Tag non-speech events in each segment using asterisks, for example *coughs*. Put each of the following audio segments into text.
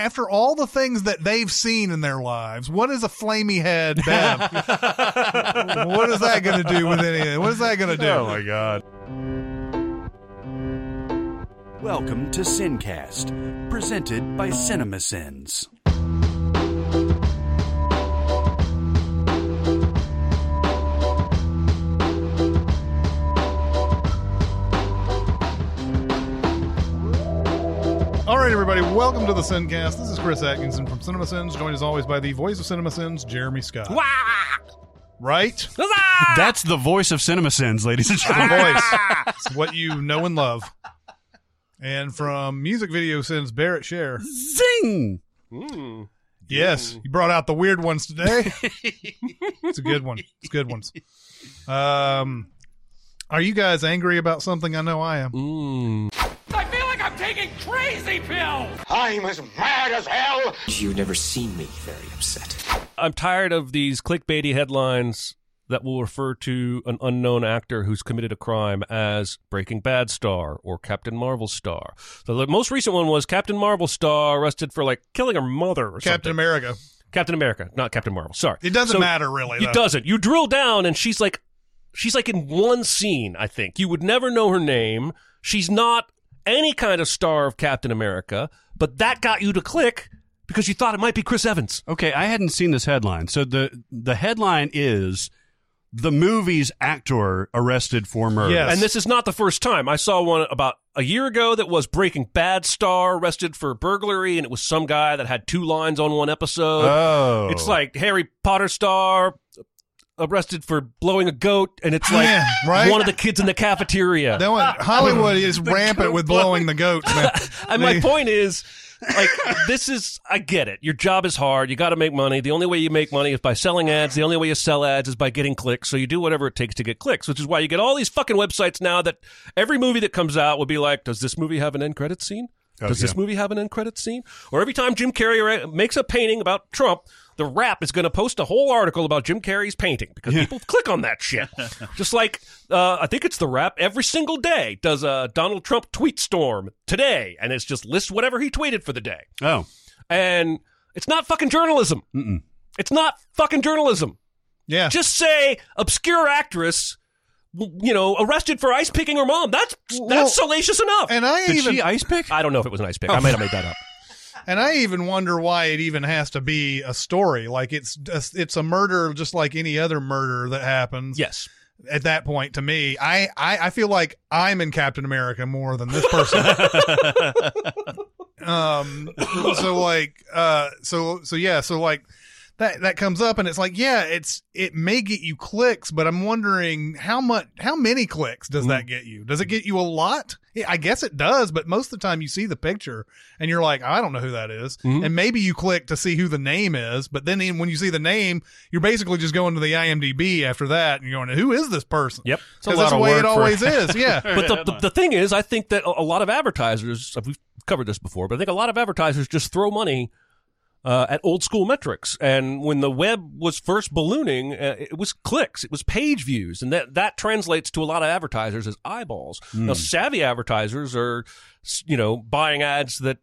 after all the things that they've seen in their lives, what is a flamey head Bev? *laughs* what is that going to do with anything? What is that going to do? Oh my god. Welcome to Sincast, presented by CinemaSins. Right, everybody, welcome to the Sincast. This is Chris Atkinson from CinemaSins, joined as always by the voice of CinemaSins, Jeremy Scott. Right? That's the voice of CinemaSins, ladies and The gentlemen. voice. It's what you know and love. And from music video sins, Barrett Share. Zing! Yes, you brought out the weird ones today. it's a good one. It's good ones. Um, are you guys angry about something? I know I am. I feel like I'm taking crazy pills! I'm as mad as hell. You've never seen me very upset. I'm tired of these clickbaity headlines that will refer to an unknown actor who's committed a crime as Breaking Bad star or Captain Marvel star. So the most recent one was Captain Marvel star arrested for like killing her mother or something. Captain something. America. Captain America, not Captain Marvel. Sorry. It doesn't So matter really. It though. doesn't. You drill down and she's like she's like in one scene, I think. You would never know her name. She's not any kind of star of Captain America, but that got you to click because you thought it might be Chris Evans. Okay, I hadn't seen this headline. So the the headline is the movie's actor arrested for murder. Yes. And this is not the first time. I saw one about a year ago that was Breaking Bad star arrested for burglary, and it was some guy that had two lines on one episode. Oh. It's like Harry Potter star arrested for blowing a goat, and it's like Yeah, right? one of the kids in the cafeteria. That one, *laughs* Hollywood is rampant with blowing the goats, man. *laughs* and my point is, like, this is, I get it. Your job is hard. You got to make money. The only way you make money is by selling ads. The only way you sell ads is by getting clicks. So you do whatever it takes to get clicks, which is why you get all these fucking websites now that every movie that comes out will be like, does this movie have an end credit scene? Oh, does this yeah. movie have an end credit scene? Or every time Jim Carrey makes a painting about Trump, the Wrap is going to post a whole article about Jim Carrey's painting because people click on that shit. *laughs* Just like uh, I think it's the Wrap every single day does a Donald Trump tweet storm today, and it's just lists whatever he tweeted for the day, Oh. and it's not fucking journalism. Mm-mm. It's not fucking journalism. yeah. Just say obscure actress. You know, arrested for ice picking her mom. That's Well, that's salacious enough. and I Did even she ice pick? I don't know if it was an ice pick. I might have made that up. And I even wonder why it even has to be a story. Like it's it's a murder just like any other murder that happens. Yes. At that point, to me, I, I I feel like I'm in Captain America more than this person. *laughs* um so like uh so so yeah so like that that comes up and it's like yeah it's it may get you clicks but i'm wondering how much how many clicks does that get you does it get you a lot i guess it does but most of the time you see the picture and you're like i don't know who that is. Mhm. and maybe you click to see who the name is but then when you see the name you're basically just going to the imdb after that and you're going who is this person Yep. because that's the way it always *laughs* is yeah *laughs* But the, the, the thing is, I think that a a lot of advertisers, we've covered this before, but I think a lot of advertisers just throw money uh, at old school metrics. And when the web was first ballooning, uh, it was clicks, it was page views, and that that translates to a lot of advertisers as eyeballs. Now, savvy advertisers are, you know, buying ads that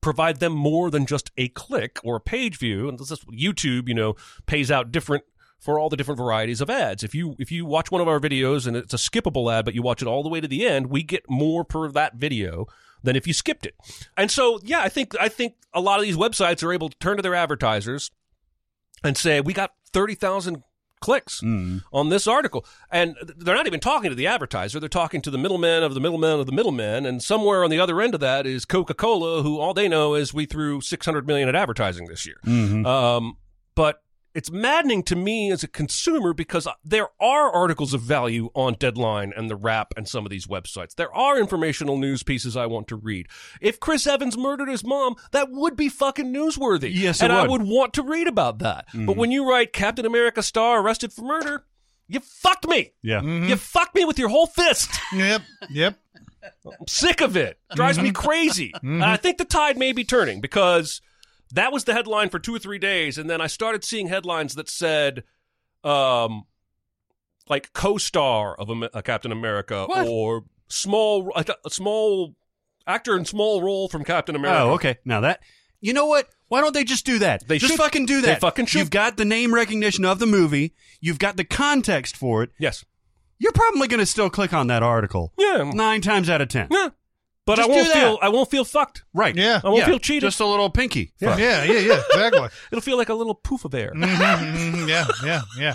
provide them more than just a click or a page view. And this is YouTube, you know, pays out different for all the different varieties of ads. If you if you watch one of our videos and it's a skippable ad, but you watch it all the way to the end, we get more per that video than if you skipped it. And so, yeah, I think I think a lot of these websites are able to turn to their advertisers and say, "We got thirty thousand clicks on this article," and they're not even talking to the advertiser; they're talking to the middleman of the middleman of the middleman. And somewhere on the other end of that is Coca Cola, who all they know is we threw six hundred million at advertising this year. Um, but it's maddening to me as a consumer because there are articles of value on Deadline and the Wrap and some of these websites. There are informational news pieces I want to read. If Chris Evans murdered his mom, that would be fucking newsworthy. Yes, it and I would. would want to read about that. Mm-hmm. But when you write Captain America star arrested for murder, you fucked me. Yeah. Mm-hmm. You fucked me with your whole fist. yep yep I'm sick of it. Drives me mm-hmm. crazy. And I think the tide may be turning because that was the headline for two or three days, and then I started seeing headlines that said, um, like co-star of a, a Captain America What? or small a, a small actor in small role from Captain America. Oh, okay. Now that You know what? Why don't they just do that? They just should. fucking do They that. fucking should. You've got the name recognition of the movie. You've got the context for it. Yes. You're probably going to still click on that article. Yeah. Nine times out of ten. Yeah. But Just I won't feel I won't feel fucked. Right. Yeah. I won't feel cheated. Just a little pinky. Yeah, yeah, yeah, *laughs* exactly. It'll feel like a little poof of air. Mhm, yeah, yeah, yeah.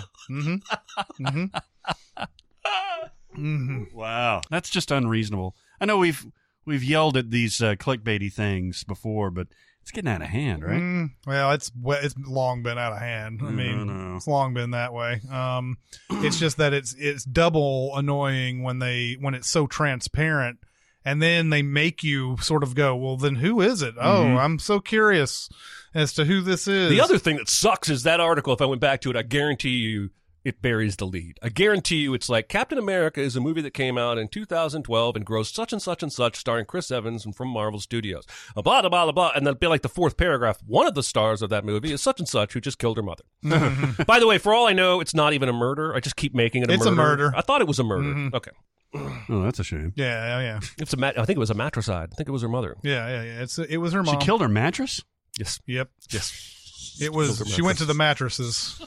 hmm Wow, that's just unreasonable. I know we've we've yelled at these uh, clickbaity things before, but it's getting out of hand, right? Mm, well, it's it's long been out of hand. I mean, no. it's long been that way. Um, it's just that it's it's double annoying when they when it's so transparent, and then they make you sort of go, well, then who is it? Oh, mm-hmm. I'm so curious as to who this is. The other thing that sucks is that article. If I went back to it, I guarantee you it buries the lead. I guarantee you it's like Captain America is a movie that came out in 2012 and grossed such and such and such, starring Chris Evans and from Marvel Studios. Blah blah blah blah blah, and then it'll be like the fourth paragraph. One of the stars of that movie is such and such who just killed her mother. *laughs* By the way, for all I know, it's not even a murder. I just keep making it a It's a murder. murder. I thought it was a murder. Mm-hmm. Okay, Oh, that's a shame. yeah, yeah, yeah, it's a mat- I think it was a matricide. I think it was her mother. yeah, yeah, yeah. It's it was her mom. She killed her mattress. Yes, Yep. yes. It was. She went to the mattresses.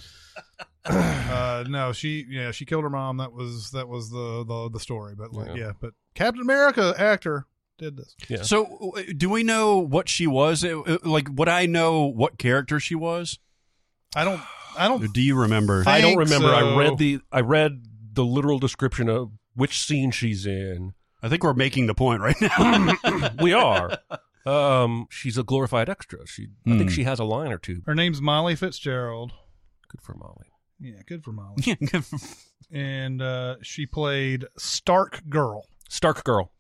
uh, no, she yeah she killed her mom. That was that was the the, the story. But like, Yeah. yeah. but Captain America actor did this. Yeah. So, do we know what she was? Like, would I know what character she was? I don't. I don't. do you remember? I I don't think remember. I read the I read the literal description of which scene she's in. I think we're making the point right now. *laughs* we are. Um, she's a glorified extra. She, I think Hmm. she has a line or two. Her name's Molly Fitzgerald. Good for Molly. Yeah, good for Molly. and uh, she played Stark Girl. Stark Girl.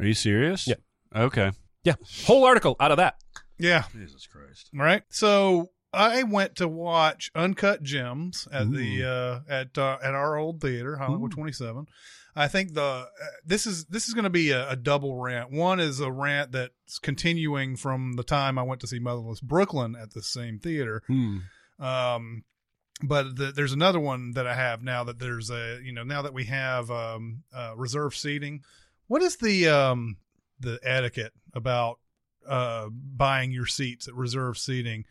Are you serious? Yeah. Okay. Yeah, whole article out of that. Yeah. Jesus Christ. Right. So I went to watch Uncut Gems at the uh, at uh, at our old theater, Hollywood Twenty Seven. I think the uh, this is this is going to be a, a double rant. One is a rant that's continuing from the time I went to see Motherless Brooklyn at the same theater. Um, but the, there's another one that I have now that there's a you know now that we have um, uh, reserve seating. What is the um, the etiquette about uh, buying your seats at reserve seating?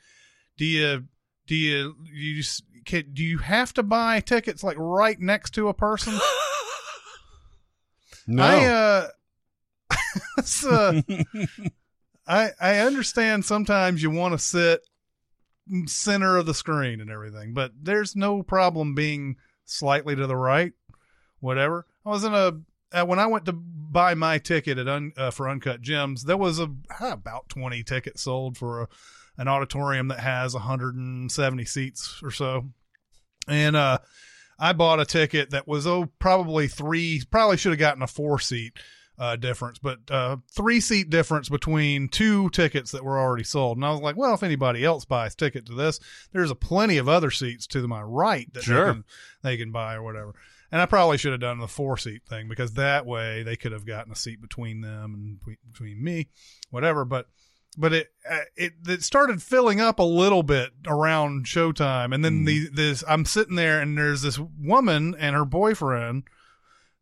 Do you do you you can, do you have to buy tickets like right next to a person? *laughs* No. I uh, *laughs* uh I I understand sometimes you want to sit center of the screen and everything, but there's no problem being slightly to the right, whatever. I was in a uh, when I went to buy my ticket at un, uh, for Uncut Gems, there was a about 20 tickets sold for a, an auditorium that has 170 seats or so. And uh I bought a ticket that was oh probably three probably should have gotten a four seat uh difference but uh three seat difference between two tickets that were already sold. And I was like well if anybody else buys ticket to this there's a plenty of other seats to my right that Sure. they, can, they can buy or whatever. And I probably should have done the four seat thing because that way they could have gotten a seat between them and between me whatever. But but it uh, it it started filling up a little bit around showtime. And then the this I'm sitting there and there's this woman and her boyfriend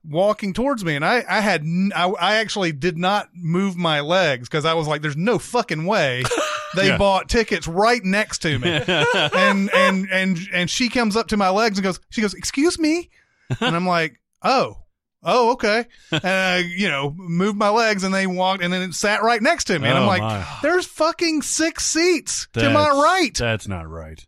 walking towards me. And I I had n- I, I actually did not move my legs cuz I was like there's no fucking way *laughs* they Yeah. bought tickets right next to me. *laughs* And and and and she comes up to my legs and goes she goes excuse me? And I'm like oh oh okay *laughs* and I you know moved my legs and they walked and then it sat right next to me and I'm Oh, like my. there's fucking six seats to my That's- right That's not right.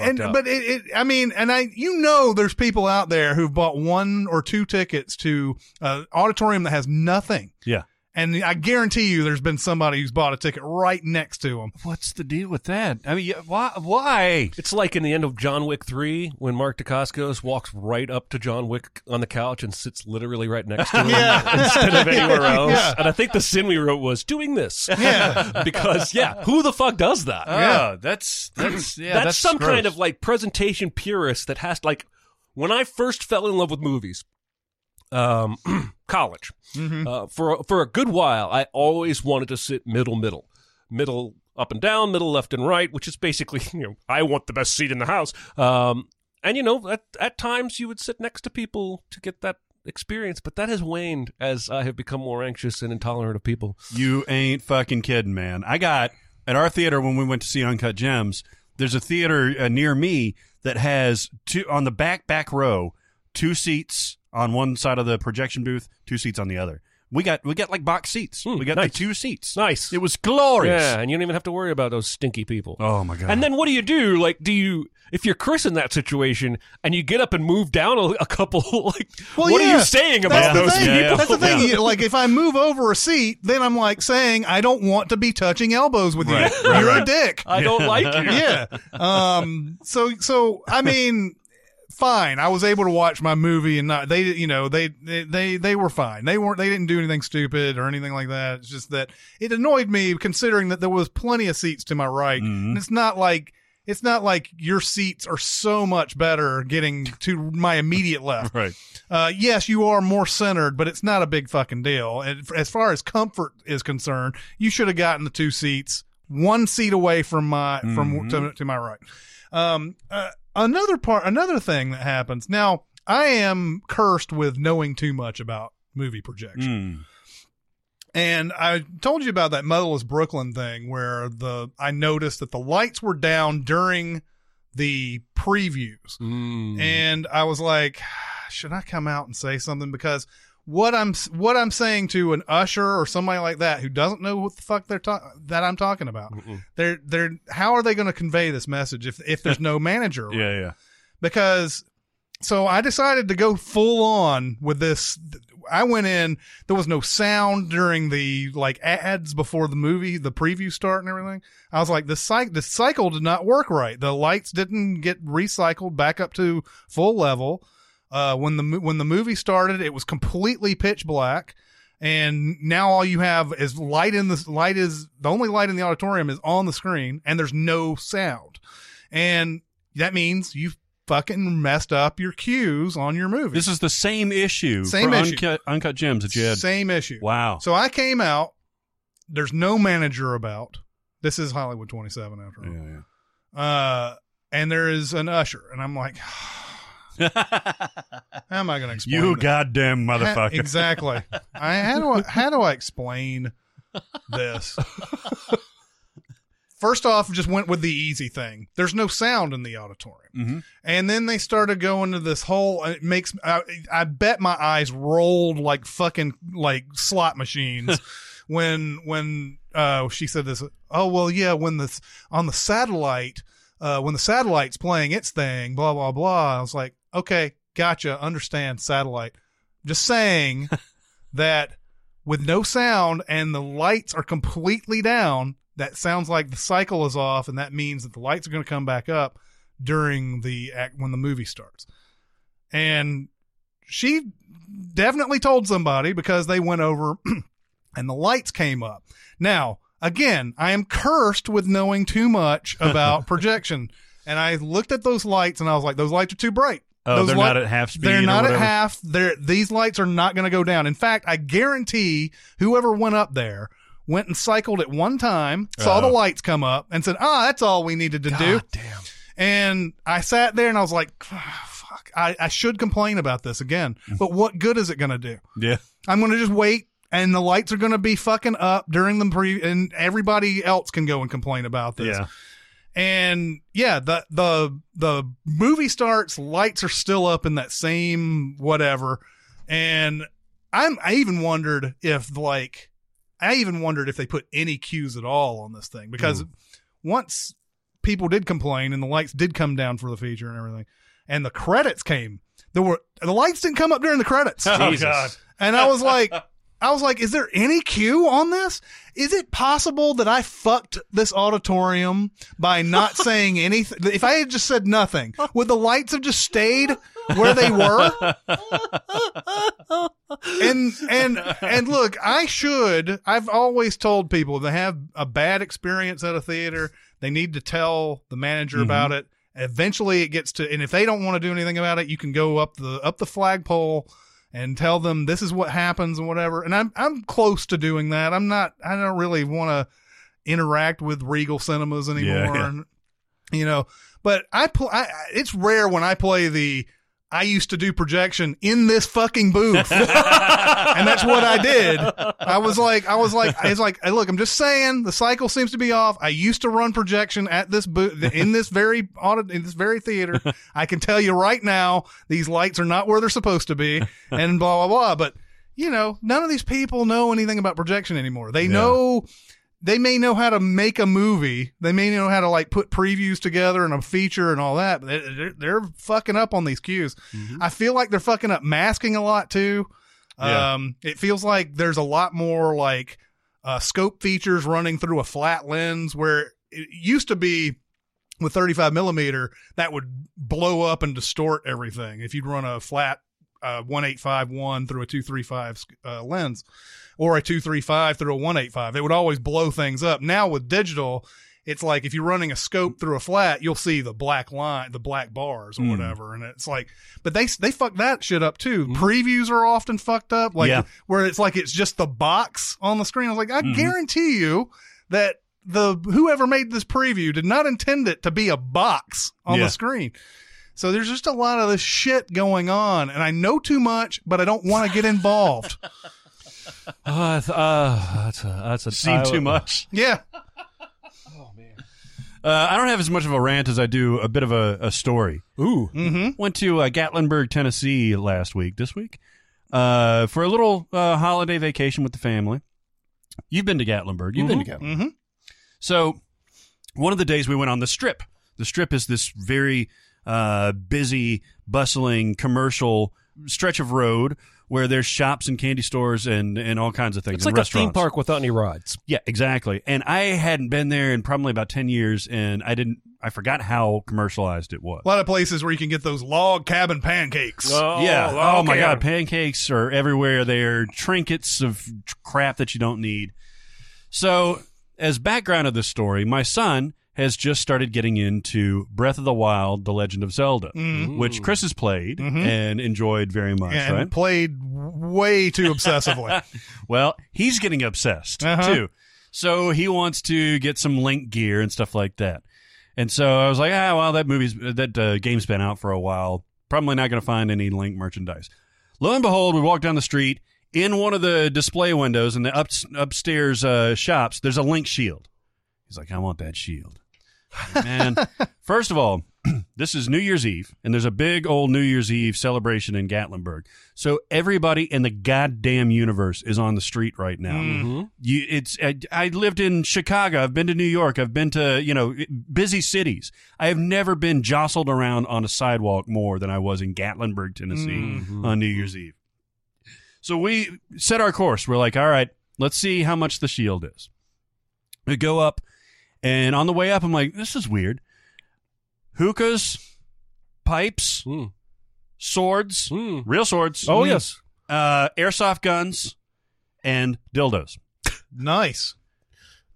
and up. but it, it i mean and i you know there's people out there who've bought one or two tickets to an auditorium that has nothing Yeah. And i guarantee you there's been somebody who's bought a ticket right next to him. What's the deal with that? I mean, why? Why? It's like in the end of John Wick 3 when Mark Dacascos walks right up to John Wick on the couch and sits literally right next to *laughs* him Yeah. instead of anywhere *laughs* else. Yeah. And I think the sin we wrote was doing this. *laughs* Yeah. because, yeah, who the fuck does that? Yeah, that's that's yeah, that's, that's, some gross. kind of like presentation purist that has to, like when I first fell in love with movies, um, *clears throat* college uh, for a- for a good while, I always wanted to sit middle, middle, middle up and down, middle left and right, which is basically *laughs* you know I want the best seat in the house. Um, and you know at at times you would sit next to people to get that experience, but that has waned as I have become more anxious and intolerant of people. You ain't fucking kidding, man. I got at our theater when we went to see Uncut Gems. There's a theater uh, near me that has two on the back back row, two seats on one side of the projection booth, two seats on the other. We got we got like box seats. Hmm, we got nice. like two seats. Nice. It was glorious. Yeah, and you don't even have to worry about those stinky people. Oh my god. And then what do you do? Like, do you, if you're Chris in that situation and you get up and move down a, a couple, *laughs* like, Well, what are you saying about the those thing. people? Yeah, yeah. That's the thing. Yeah. Like if I move over a seat, then I'm like saying I don't want to be touching elbows with Right, you. right, You're a dick. I don't like you. yeah. Um. So so I mean, fine. I was able to watch my movie and not they. You know they they they, they were fine. They weren't. They didn't do anything stupid or anything like that. It's just that it annoyed me considering that there was plenty of seats to my right. Mhm. And it's not like. It's not like your seats are so much better getting to my immediate *laughs* left. right. Uh, yes, you are more centered, but it's not a big fucking deal. And as far as comfort is concerned, you should have gotten the two seats, one seat away from my from Mhm. to, to my right. Um, uh, another part, another thing that happens now. I am cursed with knowing too much about movie projection. Mm. And I told you about that Motherless Brooklyn thing where the I noticed that the lights were down during the previews. Mm. And I was like, *sighs* should I come out and say something because what I'm what I'm saying to an usher or somebody like that who doesn't know what the fuck they're ta- that I'm talking about. Mm-mm. They're they're how are they going to convey this message if if there's no manager? around? Yeah, yeah. because so I decided to go full on with this. I went in. There was no sound during the like ads before the movie, the preview start and everything. I was like, the cycle, the cycle did not work right. The lights didn't get recycled back up to full level. Uh, when the when the movie started, it was completely pitch black, and now all you have is light in the light is the only light in the auditorium is on the screen, and there's no sound, and that means you've fucking messed up your cues on your movie. This is the same issue Same for issue. Uncut, Uncut Gems that you had. Same issue. Wow. So I came out. There's no manager about. This is Hollywood 27 after all. Yeah, Uh, and there is an usher, and I'm like, *sighs* yeah. *laughs* how am I going to explain? you this? goddamn motherfucker. exactly. I how do I how do I explain this? *laughs* First off, just went with the easy thing. There's no sound in the auditorium. Mhm. And then they started going to this whole. It makes I, I bet my eyes rolled like fucking like slot machines *laughs* when when uh she said this. Oh well, yeah. When the on the satellite, uh, when the satellite's playing its thing, blah blah blah. I was like, okay, gotcha, understand satellite. Just saying *laughs* that with no sound and the lights are completely down, that sounds like the cycle is off, and that means that the lights are going to come back up during the act when the movie starts. And she definitely told somebody because they went over *clears throat* and the lights came up. Now, again, I am cursed with knowing too much about *laughs* projection. And I looked at those lights and I was like, those lights are too bright. Oh, Those they're li- not at half speed. They're not at half. They're these lights are not going to go down. In fact, I guarantee whoever went up there went and cycled it one time, saw Uh. the lights come up, and said, "Ah, that's all we needed to do." Damn. And I sat there and I was like, "Ah, "Fuck, I, I should complain about this again." But what good is it going to do? Yeah. I'm going to just wait. And the lights are going to be fucking up during the pre, and everybody else can go and complain about this. Yeah. And yeah, the the the movie starts, lights are still up in that same whatever. And I'm I even wondered if like I even wondered if they put any cues at all on this thing because hmm. once people did complain and the lights did come down for the feature and everything, and the credits came, there were the lights didn't come up during the credits. Oh, *laughs* Jesus. God. And I was like, *laughs* I was like, is there any cue on this? Is it possible that I fucked this auditorium by not *laughs* saying anything? If I had just said nothing, would the lights have just stayed where they were? and and and look, I should. I've always told people if they have a bad experience at a theater, they need to tell the manager mm-hmm. about it. Eventually, it gets to, and if they don't want to do anything about it, you can go up the up the flagpole and tell them this is what happens and whatever. And I'm I'm close to doing that. I'm not. I don't really want to interact with Regal Cinemas anymore. Yeah, yeah. And, you know, but I play. It's rare when I play the I used to do projection in this fucking booth. *laughs* and that's what I did. I was like, I was like, it's like, hey, look, I'm just saying the cycle seems to be off. I used to run projection at this booth in this very audit, in this very theater. I can tell you right now, these lights are not where they're supposed to be and blah, blah, blah. But you know, none of these people know anything about projection anymore. They know they may know how to make a movie. They may know how to like put previews together and a feature and all that, but they're, they're fucking up on these cues. I feel like they're fucking up masking a lot too. Yeah. Um, it feels like there's a lot more like uh, scope features running through a flat lens where it used to be with 35 millimeter that would blow up and distort everything if you'd run a flat uh, 1851 through a 235 uh, lens or a 235 through a 185 it would always blow things up. Now with digital it's like if you're running a scope through a flat you'll see the black line the black bars or hmm. whatever. And it's like but they they fuck that shit up too. Hmm. Previews are often fucked up like Yeah. where it's like it's just the box on the screen. I was like i hmm. guarantee you that the whoever made this preview did not intend it to be a box on Yeah. the screen. So there's just a lot of this shit going on, and I know too much, but I don't want to get involved. *laughs* *laughs* Uh, uh, that's a, that's a Seen too much. yeah, *laughs* Uh, I don't have as much of a rant as I do a bit of a, a story. Ooh, Went to uh, Gatlinburg, Tennessee last week, this week, uh, for a little uh, holiday vacation with the family. You've been to Gatlinburg. You've been to Gatlinburg. hmm So, one of the days we went on the Strip. The Strip is this very uh, busy, bustling, commercial stretch of road where there's shops and candy stores and, and all kinds of things. it's and like a theme park without any rides. Yeah, exactly. And I hadn't been there in probably about 10 years, and I didn't, I forgot how commercialized it was. a lot of places where you can get those log cabin pancakes. Oh, yeah. Oh, my okay. God. Pancakes are everywhere. They're trinkets of crap that you don't need. So, as background of the story, my son has just started getting into Breath of the Wild, The Legend of Zelda, which Chris has played and enjoyed very much, and right? played way too obsessively. *laughs* Well, he's getting obsessed Uh-huh. too. So he wants to get some Link gear and stuff like that. And so I was like, ah, well, that movie's that uh, game's been out for a while. Probably not going to find any Link merchandise. Lo and behold, we walk down the street. In one of the display windows in the up, upstairs uh, shops, there's a Link shield. He's like, I want that shield. Man, *laughs* first of all, *clears throat* this is New Year's Eve, and there's a big old New Year's Eve celebration in Gatlinburg. So everybody in the goddamn universe is on the street right now. Mm-hmm. You, it's I, I lived in Chicago. I've been to New York. I've been to you know busy cities. I have never been jostled around on a sidewalk more than I was in Gatlinburg, Tennessee on New Year's Eve. So we set our course. We're like, all right, let's see how much the shield is. We go up, and on the way up, I'm like, this is weird. Hookahs, pipes, Mm. swords, Mm. real swords. Oh yes. Uh, airsoft guns, and dildos. *laughs* nice.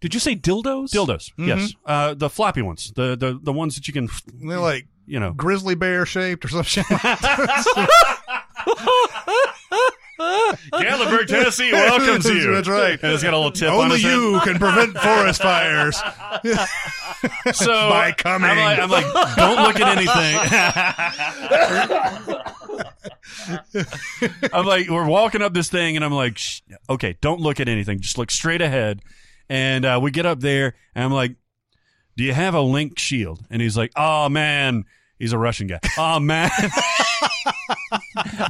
Did you say dildos? Dildos, yes. Uh, the floppy ones, the, the the ones that you can, They're like you know. grizzly bear shaped or some shit. *laughs* *laughs* Gatlinburg, Tennessee *laughs* welcomes you. That's right. And it's got a little tip on Only head. you can prevent forest fires. *laughs* So *laughs* By coming. I'm like, I'm like, don't look at anything. I'm like, we're walking up this thing, and I'm like, okay, don't look at anything. Just look straight ahead. And uh, we get up there, and I'm like, do you have a link shield? And he's like, oh man, he's a Russian guy. Oh man,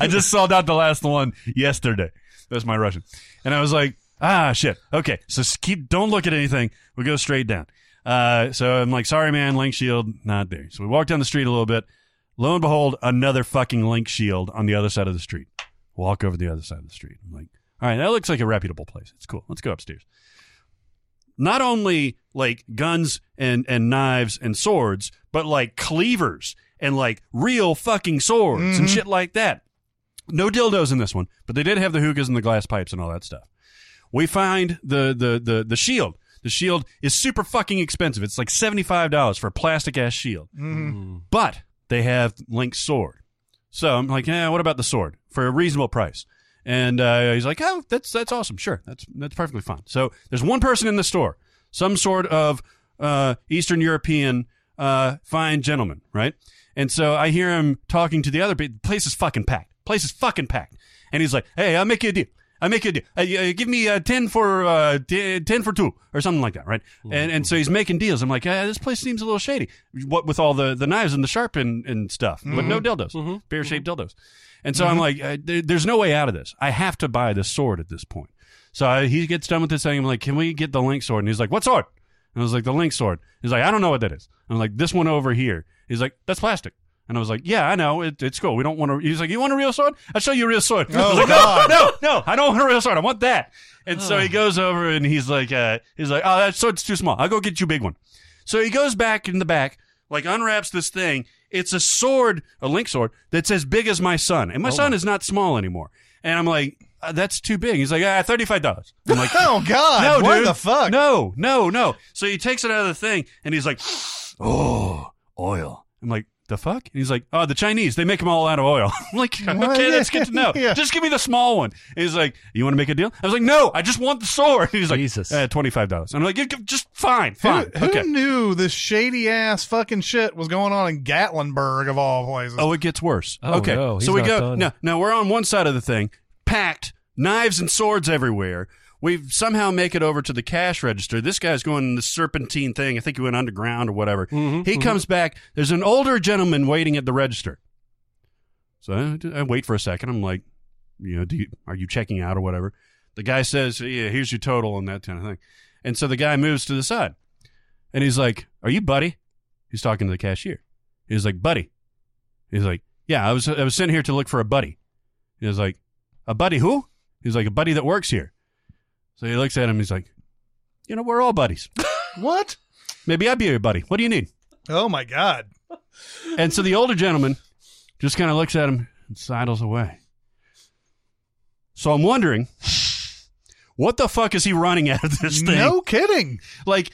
I just sold out the last one yesterday. That's my Russian, and I was like, ah shit. Okay, so keep don't look at anything. We go straight down. Uh, so I'm like, sorry man, link shield not there. So we walk down the street a little bit. Lo and behold, another fucking link shield on the other side of the street. Walk over the other side of the street. I'm like, all right, that looks like a reputable place. It's cool. Let's go upstairs not only like guns and and knives and swords, but like cleavers and like real fucking swords and shit like that. No dildos in this one, but they did have the hookahs and the glass pipes and all that stuff. We find the the the the shield. The shield is super fucking expensive. It's like seventy five dollars for a plastic ass shield. But they have Link's sword. So I'm like, yeah, what about the sword for a reasonable price? And uh, he's like, oh, that's that's awesome. Sure, that's that's perfectly fine. So there's one person in the store, some sort of uh, Eastern European uh, fine gentleman, right? And so I hear him talking to the other people. Place is fucking packed. Place is fucking packed. And he's like, "Hey, I'll make you a deal. I'll make you a deal. Uh, uh, give me uh, ten for uh, t- ten for two or something like that, right?" And and so he's making deals. I'm like, "This place seems a little shady. What with all the, the knives and the sharp and, and stuff, but no dildos, bear shaped dildos." And so I'm like, uh, there, "There's no way out of this. I have to buy this sword at this point." So I, he gets done with this thing. I'm like, "Can we get the link sword?" And he's like, "What sword?" And I was like, the link sword. He's like, I don't know what that is. I'm like, this one over here. He's like, that's plastic. And I was like, yeah, I know. It, it's cool. We don't want to. He's like, you want a real sword? I'll show you a real sword. *laughs* I was Oh, like, God. no, no, no, I don't want a real sword. I want that. And so he goes over and he's like, uh, he's like, oh, that sword's too small. I'll go get you a big one. So he goes back in the back, like unwraps this thing. It's a sword, a link sword that's as big as my son, and my son is not small anymore. And I'm like, uh, that's too big. He's like, ah, thirty five dollars. I'm like, *laughs* Oh God! no, what dude. the fuck? No, no, no. So he takes it out of the thing and he's like, oh, oil. I'm like, the fuck? And he's like, oh, the Chinese, they make them all out of oil. *laughs* I'm like, Well, okay, yeah, that's good to know. *laughs* yeah. Just give me the small one. And he's like, you want to make a deal? I was like, no, I just want the sword. And he's like, Jesus. uh, $25. I'm like, "You just fine, Who, fine. who okay. knew this shady ass fucking shit was going on in Gatlinburg of all places? Oh, it gets worse. Oh, okay. no, so we go. done. No, no, we're on one side of the thing, packed, knives and swords everywhere. We somehow make it over to the cash register. This guy's going in the serpentine thing. I think he went underground or whatever. Mm-hmm, he comes back. There's an older gentleman waiting at the register. So I, I wait for a second. I'm like, you know, do you, are you checking out or whatever? The guy says, yeah, here's your total and that kind of thing. And so the guy moves to the side. And he's like, are you Buddy? He's talking to the cashier. He's like, Buddy. He's like, yeah, I was I was sent here to look for a buddy. He was like, a buddy who? He's like, a buddy that works here. So he looks at him. He's like, you know, we're all buddies. *laughs* what? Maybe I'd be your buddy. What do you need? Oh my God! And so the older gentleman just kind of looks at him and sidles away. So I'm wondering, what the fuck is he running out of this thing? No kidding. Like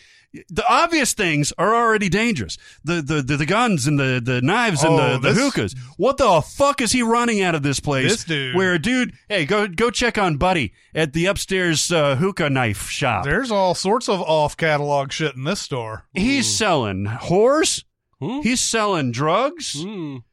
the obvious things are already dangerous. The the the, the guns and the, the knives and Oh, the, the this- hookahs. What the fuck is he running out of this place? This dude. Where a dude, hey, go go check on Buddy at the upstairs uh, hookah knife shop. There's all sorts of off catalog shit in this store. He's selling whores. Hmm? He's selling drugs. Mm.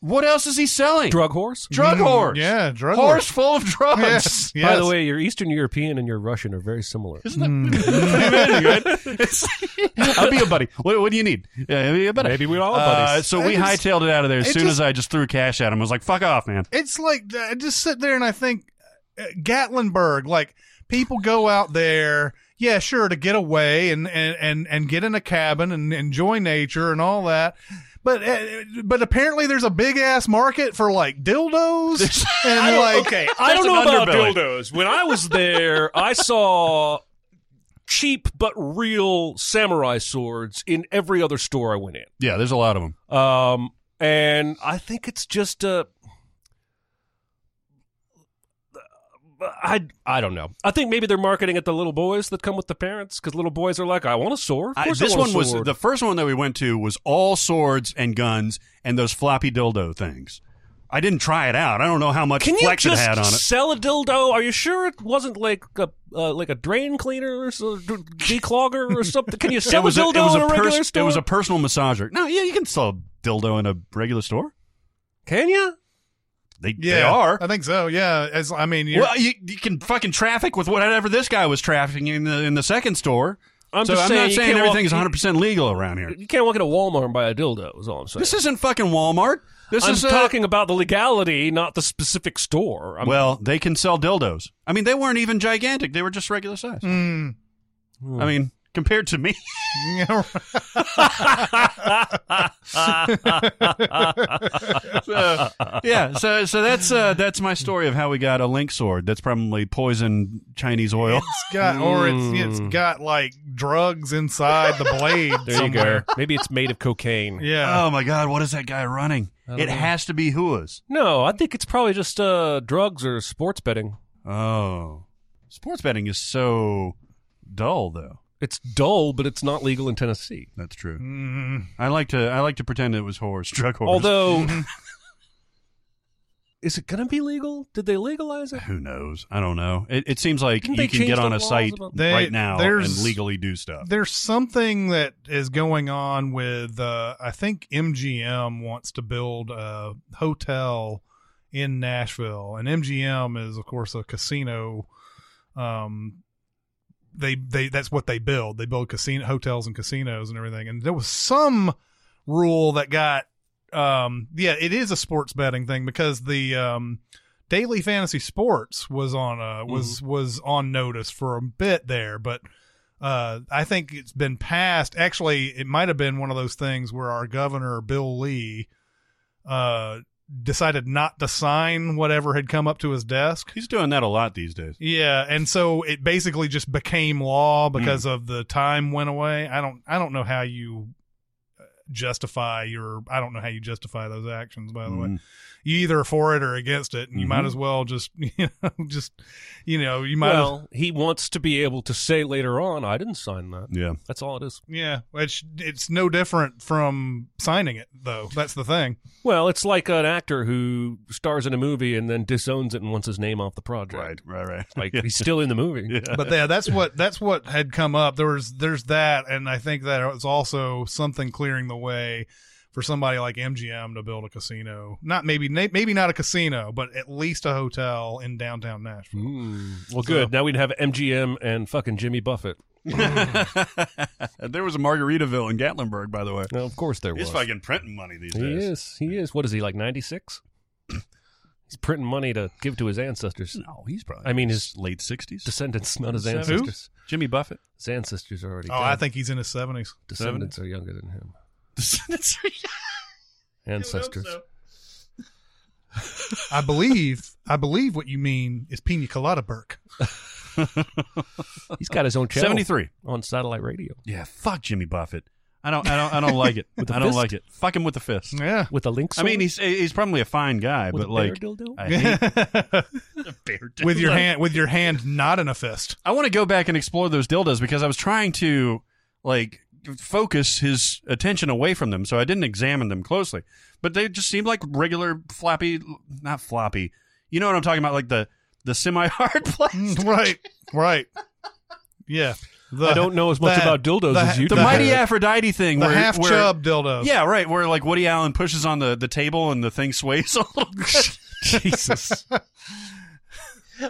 What else is he selling? Drug horse. Drug Mm, horse. yeah, drug horse horse. full of *laughs* drugs. Yes, yes. By the way, your Eastern European and your Russian are very similar. Isn't that pretty *laughs* good? It's- I'll be a buddy. What, what do you need? Yeah, I'll be a buddy. Maybe we're all Uh, buddies. so we It just- hightailed it out of there as it soon just- as I just threw cash at him. I was like, "Fuck off, man." it's like I just sit there and I think uh, Gatlinburg, like people go out there, yeah, sure, to get away and and and, and get in a cabin and enjoy nature and all that. But uh, but apparently there's a big ass market for like dildos *laughs* and *laughs* like okay, I don't know about underbelly. dildos. When I was there, I saw cheap but real samurai swords in every other store I went in. Yeah, there's a lot of them. Um, and I think it's just uh I I don't know. I think maybe they're marketing at the little boys that come with the parents because little boys are like, I want a sword. Of I, this I want one a was the first one that we went to was all swords and guns and those floppy dildo things. I didn't try it out. I don't know how much Can you flex it had on it. sell a dildo? Are you sure it wasn't like a uh, like a drain cleaner or so, d- declogger or *laughs* something? Can you sell a a, dildo it was in a, a regular pers- store? It was a personal massager. No, yeah, you can sell a dildo in a regular store. Can you? They, yeah, they are. I think so. Yeah, as I mean, you're, Well, you, you can fucking traffic with whatever this guy was trafficking in the in the second store. I'm so just I'm saying not you saying can't everything walk- is 100 percent legal around here. You can't walk into Walmart and buy a dildo. Is all I'm saying. This isn't fucking Walmart. This I'm is uh, talking about the legality, not the specific store. I'm, Well, they can sell dildos. I mean, they weren't even gigantic. They were just regular size. Mm. I mean, compared to me. Yeah, *laughs* So, yeah, so so that's uh, that's my story of how we got a link sword. That's probably poison Chinese oil. it's got or it's it's got like drugs inside the blade. there somewhere. you go. Maybe it's made of cocaine. Yeah. Oh my god, what is that guy running? It has to be Hua's. No, I think it's probably just uh, drugs or sports betting. Oh, sports betting is so dull, though. It's dull, but it's not legal in Tennessee. That's true. Mm. I like to I like to pretend it was horse drug horse. Although is it going to be legal? Did they legalize it? Who knows? I don't know. It, it seems like Didn't you they can change get the on a laws site about- They- right now there's- and legally do stuff. There's something that is going on with. Uh, I think MGM wants to build a hotel in Nashville, and MGM is, of course, a casino. Um, they they that's what they build. They build casino hotels and casinos and everything. And there was some rule that got. Um, yeah, it is a sports betting thing because the um, Daily Fantasy Sports was on uh was was on notice for a bit there, but uh, I think it's been passed. Actually, it might have been one of those things where our governor Bill Lee uh, decided not to sign whatever had come up to his desk. He's doing that a lot these days. Yeah, and so it basically just became law because hmm. of the time went away. I don't I don't know how you justify your I don't know how you justify those actions by the way. Mm. You either are for it or against it and you might Mhm. as well just *laughs* you know just you know, you might as, Well, he wants to be able to say later on, "I didn't sign that." Yeah. That's all it is. yeah, it's it's no different from signing it though. That's the thing. Well, it's like an actor who stars in a movie and then disowns it and wants his name off the project. Right, right, right. Like *laughs* he's still in the movie. *laughs* yeah. but yeah, that's what that's what had come up. There was there's that, and I think that was also something clearing the way for somebody like MGM to build a casino. Not maybe maybe not a casino, but at least a hotel in downtown Nashville. Mm. Well, good. Now we'd have MGM and fucking Jimmy Buffett. *laughs* there was a Margaritaville in Gatlinburg, by the way. No, of course there was. He's fucking printing money these He days. He is. He is. What is he like? Ninety six. *clears throat* He's printing money to give to his ancestors. No, he's probably. I mean, his late sixties. descendants, not his Who? ancestors. Jimmy Buffett. His ancestors are already. Oh, dead. I think he's in his seventies. descendants are younger than him. *laughs* Ancestors. I believe I believe what you mean is Pina Colada Burke. He's got his own channel Seventy three. on satellite radio Yeah, fuck Jimmy Buffett. I don't. I don't. I don't *laughs* like it. With I don't fist? like it. Fuck him with the fist. Yeah. with a link. I mean, he's he's probably a fine guy, with but a like, bear dildo. I hate *laughs* with your hand with your hand not in a fist. I want to go back and explore those dildos because I was trying to like focus his attention away from them, so I didn't examine them closely. But they just seemed like regular floppy, not floppy. You know what I'm talking about, like the the semi hard *laughs* plastic. right. Right. Yeah. The, I don't know as much the- about dildos the- as you The do. mighty Aphrodite thing, the where half where- chub dildos. Yeah, right. Where like Woody Allen pushes on the, the table and the thing sways *laughs* a little bit. Jesus. *laughs*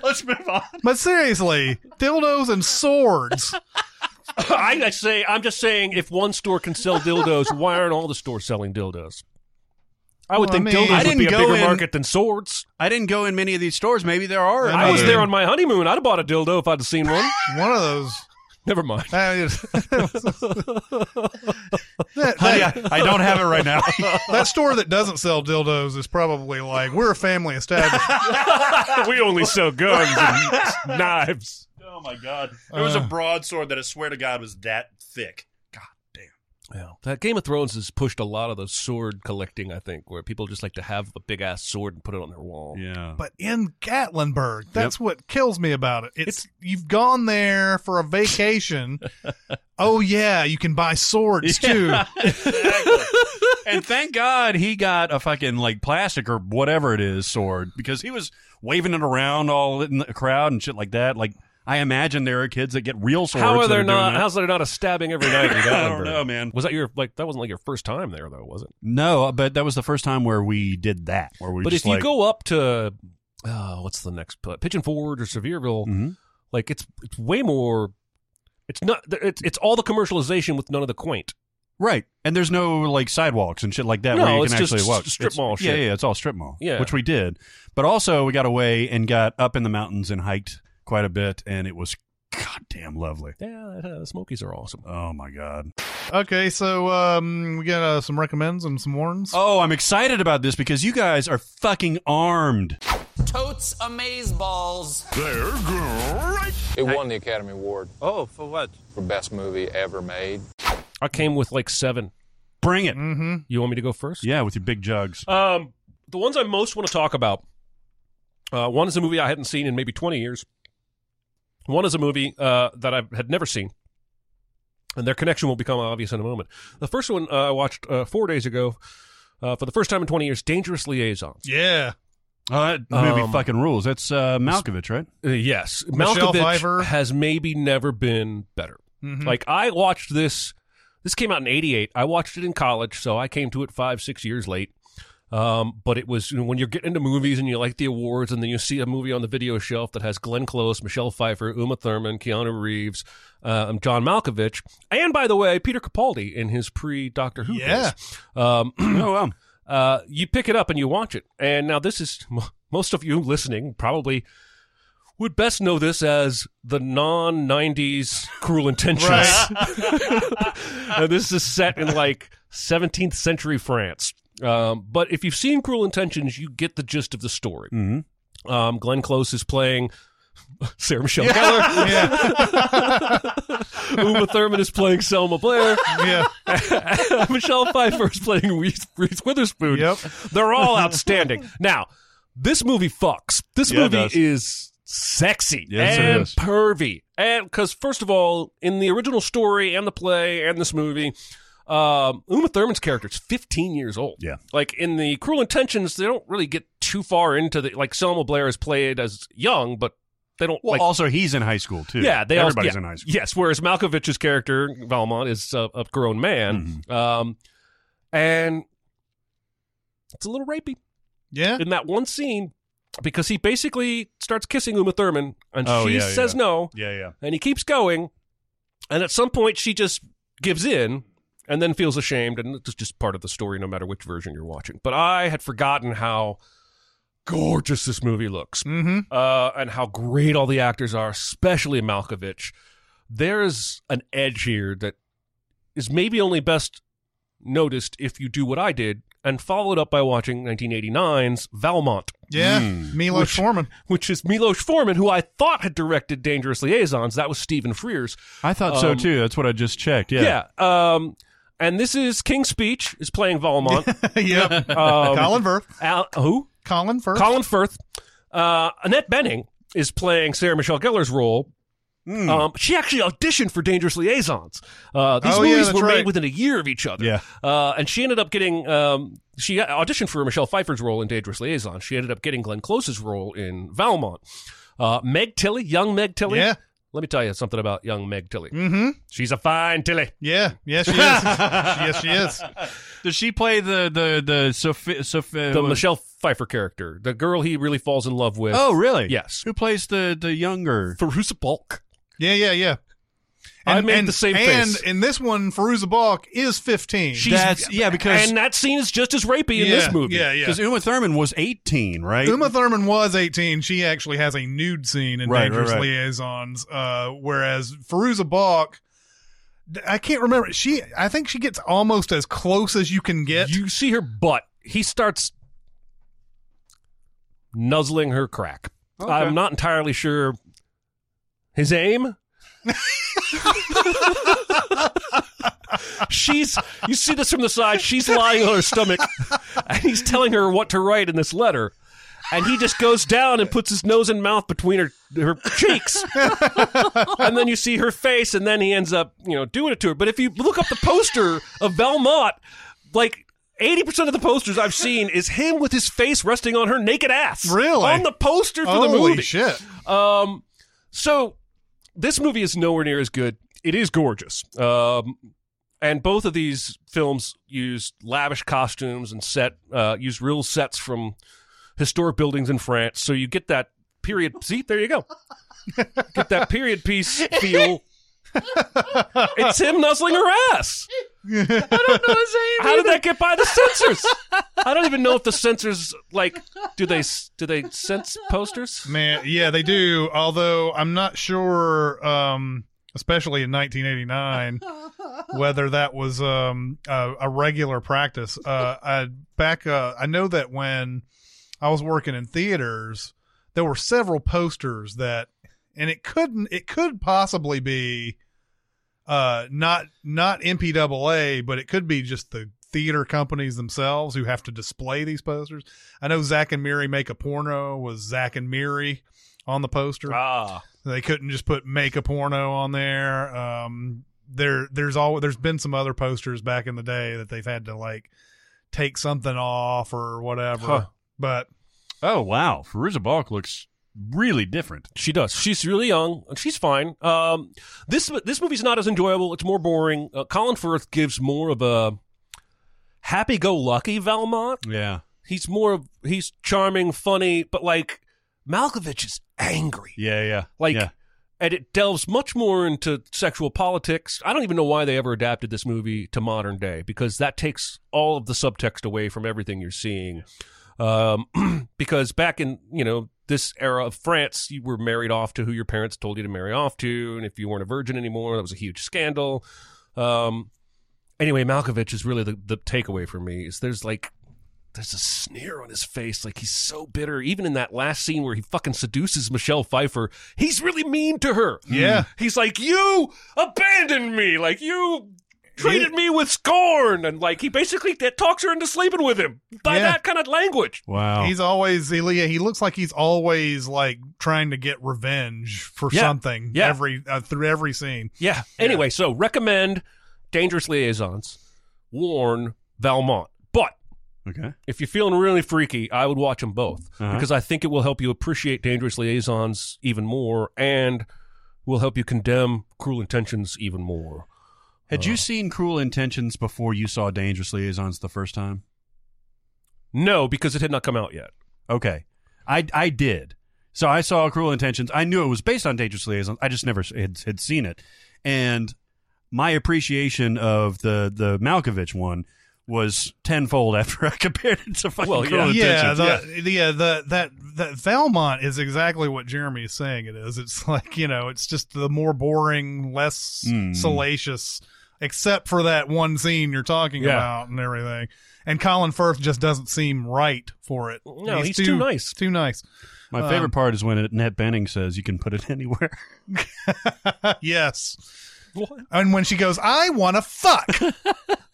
Let's move on. But seriously, dildos and swords. I I say I'm just saying if one store can sell dildos, why aren't all the stores selling dildos? I would Well, I think mean- dildos I would didn't be a go bigger in- market than swords. I didn't go in many of these stores. Maybe there are. I was there on my honeymoon. I'd have bought a dildo if I'd have seen one. One of those. Never mind. Uh, *laughs* that, Honey, that, I, I don't have it right now. *laughs* that store that doesn't sell dildos is probably like we're a family establishment. *laughs* we only sell guns and knives. Oh my god! There was a Uh. broadsword that I swear to God was that thick. God damn. Yeah, that Game of Thrones has pushed a lot of the sword collecting. I think where people just like to have a big ass sword and put it on their wall. Yeah. but in Gatlinburg, that's what kills me about it. It's, you've gone there for a vacation. *laughs* oh yeah, you can buy swords too. *laughs* exactly. and thank God he got a fucking like plastic or whatever it is sword because he was waving it around all in the crowd and shit like that. Like I imagine there are kids that get real swords. How are there not? How's there not a stabbing every night? In *laughs* I don't know, man. Was that your like? That wasn't like your first time there, though, was it? No, but that was the first time where we did that. Where we But if you like, go up to, uh, what's the next put? Pigeon Forge or Sevierville, Mhm. like it's it's way more. It's not. It's it's all the commercialization with none of the quaint. Right. And there's no like sidewalks and shit like that No, where you it's can just actually walk. strip It's- mall Yeah, shit. yeah, it's all strip mall. Yeah. Which we did. But also we got away and got up in the mountains and hiked quite a bit and it was goddamn lovely. Yeah, uh, the Smokies are awesome. Oh my god. Okay, so um, we got uh, some recommends and some warns. Oh, I'm excited about this because you guys are fucking armed. Totes amaze balls. They're great. It won the Academy Award Oh, for what? for best movie ever made. I came with like seven. Bring it. Mm-hmm. You want me to go first? Yeah, with your big jugs. Um, the ones I most want to talk about. Uh, one is a movie I hadn't seen in maybe twenty years. One is a movie uh, that I had never seen, and their connection will become obvious in a moment. The first one uh, I watched uh, four days ago, uh, for the first time in twenty years. Dangerous Liaisons. Yeah. Oh, that movie Um, fucking rules. That's uh, Malkovich, right? Uh, yes, Michelle Malkovich Pfeiffer. has maybe never been better. Mhm. Like I watched this. This came out in '88. I watched it in college, so I came to it five, six years late. Um, but it was you know, when you're getting into movies and you like the awards, and then you see a movie on the video shelf that has Glenn Close, Michelle Pfeiffer, Uma Thurman, Keanu Reeves, um, John Malkovich, and by the way, Peter Capaldi in his pre Doctor Who. Yeah. Um, *clears throat* oh, wow. uh, you pick it up and you watch it. And now this is most of you listening probably would best know this as the non 90s Cruel Intentions. and *laughs* this is set in like 17th century France. Um, but if you've seen Cruel Intentions, you get the gist of the story. Mhm. Um, Glenn Close is playing *laughs* Sarah Michelle Gellar. *laughs* *laughs* Uma Thurman is playing Selma Blair. Yeah. Michelle Pfeiffer is playing Reese, Reese Witherspoon. Yep. They're all outstanding. Now, this movie fucks. This Yeah, movie is sexy Yes, and pervy. And because, first of all, in the original story and the play and this movie, um, Uma Thurman's character is 15 years old. Yeah. Like in the Cruel Intentions, they don't really get too far into the. Like Selma Blair is played as young, but they don't Well, like. also he's in high school too. Yeah, they everybody's yeah. in high school. Yes, whereas Malkovich's character Valmont is a, a grown man, Mm-hmm. um, and it's a little rapey Yeah. in that one scene because he basically starts kissing Uma Thurman, and Oh, she yeah, says yeah. no, Yeah, yeah. and he keeps going, and at some point she just gives in. And then feels ashamed, and it's just part of the story, no matter which version you're watching. But I had forgotten how gorgeous this movie looks Mm-hmm. uh, and how great all the actors are, especially Malkovich. There's an edge here that is maybe only best noticed if you do what I did and followed up by watching 1989's Valmont, Yeah. Mm. Milos Which- Forman. which is Milos Forman, who I thought had directed Dangerous Liaisons. That was Stephen Frears. I thought so Um, too. That's what I just checked. Yeah. Yeah. um, and this is King's Speech is playing Valmont. *laughs* yep. *laughs* Um, Colin Firth. Al- who? Colin Firth. Colin Firth. Uh, Annette Bening is playing Sarah Michelle Gellar's role. Hmm. Um, she actually auditioned for Dangerous Liaisons. Uh, these Oh, yeah, movies that's were right. made within a year of each other. Yeah. Uh, and she ended up getting, um, she auditioned for Michelle Pfeiffer's role in Dangerous Liaisons. She ended up getting Glenn Close's role in Valmont. Uh, Meg Tilly, young Meg Tilly. Yeah. Let me tell you something about young Meg Tilly. Mm-hmm. She's a fine Tilly. Yeah. Yes, she is. yes, she is. *laughs* Does she play the the the Sophie? Sophie The Michelle Pfeiffer character, the girl he really falls in love with. Oh, really? Yes. Who plays the the younger? Fairuza Balk. Yeah, yeah, yeah. I made the same and face. in this one, Fairuza Balk is 15. She's, That's- yeah, because- and that scene is just as rapey in yeah, this movie. Yeah, yeah. Because Uma Thurman was eighteen, right? Uma Thurman was 18. She actually has a nude scene in Right, right, Dangerous right. Liaisons, uh, whereas Fairuza Balk, I can't remember. She, I think she gets almost as close as you can get. You see her butt. He starts nuzzling her crack. I'm not entirely sure his aim. She's you see this from the side she's lying on her stomach and he's telling her what to write in this letter and he just goes down and puts his nose and mouth between her her cheeks and then you see her face and then he ends up you know doing it to her but if you look up the poster of Valmont like 80% of the posters I've seen is him with his face resting on her naked ass. Really? On the poster for Holy the movie. shit. Um, so this movie is nowhere near as good. It is gorgeous. Um, and both of these films use lavish costumes and set, uh, use real sets from historic buildings in France. So you get that period. See, there you go. *laughs* get that period piece feel. *laughs* it's him nuzzling her ass. I don't know his name. How did that get by the censors? I don't even know if the censors like do they do they sense posters? Man, yeah, they do. Although I'm not sure, um, especially in 1989, whether that was um, a, a regular practice. Uh, I back. Uh, I know that when I was working in theaters, there were several posters that, and it couldn't. It could possibly be, uh, not not MPAA, but it could be just the theater companies themselves who have to display these posters. I know Zach and Miri make a porno was Zach and Miri on the poster. Ah, They couldn't just put make a porno on there. Um, there, there's all there's been some other posters back in the day that they've had to like take something off or whatever. Huh. But Oh wow, Fairuza Balk looks really different. She does. She's really young. and She's fine. Um, this this movie's not as enjoyable. It's more boring. Uh, Colin Firth gives more of a happy-go-lucky Valmont. Yeah, He's more of he's charming, funny, but like Malkovich is angry. yeah, yeah. Like, yeah. and it delves much more into sexual politics. I don't even know why they ever adapted this movie to modern day because that takes all of the subtext away from everything you're seeing. Um, *clears throat* because back in you know this era of France, you were married off to who your parents told you to marry off to, and if you weren't a virgin anymore, that was a huge scandal. Um, anyway, Malkovich is really the the takeaway for me. Is there's like there's a sneer on his face, like he's so bitter. Even in that last scene where he fucking seduces Michelle Pfeiffer, he's really mean to her. Yeah. He's like, You abandoned me. Like, you treated me with scorn. And, like, he basically t- talks her into sleeping with him by Yeah. that kind of language. Wow. He's always he, yeah, he looks like he's always like trying to get revenge for Yeah. something Yeah. every uh, through every scene. Yeah. Anyway, so recommend Dangerous Liaisons, warn Valmont. But okay. if you're feeling really freaky, I would watch them both Uh-huh. because I think it will help you appreciate Dangerous Liaisons even more and will help you condemn Cruel Intentions even more. Had Uh. you seen Cruel Intentions before you saw Dangerous Liaisons the first time? No, because it had not come out yet. Okay. I I did. So I saw Cruel Intentions. I knew it was based on Dangerous Liaisons. I just never had, had seen it. And my appreciation of the the Malkovich one was tenfold *laughs* after I compared it to fucking Well, Cruel Yeah, Intentions. the, the yeah the that that Valmont is exactly what Jeremy is saying. It is. It's *laughs* like you know, it's just the more boring, less Mm. salacious, except for that one scene you're talking Yeah. about and everything. And Colin Firth just doesn't seem right for it. No, he's too nice. Too nice. My Um, favorite part is when Annette Bening says you can put it *laughs* anywhere. *laughs* yes. What? And when she goes, I want to fuck.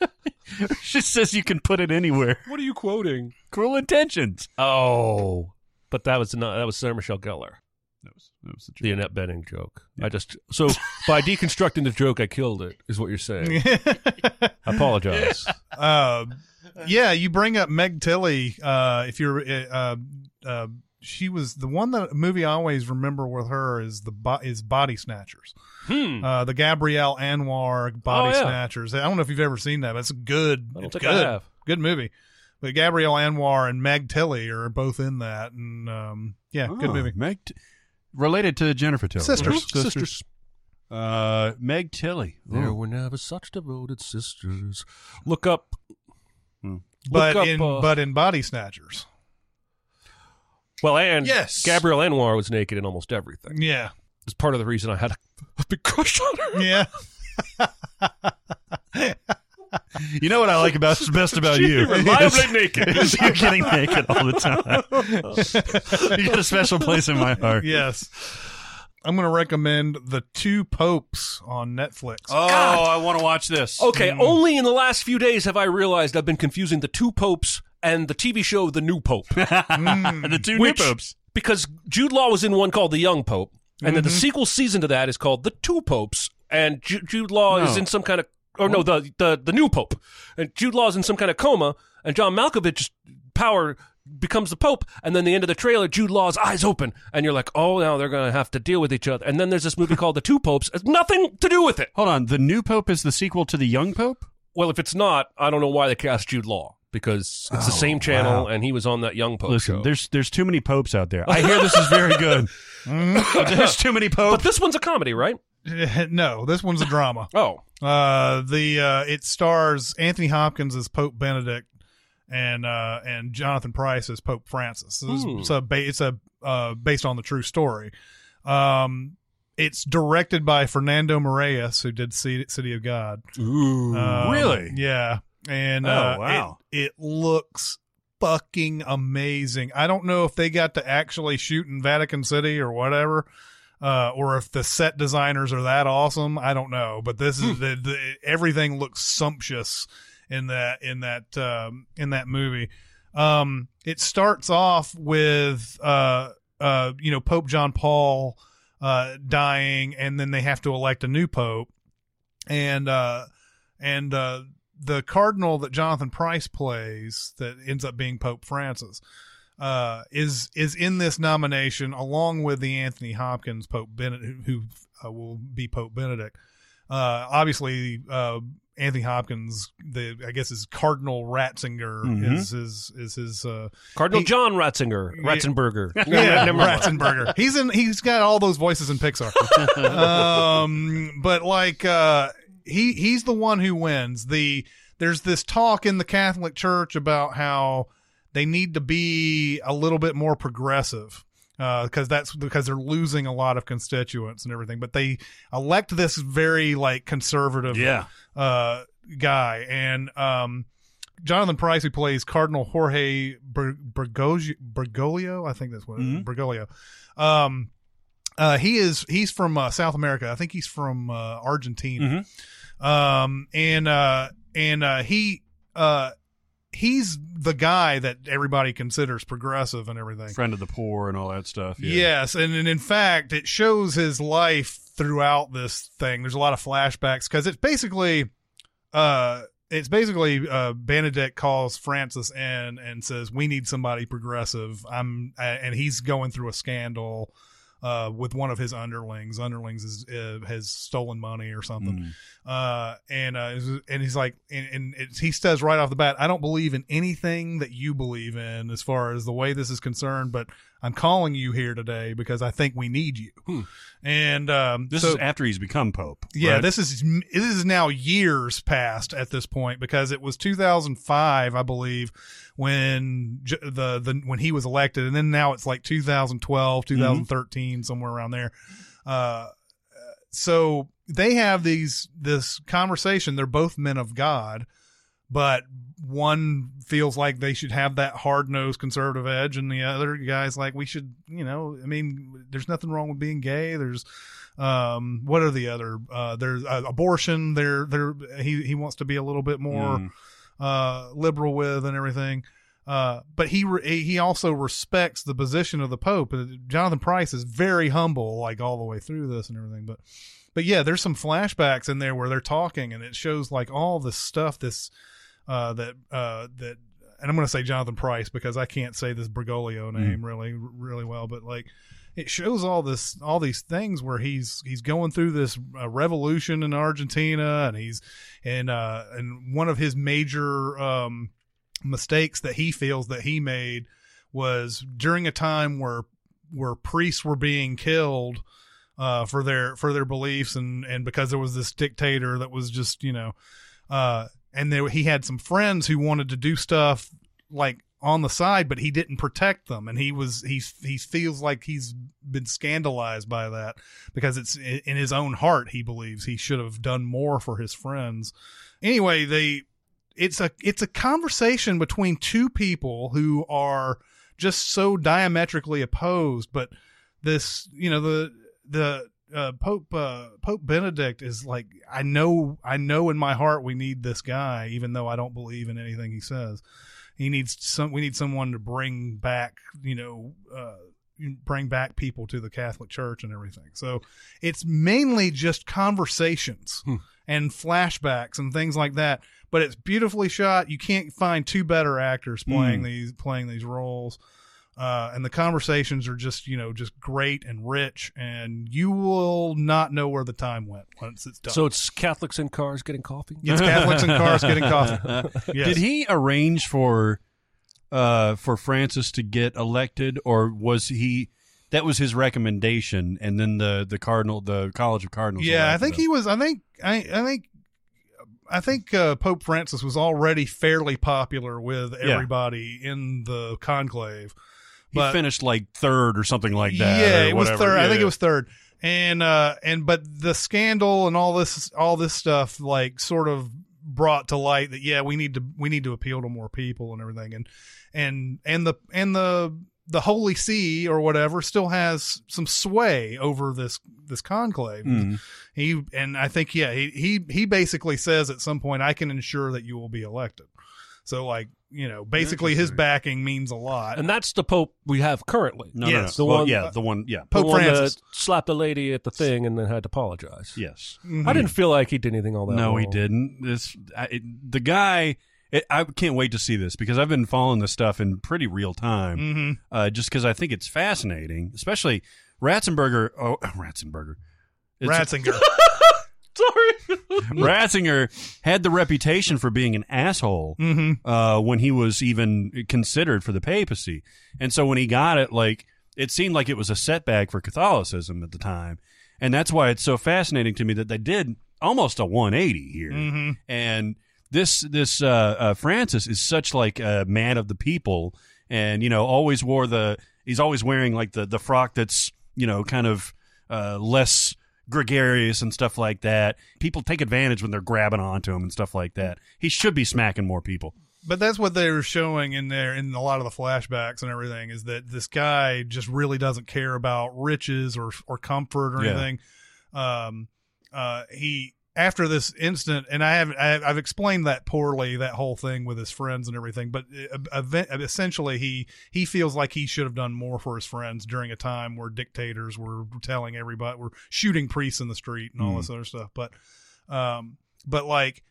*laughs* she says you can put it anywhere. What are you quoting? Cruel Intentions. Oh, but that was not that was Sarah Michelle Gellar, That was, that was the the Annette Bening joke. I just so by deconstructing the joke, I killed it. Is what you're saying? *laughs* I apologize. uh, yeah, you bring up Meg Tilly. Uh, if you're, uh, uh, she was the one that movie I always remember with her is the bo- is Body Snatchers. Hmm. Uh, the Gabrielle Anwar Body Oh, yeah. Snatchers. I don't know if you've ever seen that. But it's good. It's good. Good movie. But Gabrielle Anwar and Meg Tilly are both in that, and um, yeah, good Oh, movie. Meg T- related to Jennifer Tilly. Sisters. Mhm. Sisters. Uh, Meg Tilly. There Ooh. were never such devoted sisters. Look up. But Look up, in uh, but in Body Snatchers, Well, and Yes. Gabrielle Anwar was naked in almost everything. yeah, It's part of the reason I had a, a *laughs* big crush on her. yeah. *laughs* You know what I like about best about you? Reliably *laughs* naked. is *laughs* you're getting naked all the time. *laughs* you got a special place in my heart. yes. I'm going to recommend The Two Popes on Netflix. Oh, I want to watch this. Okay, mm. only in the last few days have I realized I've been confusing the two popes and the TV show The New Pope. And mm. the two Which- new popes. because Jude Law was in one called The Young Pope, and then the mm-hmm. sequel season to that is called The Two Popes, and Ju- Jude Law is in some kind of or no the the the new Pope, and Jude Law's in some kind of coma, and John Malkovich's power becomes the Pope, and then the end of the trailer, Jude Law's eyes open, and you're like, oh, now they're gonna have to deal with each other, and then there's this movie called The Two Popes, it's nothing to do with it. Hold on. The new pope is the sequel to the young pope? Well, if it's not, I don't know why they cast Jude Law because it's the oh, same channel, and he was on that Young Pope Listen, show. there's there's too many popes out there. I hear this is very good. *laughs* there's too many popes. But this one's a comedy, right? *laughs* no, this one's a drama. *laughs* Oh, Uh, the uh, it stars Anthony Hopkins as Pope Benedict and uh, and Jonathan Pryce as Pope Francis. So it's, Hmm. it's a ba- it's a uh, based on the true story. Um, it's directed by Fernando Meirelles, who did City, City of God. ooh, Um, Really? Yeah. And Oh, uh, wow. it, it looks fucking amazing. I don't know if they got to actually shoot in Vatican City or whatever, uh, or if the set designers are that awesome. I don't know, but this is the, the everything looks sumptuous in that in that um, in that movie. Um, it starts off with uh, uh, you know Pope John Paul uh, dying, and then they have to elect a new pope, and uh, and uh, the cardinal that Jonathan Pryce plays that ends up being Pope Francis. Uh, is is in this nomination along with the Anthony Hopkins Pope Benedict, who uh, will be Pope Benedict. Uh, obviously, uh, Anthony Hopkins, the I guess is Cardinal Ratzinger Mhm. is his is his uh, Cardinal He- John Ratzinger, Yeah. Ratzenberger. *laughs* yeah, mind. Ratzenberger. He's in. He's got all those voices in Pixar. *laughs* um, but like, uh, he he's the one who wins. The there's this talk in the Catholic Church about how they need to be a little bit more progressive. Because that's because they're losing a lot of constituents and everything, but they elect this very like conservative Yeah. uh, guy, and um, Jonathan Pryce, who plays Cardinal Jorge Ber- Bergoglio, Bergoglio, I think that's what Mhm. Bergoglio. Um, uh, he is he's from uh, South America. I think he's from uh, Argentina. Um, and uh, and uh, he uh, he's the guy that everybody considers progressive and everything. Friend of the poor and all that stuff. Yeah. Yes, and, and in fact, it shows his life throughout this thing. There's a lot of flashbacks because it's basically, uh, it's basically uh, Benedict calls Francis in and says, "We need somebody progressive." I'm, uh, and he's going through a scandal. Uh, with one of his underlings, underlings is, uh, has stolen money or something, uh, and uh, and he's like, and, and he says right off the bat, I don't believe in anything that you believe in as far as the way this is concerned, but I'm calling you here today because I think we need you. And um, This so- is after he's become Pope. yeah, right? this is this is now years past at this point because it was 2005, I believe, when the the when he was elected, and then now it's like 2012, 2013, somewhere around there. Uh, so they have these this conversation. They're both men of God, but one feels like they should have that hard nosed conservative edge, and the other guy's like we should, you know, I mean, there's nothing wrong with being gay. There's um what are the other uh there's uh, abortion there there he he wants to be a little bit more Mm. Uh liberal with and everything. Uh but he re- he also respects the position of the pope. Jonathan Pryce is very humble like all the way through this and everything. But but yeah there's some flashbacks in there where they're talking and it shows like all this stuff this uh that uh that and i'm going to say jonathan pryce because i can't say this bergoglio name really really well but like it shows all this all these things where he's he's going through this uh, revolution in Argentina and he's and uh and one of his major um mistakes that he feels that he made was during a time where where priests were being killed uh for their for their beliefs and and because there was this dictator that was just you know uh and there he had some friends who wanted to do stuff like on the side, but he didn't protect them, and he was he he feels like he's been scandalized by that because it's in his own heart he believes he should have done more for his friends. Anyway, they it's a it's a conversation between two people who are just so diametrically opposed, but this you know the the uh, Pope uh, Pope Benedict is like I know I know in my heart we need this guy even though I don't believe in anything he says. He needs some we need someone to bring back, you know, uh bring back people to the Catholic Church and everything. So it's mainly just conversations and flashbacks and things like that, but it's beautifully shot. You can't find two better actors playing Mm. these playing these roles uh, and the conversations are just you know just great and rich and you will not know where the time went once it's done So it's Catholics in cars getting coffee. it's catholics in cars getting coffee *laughs* yes. Did he arrange for uh for Francis to get elected or was he that was his recommendation and then the the cardinal the college of cardinals yeah i think him? he was i think i, I think I think uh, Pope Francis was already fairly popular with Yeah. everybody in the conclave. He finished like third or something like that Yeah, it was third. I think it was third. And uh and but the scandal and all this all this stuff like sort of brought to light that yeah, we need to we need to appeal to more people and everything. And and and the and the the Holy See or whatever still has some sway over this this conclave. Mhm. He and I think yeah, he he he basically says at some point I can ensure that you will be elected. So like, you know, basically his backing means a lot. And that's the Pope we have currently. No, Yes, no, the. Well, one- yeah, the one, yeah, Pope the one Francis. that slapped a lady at the thing and then had to apologize. yes. Mhm. I didn't feel like he did anything all that No, he didn't. This I, it, the guy, It, I can't wait to see this because I've been following this stuff in pretty real time. Mhm. Uh, just because I think it's fascinating, especially Ratzenberger. Oh, *laughs* Ratzenberger. It's- Ratzinger. *laughs* Sorry. *laughs* Ratzinger had the reputation for being an asshole Mhm. uh, when he was even considered for the papacy, and so when he got it, like it seemed like it was a setback for Catholicism at the time, and that's why it's so fascinating to me that they did almost a 180 here, Mhm. and this this uh, uh, Francis is such like a man of the people, and you know always wore the he's always wearing like the the frock that's you know kind of uh, less gregarious and stuff like that. People take advantage when they're grabbing onto him and stuff like that. He should be smacking more people. But that's what they were showing in there in a lot of the flashbacks and everything is that this guy just really doesn't care about riches or or comfort or Yeah. anything. Um, uh, he after this incident, and I have I've explained that poorly that whole thing with his friends and everything, but uh, event, essentially he he feels like he should have done more for his friends during a time where dictators were telling everybody were shooting priests in the street and all this other stuff. But um, but like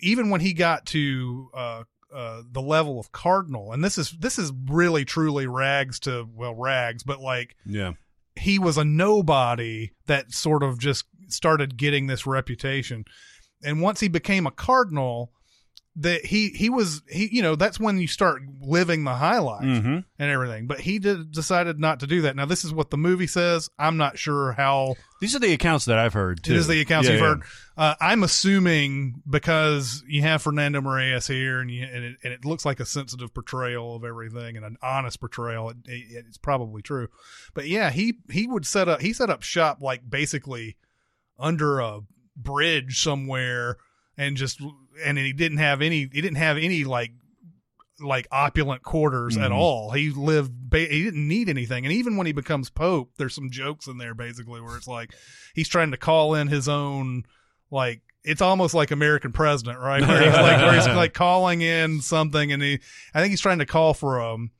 even when he got to uh, uh, the level of cardinal, and this is this is really truly rags to well rags, but like Yeah. he was a nobody that sort of just started getting this reputation, and once he became a cardinal, that he he was he you know that's when you start living the high life Mhm. and everything. But he did, decided not to do that. Now this is what the movie says. I'm not sure how These are the accounts that I've heard too. it is the accounts Yeah, you've yeah. heard. Uh, I'm assuming because you have Fernando Meirelles here, and you, and it, and it looks like a sensitive portrayal of everything and an honest portrayal. It, it, it's probably true, but yeah, he he would set up he set up shop like basically under a bridge somewhere, and just and he didn't have any he didn't have any like like opulent quarters at Mhm. all. He lived ba- he didn't need anything. And even when he becomes pope, there's some jokes in there basically where it's like he's trying to call in his own like it's almost like American president, right? Where he's like where he's like calling in something and he I think he's trying to call for um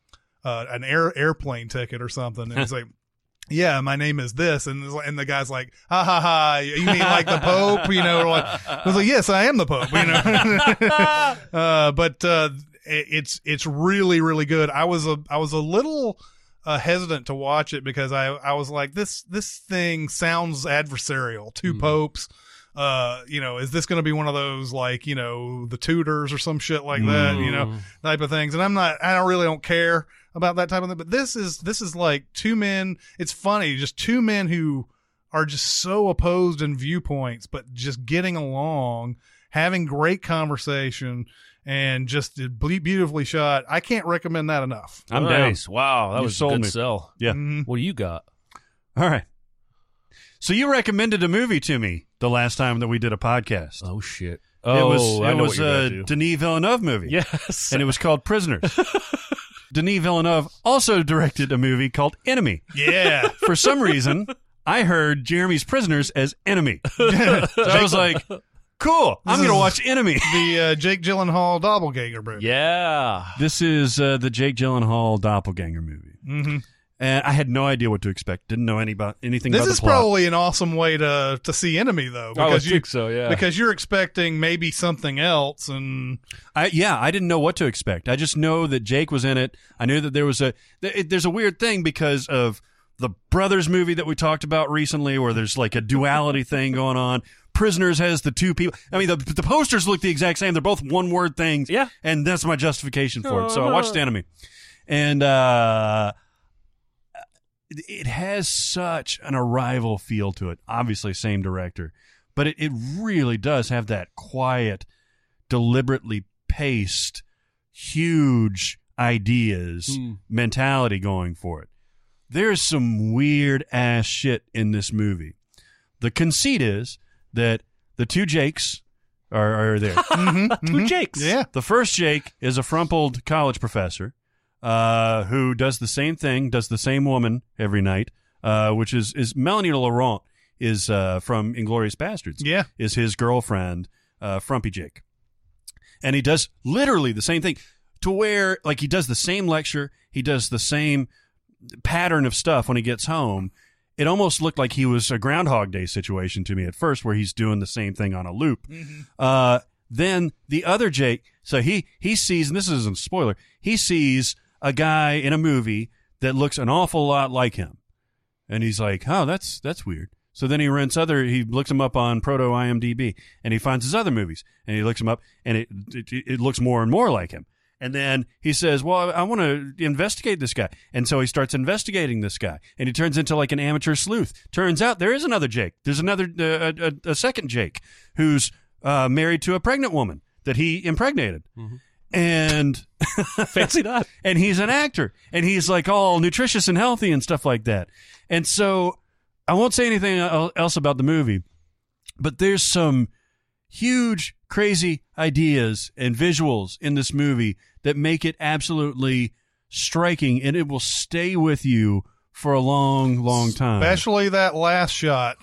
uh, an air airplane ticket or something and he's like yeah, my name is this, and and the guy's like, ha ha ha, you mean like the Pope, you know? Like, I was like, yes, I am the Pope, you know. *laughs* uh, but uh, it, it's it's really really good. I was a I was a little uh, hesitant to watch it because I I was like, this this thing sounds adversarial. Two popes. Uh, you know, is this going to be one of those like you know the Tudors or some shit like that? You know, type of things. And I'm not. I don't really don't care about that type of thing. But this is this is like two men. It's funny, just two men who are just so opposed in viewpoints, but just getting along, having great conversation, and just beautifully shot. I can't recommend that enough. I'm down. nice. Wow, that You was a sold good me. sell. Yeah. Mhm. What do you got? All right. So you recommended a movie to me the last time that we did a podcast. Oh shit. it Oh, was I it know was what you're a do. Denis Villeneuve movie. Yes. And it was called Prisoners. *laughs* Denis Villeneuve also directed a movie called Enemy. Yeah, *laughs* For some reason, I heard Jeremy's Prisoners as Enemy. *laughs* so I was like, cool. I'm going to watch Enemy. the uh, Jake Gyllenhaal doppelganger movie. yeah. This is uh, the Jake Gyllenhaal doppelganger movie. hmm And I had no idea what to expect. Didn't know any about anything This about is the plot. probably an awesome way to to see enemy though, I would because you think so. Yeah. because you're expecting maybe something else, and I, yeah, I didn't know what to expect. I just know that Jake was in it. I knew that there was a it, there's a weird thing because of the Brothers movie that we talked about recently, where there's like a duality thing going on. Prisoners has the two people. I mean, the the posters look the exact same. They're both one word things. Yeah. and that's my justification for it. So I watched Enemy, and uh, it, has such an arrival feel to it. Obviously, same director, but it, it really does have that quiet, deliberately paced, huge ideas Hmm. mentality going for it. There's some weird ass shit in this movie. The conceit is that the two Jakes are, are there. *laughs* Two Jakes. yeah, The first Jake is a frumpled college professor uh, who does the same thing, does the same woman every night, uh, which is is Melanie Laurent is uh, from Inglourious Basterds. yeah, is his girlfriend, uh, Frumpy Jake, and he does literally the same thing to where like he does the same lecture, he does the same pattern of stuff when he gets home. It almost looked like he was a Groundhog Day situation to me at first, where he's doing the same thing on a loop. Uh, Then the other Jake, so he he sees, and this isn't a spoiler. He sees a guy in a movie that looks an awful lot like him, and he's like, "Oh, that's that's weird." So then he rents other. He looks him up on Proto IMDb, and he finds his other movies, and he looks him up, and it it, it looks more and more like him. And then he says, "Well, I, I want to investigate this guy." And so he starts investigating this guy, and he turns into like an amateur sleuth. Turns out there is another Jake. There's another uh, a, a, a second Jake who's uh, married to a pregnant woman that he impregnated. And *laughs* Fancy that. *laughs* and he's an actor and he's like all nutritious and healthy and stuff like that. And so I won't say anything else about the movie, but there's some huge crazy ideas and visuals in this movie that make it absolutely striking and it will stay with you for a long long time. Especially that last shot.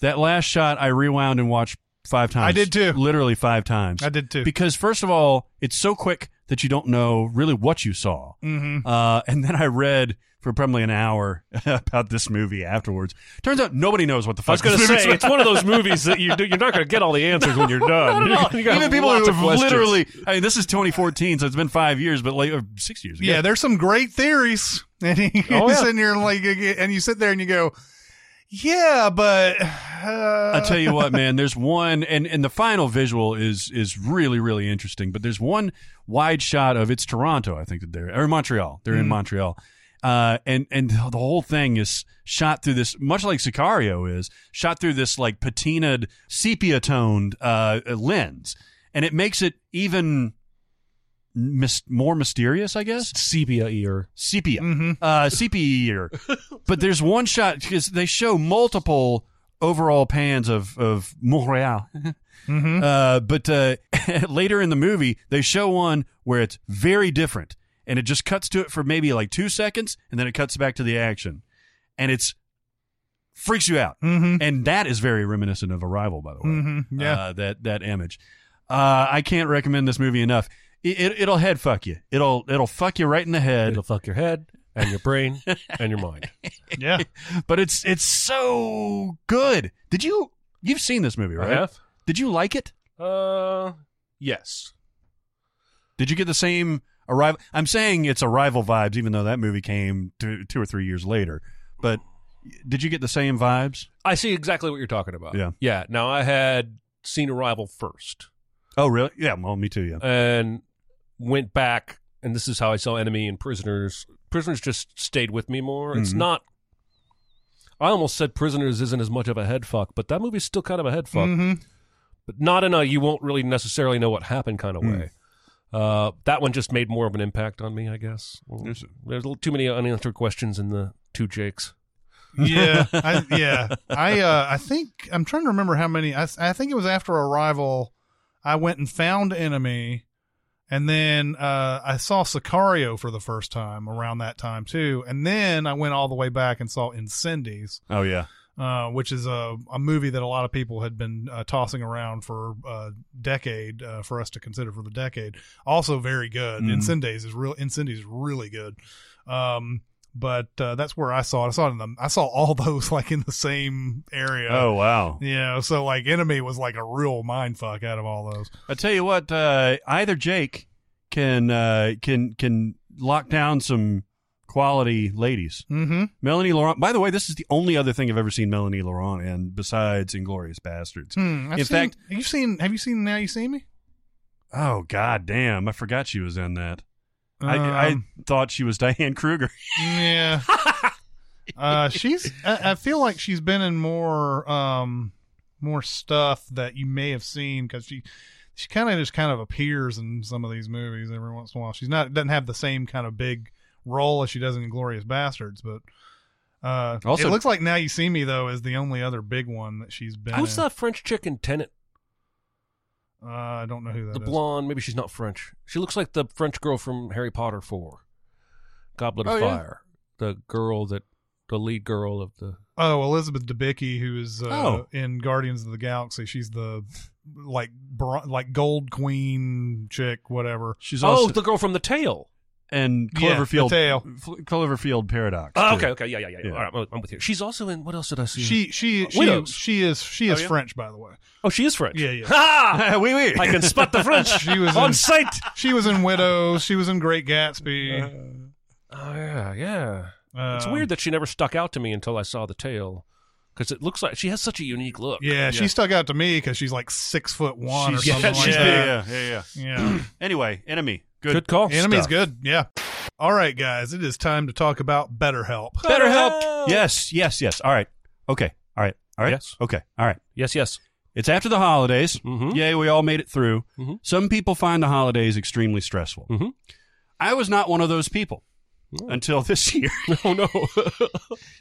That last shot I rewound and watched 5 times. I did too. Literally 5 times. I did too. Because first of all, it's so quick that you don't know really what you saw. Mm-hmm. Uh, and then I read for probably an hour *laughs* about this movie afterwards. Turns out nobody knows what the fuck. I was going to say it's one of those *laughs* movies that you do, you're not going to get all the answers when you're done. *laughs* You Even people who have literally, I mean, this is 2014, so it's been five years, but like six years. ago. Yeah, there's some great theories, and you Oh, yeah. sit there and like, and you sit there and you go, "Yeah, but." Uh, I tell you what, man. There's *laughs* one, and and the final visual is is really really interesting. But there's one wide shot of it's Toronto, I think that they're or Montreal. They're in Montreal, uh, and and the whole thing is shot through this, much like Sicario is shot through this like patinaed sepia toned uh, lens, and it makes it even mis- more mysterious, I guess sepia ear. sepia, Mhm. uh, sepia. Ear. but there's one shot because they show multiple overall pans of of Montreal. Mhm. *laughs* Uh, but uh, *laughs* later in the movie, they show one where it's very different, and it just cuts to it for maybe like two seconds, and then it cuts back to the action, and it's freaks you out. Mhm. And that is very reminiscent of Arrival, by the way. Mhm. Yeah. Uh, that that image. Uh, I can't recommend this movie enough. It, it, it'll head fuck you. It'll it'll fuck you right in the head. It'll fuck your head and your brain and your mind. *laughs* yeah. *laughs* but it's it's so good. Did you you've seen this movie, right? I have. Did you like it? Uh, yes. Did you get the same arrival? I'm saying it's arrival vibes, even though that movie came two, two or three years later. But did you get the same vibes? I see exactly what you're talking about. Yeah. Yeah. Now I had seen Arrival first Oh, really? Yeah. Well, me too. Yeah. and went back, and this is how I saw Enemy and Prisoners. Prisoners just stayed with me more. It's Mhm. not. I almost said Prisoners isn't as much of a head fuck, but that movie's still kind of a head fuck. Mhm. but not in a you won't really necessarily know what happened kind of Hmm. way. Uh, that one just made more of an impact on me, I guess. There's- There's a little too many unanswered questions in the two Jakes. yeah, *laughs* I, yeah. I uh, I think I'm trying to remember how many. I, I think it was after Arrival. I went and found Enemy, and then uh, I saw Sicario for the first time around that time too. And then I went all the way back and saw Incendies, Oh, yeah. uh, which is a, a movie that a lot of people had been uh, tossing around for a decade uh, for us to consider for the decade. Also very good. Mhm. Incendies is real. Incendies is really good. Um, but uh, that's where I saw it. I saw it in the. I saw all *laughs* those like in the same area. Oh, wow. Yeah, so like Enemy was like a real mind fuck out of all those. I tell you what, uh, either Jake can uh, can can lock down some quality ladies. Mm-hmm. Melanie Laurent. By the way, this is the only other thing I've ever seen Melanie Laurent in besides Inglourious Basterds. Hmm, In seen- fact- have you seen? Have you seen Now You See Me? Oh God damn! I forgot she was in that. I, I Um, thought she was Diane Kruger. *laughs* yeah. uh, she's. I, I feel like she's been in more, um, more stuff that you may have seen because she, she kind of just kind of appears in some of these movies every once in a while. She's not doesn't have the same kind of big role as she does in Glorious Bastards, but. Uh, Also- it looks like Now You See Me though is the only other big one that she's been. Who's in. that French chick in Tenet? Uh, I don't know who that The is. blonde. Maybe she's not French. She looks like the French girl from Harry Potter Four, Goblet of Oh, yeah. Fire. The girl that, the lead girl of the. Oh, Elizabeth Debicki, who is uh, Oh. in Guardians of the Galaxy. She's the like bron- like gold queen chick, whatever. She's also oh, the girl from the Tale. And Cloverfield tail. F- Cloverfield paradox. Oh, okay, okay, yeah, yeah, yeah. Yeah. All right, I'm- I'm with you. She's also in. What else did I see? She she she, Widows. she is she is yeah? French, by the way. oh, she is French. Yeah, yeah. Ha! *laughs* oui, oui. I can spot the French *laughs* She was on in- sight. She was in Widows. She was in Great Gatsby. Oh yeah, yeah. it's Um, weird that she never stuck out to me until I saw the Tale, because it looks like she has such a unique look. Yeah, she stuck out to me because she's like six foot one She's- or something yeah, like she's that. yeah, yeah, yeah. Yeah, *clears throat* Anyway, enemy. Good. Good call. enemy's Stuff. good. Yeah. All right, guys, it is time to talk about BetterHelp. Better help. Yes, yes, yes. All right. Okay. All right. All right. Yes. Okay. All right. Yes, yes. It's after the holidays. Mhm. Yay, we all made it through. Mhm. Some people find the holidays extremely stressful. Mhm. I was not one of those people until this year. Oh *laughs* no. *laughs*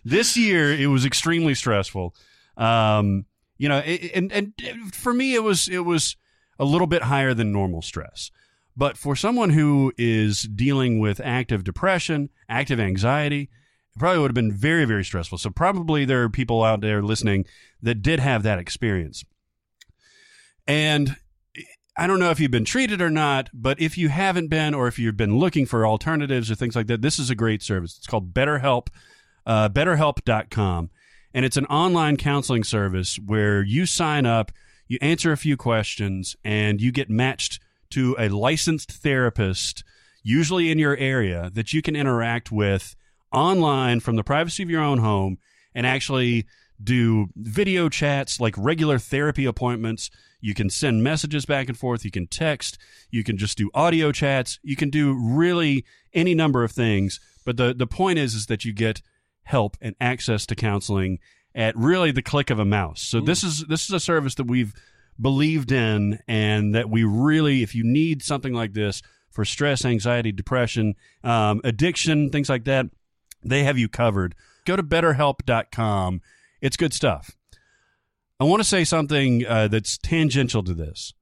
this year it was extremely stressful. Um, you know, it, and and for me it was it was a little bit higher than normal stress. But for someone who is dealing with active depression, active anxiety, it probably would have been very very stressful. So probably there are people out there listening that did have that experience. And I don't know if you've been treated or not, but if you haven't been, or if you've been looking for alternatives or things like that, this is a great service. It's called BetterHelp, uh, BetterHelp.com, and it's an online counseling service where you sign up, you answer a few questions, and you get matched to a licensed therapist, usually in your area, that you can interact with online from the privacy of your own home and actually do video chats like regular therapy appointments. You can send messages back and forth. You can text. You can just do audio chats. You can do really any number of things. But the, the point is, is that you get help and access to counseling at really the click of a mouse. So hmm. this is, this is a service that we've believed in and that we really, if you need something like this for stress, anxiety, depression, um, addiction, things like that, they have you covered. Go to betterhelp.com. It's good stuff. I want to say something uh, that's tangential to this.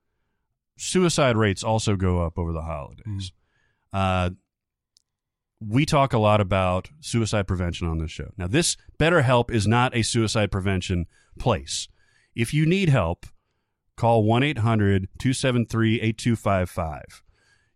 Suicide rates also go up over the holidays. Uh, we talk a lot about suicide prevention on this show. Now, this BetterHelp is not a suicide prevention place. If you need help, call 1 800 273 8255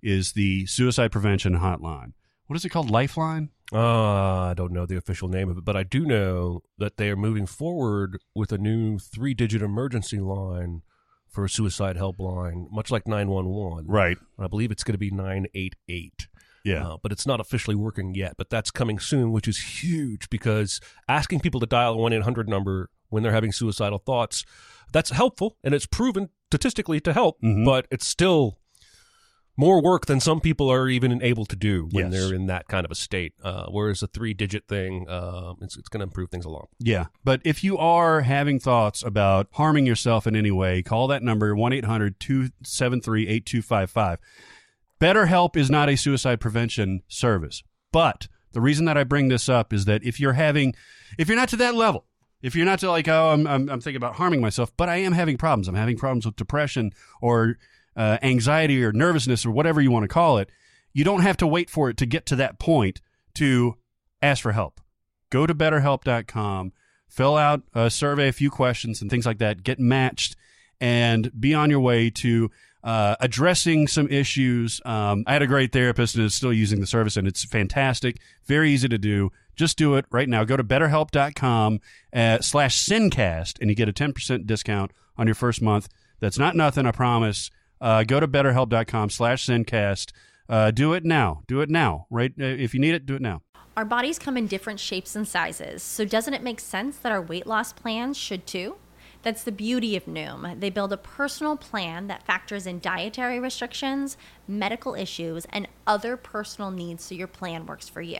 is the suicide prevention hotline. What is it called? Lifeline? Uh, I don't know the official name of it, but I do know that they are moving forward with a new three-digit emergency line for a suicide helpline, much like 911. Right. I believe it's going to be 988. Yeah. Uh, but it's not officially working yet. But that's coming soon, which is huge because asking people to dial a 1 800 number when they're having suicidal thoughts, that's helpful and it's proven statistically to help, Mhm. but it's still more work than some people are even able to do when Yes. they're in that kind of a state. Uh, whereas a three digit thing, uh, it's, it's going to improve things a lot. Yeah. But if you are having thoughts about harming yourself in any way, call that number 1 800 273 8255. BetterHelp is not a suicide prevention service. But the reason that I bring this up is that if you're having, if you're not to that level, if you're not to like, oh, I'm, I'm, I'm thinking about harming myself, but I am having problems. I'm having problems with depression or uh, anxiety or nervousness or whatever you want to call it. You don't have to wait for it to get to that point to ask for help. Go to betterhelp.com, fill out a survey, a few questions, and things like that. Get matched and be on your way to uh, addressing some issues. Um, I had a great therapist and is still using the service, and it's fantastic. Very easy to do. Just do it right now. Go to betterhelp.com uh, slash sincast, and you get a 10% discount on your first month. That's not nothing, I promise. Uh, go to betterhelp.com slash sincast. Uh, do it now. Do it now. Right? Uh, If you need it, do it now. Our bodies come in different shapes and sizes, so doesn't it make sense that our weight loss plans should too? That's the beauty of Noom. They build a personal plan that factors in dietary restrictions, medical issues, and other personal needs so your plan works for you.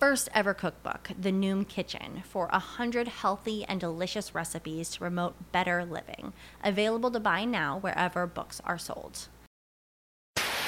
first ever cookbook, The Noom Kitchen, for 100 healthy and delicious recipes to promote better living. Available to buy now wherever books are sold.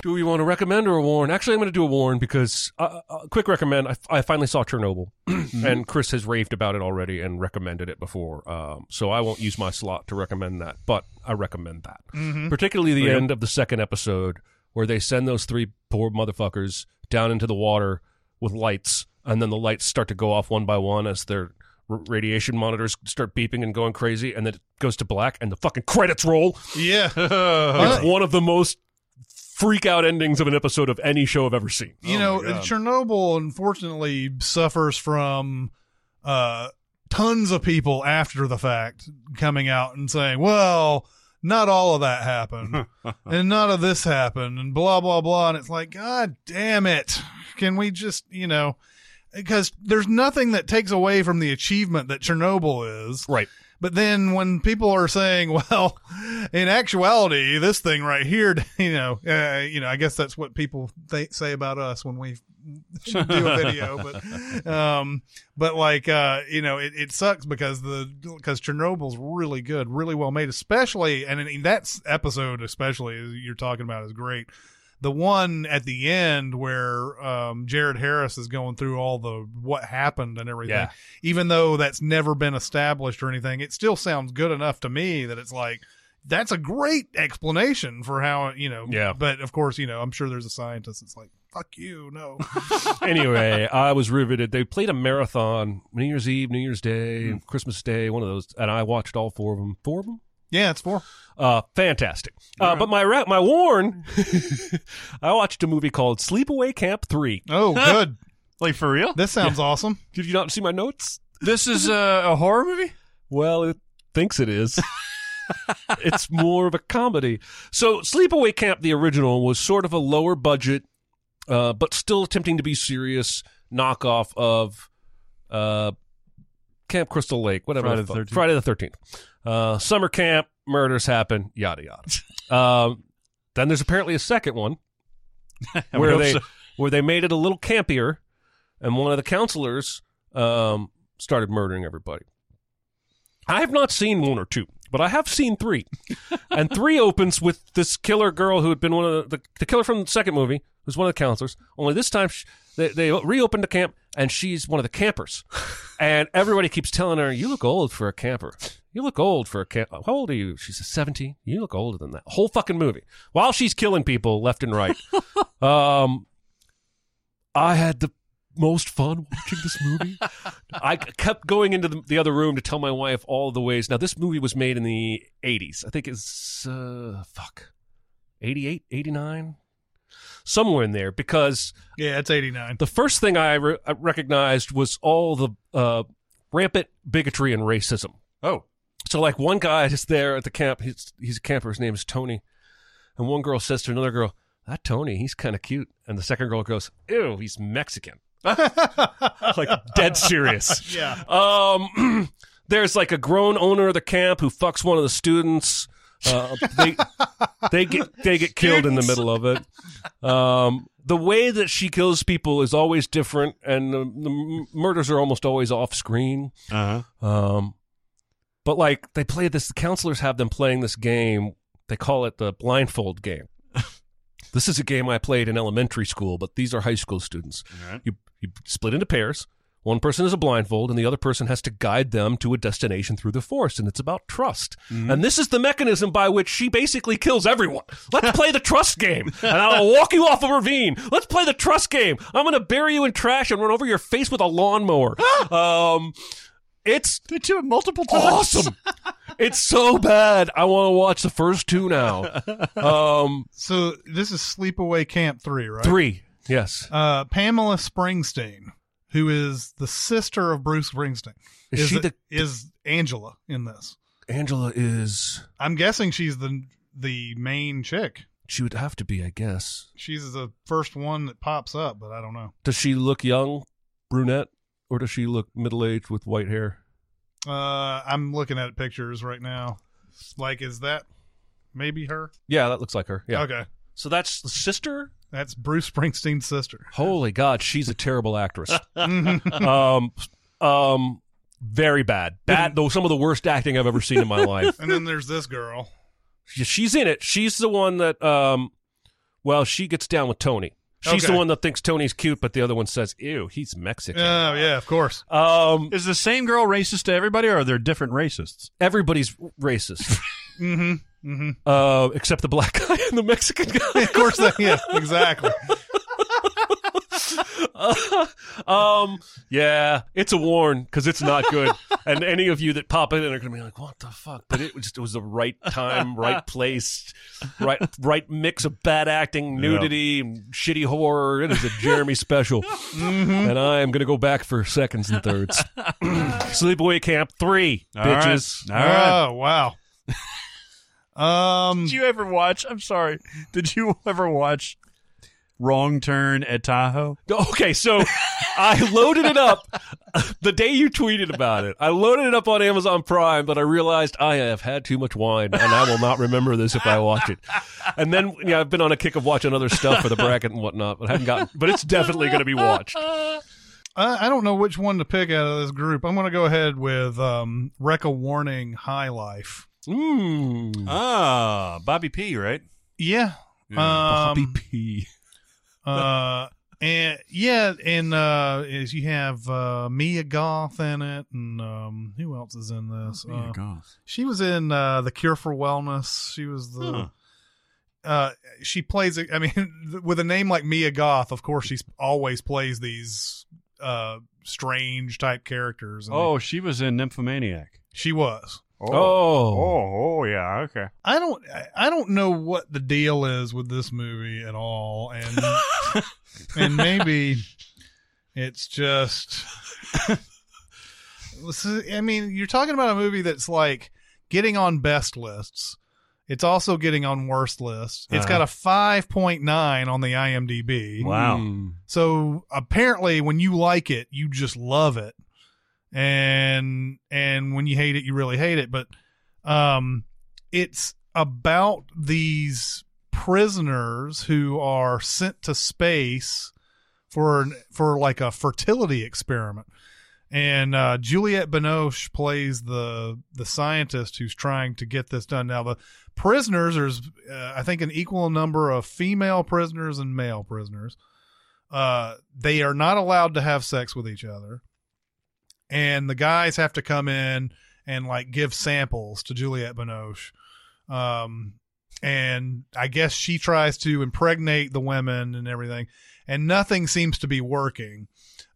Do we want to recommend or a warn? Actually, I'm going to do a warn because uh, uh, quick recommend. I, I finally saw Chernobyl, *clears throat* and Chris has raved about it already and recommended it before. Um, so I won't use my slot to recommend that, but I recommend that. Mhm. Particularly the Okay. end of the second episode where they send those three poor motherfuckers down into the water with lights, and then the lights start to go off one by one as their r- radiation monitors start beeping and going crazy, and then it goes to black, and the fucking credits roll. Yeah. *laughs* It's one of the most freak out endings of an episode of any show I've ever seen. you know, Chernobyl unfortunately suffers from uh, tons of people after the fact coming out and saying, "Well, not all of that happened, *laughs* and none of this happened, and blah blah blah." And it's like, God damn it! Can we just, you know, because there's nothing that takes away from the achievement that Chernobyl is, right? But then when people are saying, *laughs* well, in actuality, this thing right here, *laughs* you know, uh, you know, I guess that's what people th- say about us when we do a video, *laughs* but, um, but like, uh, you know, it, it sucks because the, because Chernobyl's really good, really well made, especially, and in that episode, especially you're talking about is great. The one at the end where um, Jared Harris is going through all the what happened and everything, Yeah. even though that's never been established or anything, it still sounds good enough to me that it's like that's a great explanation for how you know. Yeah. But of course, you know, I'm sure there's a scientist that's like, "Fuck you, no." *laughs* *laughs* anyway, I was riveted. They played a marathon New Year's Eve, New Year's Day, Christmas Day, one of those, and I watched all four of them. Four of them? Yeah, it's four. Uh, fantastic. Uh, but my ra- my warn, *laughs* I watched a movie called Sleepaway Camp Three. Oh, *laughs* good. like for real? This sounds awesome. Did you not see my notes? This is a, a horror movie. Well, it thinks it is. *laughs* it's more of a comedy. So, Sleepaway Camp, the original, was sort of a lower budget, uh, but still attempting to be serious knockoff of uh, Camp Crystal Lake, whatever. Friday the the 13th. Friday the Thirteenth. Uh, summer camp, murders happen, yada yada. um, then there's apparently a second one *laughs* where they so. where they made it a little campier, and one of the counselors um, started murdering everybody. I have not seen one or two, but I have seen three, *laughs* and three opens with this killer girl who had been one of the, the killer from the second movie who's one of the counselors. Only this time sh they they reopened the camp, and she's one of the campers, *laughs* and everybody keeps telling her, "You look old for a camper." You look old for a kid. How old are you? She says 17. You look older than that. Whole fucking movie. While she's killing people left and right. *laughs* um, I had the most fun watching this movie. I kept going into the, the other room to tell my wife all the ways. Now, this movie was made in the 80s. I think it's, uh, fuck, 88, 89? Somewhere in there because Yeah, it's 89. the first thing I, re- I recognized was all the uh, rampant bigotry and racism. Oh, So, like, one guy is there at the camp. He's, he's a camper. His name is Tony. And one girl says to another girl, That Tony, he's kind of cute. And the second girl goes, Ew, he's Mexican. *laughs* like, dead serious. *laughs* Yeah. Um, *clears throat* there's like a grown owner of the camp who fucks one of the students. Uh, they they get they get killed in the middle of it. Um, the way that she kills people is always different, and the, the murders are almost always off screen. uh huh. Um, but like they play this, the counselors have them playing this game. They call it the blindfold game. *laughs* this is a game I played in elementary school, but these are high school students. Right. You you split into pairs. One person is a blindfold, and the other person has to guide them to a destination through the forest, and it's about trust. And this is the mechanism by which she basically kills everyone. Let's *laughs* play the trust game, and I'll walk you off a ravine. Let's play the trust game. I'm going to bury you in trash and run over your face with a lawnmower. *gasps* um, it's They do it multiple times. awesome. *laughs* it's so bad. I want to watch the first two now. Um, So this is Sleepaway Camp 3, right? three, yes. Uh, Pamela Springsteen, who is the sister of Bruce Springsteen, Is she the- is Angela in this? Angela is. I'm guessing she's the the main chick. She would have to be, I guess. She's the first one that pops up, but I don't know. Does she look young, brunette, or does she look middle aged with white hair? Uh, I'm looking at pictures right now. Like, is that maybe her? Yeah, that looks like her. Yeah. Okay. So that's the sister That's Bruce Springsteen's sister. Holy God, she's a terrible actress. *laughs* um, um, very bad. Bad. Though some of the worst acting I've ever seen in my *laughs* life. And then there's this girl. She- She's in it. She's the one that, um, well, she gets down with Tony. She's Okay. the one that thinks Tony's cute, but the other one says, "Ew, he's Mexican." Oh yeah, of course. Um, Is the same girl racist to everybody, or are there different racists? everybody's racist, *laughs* Mm-hmm. Mm-hmm. uh, except the black *laughs* guy and the Mexican guy. Of course, they, yeah, exactly. *laughs* *laughs* um, yeah, it's a warn because it's not good. and any of you that pop in are going to be like, "What the fuck?" But it was just it was the right time, right *laughs* place, right right mix of bad acting, nudity, and shitty horror. It is a Jeremy special, *laughs* and I am going to go back for seconds and thirds. Sleepaway Camp three, All right. bitches. All right. Oh wow. Um. Did you ever watch? I'm sorry. Did you ever watch Wrong Turn at Tahoe? Okay, so *laughs* I loaded it up the day you tweeted about it. I loaded it up on Amazon Prime, but I realized I have had too much wine and I will not remember this if I watch it. And then, yeah, I've been on a kick of watching other stuff for the bracket and whatnot, but I haven't gotten. But it's definitely going to be watched. I, I don't know which one to pick out of this group. I'm going to go ahead with um, Wreck a Warning High Life. Mm. Ah, Bobby P. Right? Yeah. Bobby Um, P. uh, and yeah, and uh, is you have uh, Mia Goth in it, and um, who else is in this? Oh, Uh, she was in uh, the Cure for Wellness. She was the. Huh. Uh, she plays. I mean, *laughs* with a name like Mia Goth, of course, she's always plays these uh strange type characters. and Oh, she was in Nymphomaniac. she was. Oh. oh, oh, yeah. Okay. I don't I- I don't know what the deal is with this movie at all and *laughs* and maybe it's just I mean you're talking about a movie that's like getting on best lists. It's also getting on worst lists. It's got a 5.9 on the IMDb. Wow. Mm. So apparently when you like it, you just love it. And and when you hate it, you really hate it. But um it's about these prisoners who are sent to space for for like a fertility experiment. And uh, Juliette Binoche plays the the scientist who's trying to get this done. Now the prisoners, there's uh, I think an equal number of female prisoners and male prisoners. Uh, they are not allowed to have sex with each other, and the guys have to come in and like give samples to Juliette Binoche. Um, and I guess she tries to impregnate the women and everything, and nothing seems to be working.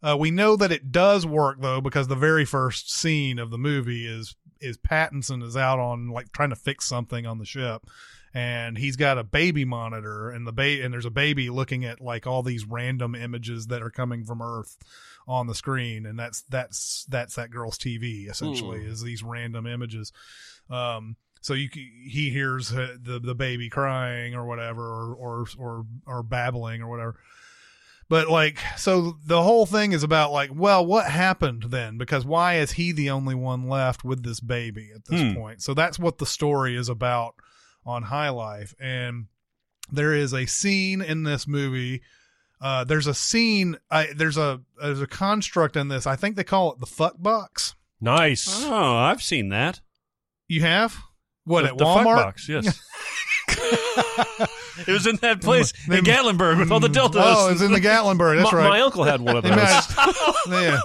Uh, we know that it does work though because the very first scene of the movie is is Pattinson is out on like trying to fix something on the ship, and he's got a baby monitor and the ba- and there's a baby looking at like all these random images that are coming from Earth on the screen, and that's that's that's that girl's TV essentially is these random images. Um, so you he hears uh, the the baby crying or whatever or or or, or babbling or whatever. But like so the whole thing is about like well what happened then? Because why is he the only one left with this baby at this Hmm. point? So that's what the story is about on high life. And there is a scene in this movie uh, there's a scene I, there's a there's a construct in this i think they call it the fuck box Nice. Oh, I've seen that. you have what the, at the fuck walmart box, yes. *laughs* it was in that place They- in Gatlinburg with all the deltas. oh it's in the gatlinburg that's my, right my uncle had one of They those. *laughs* yeah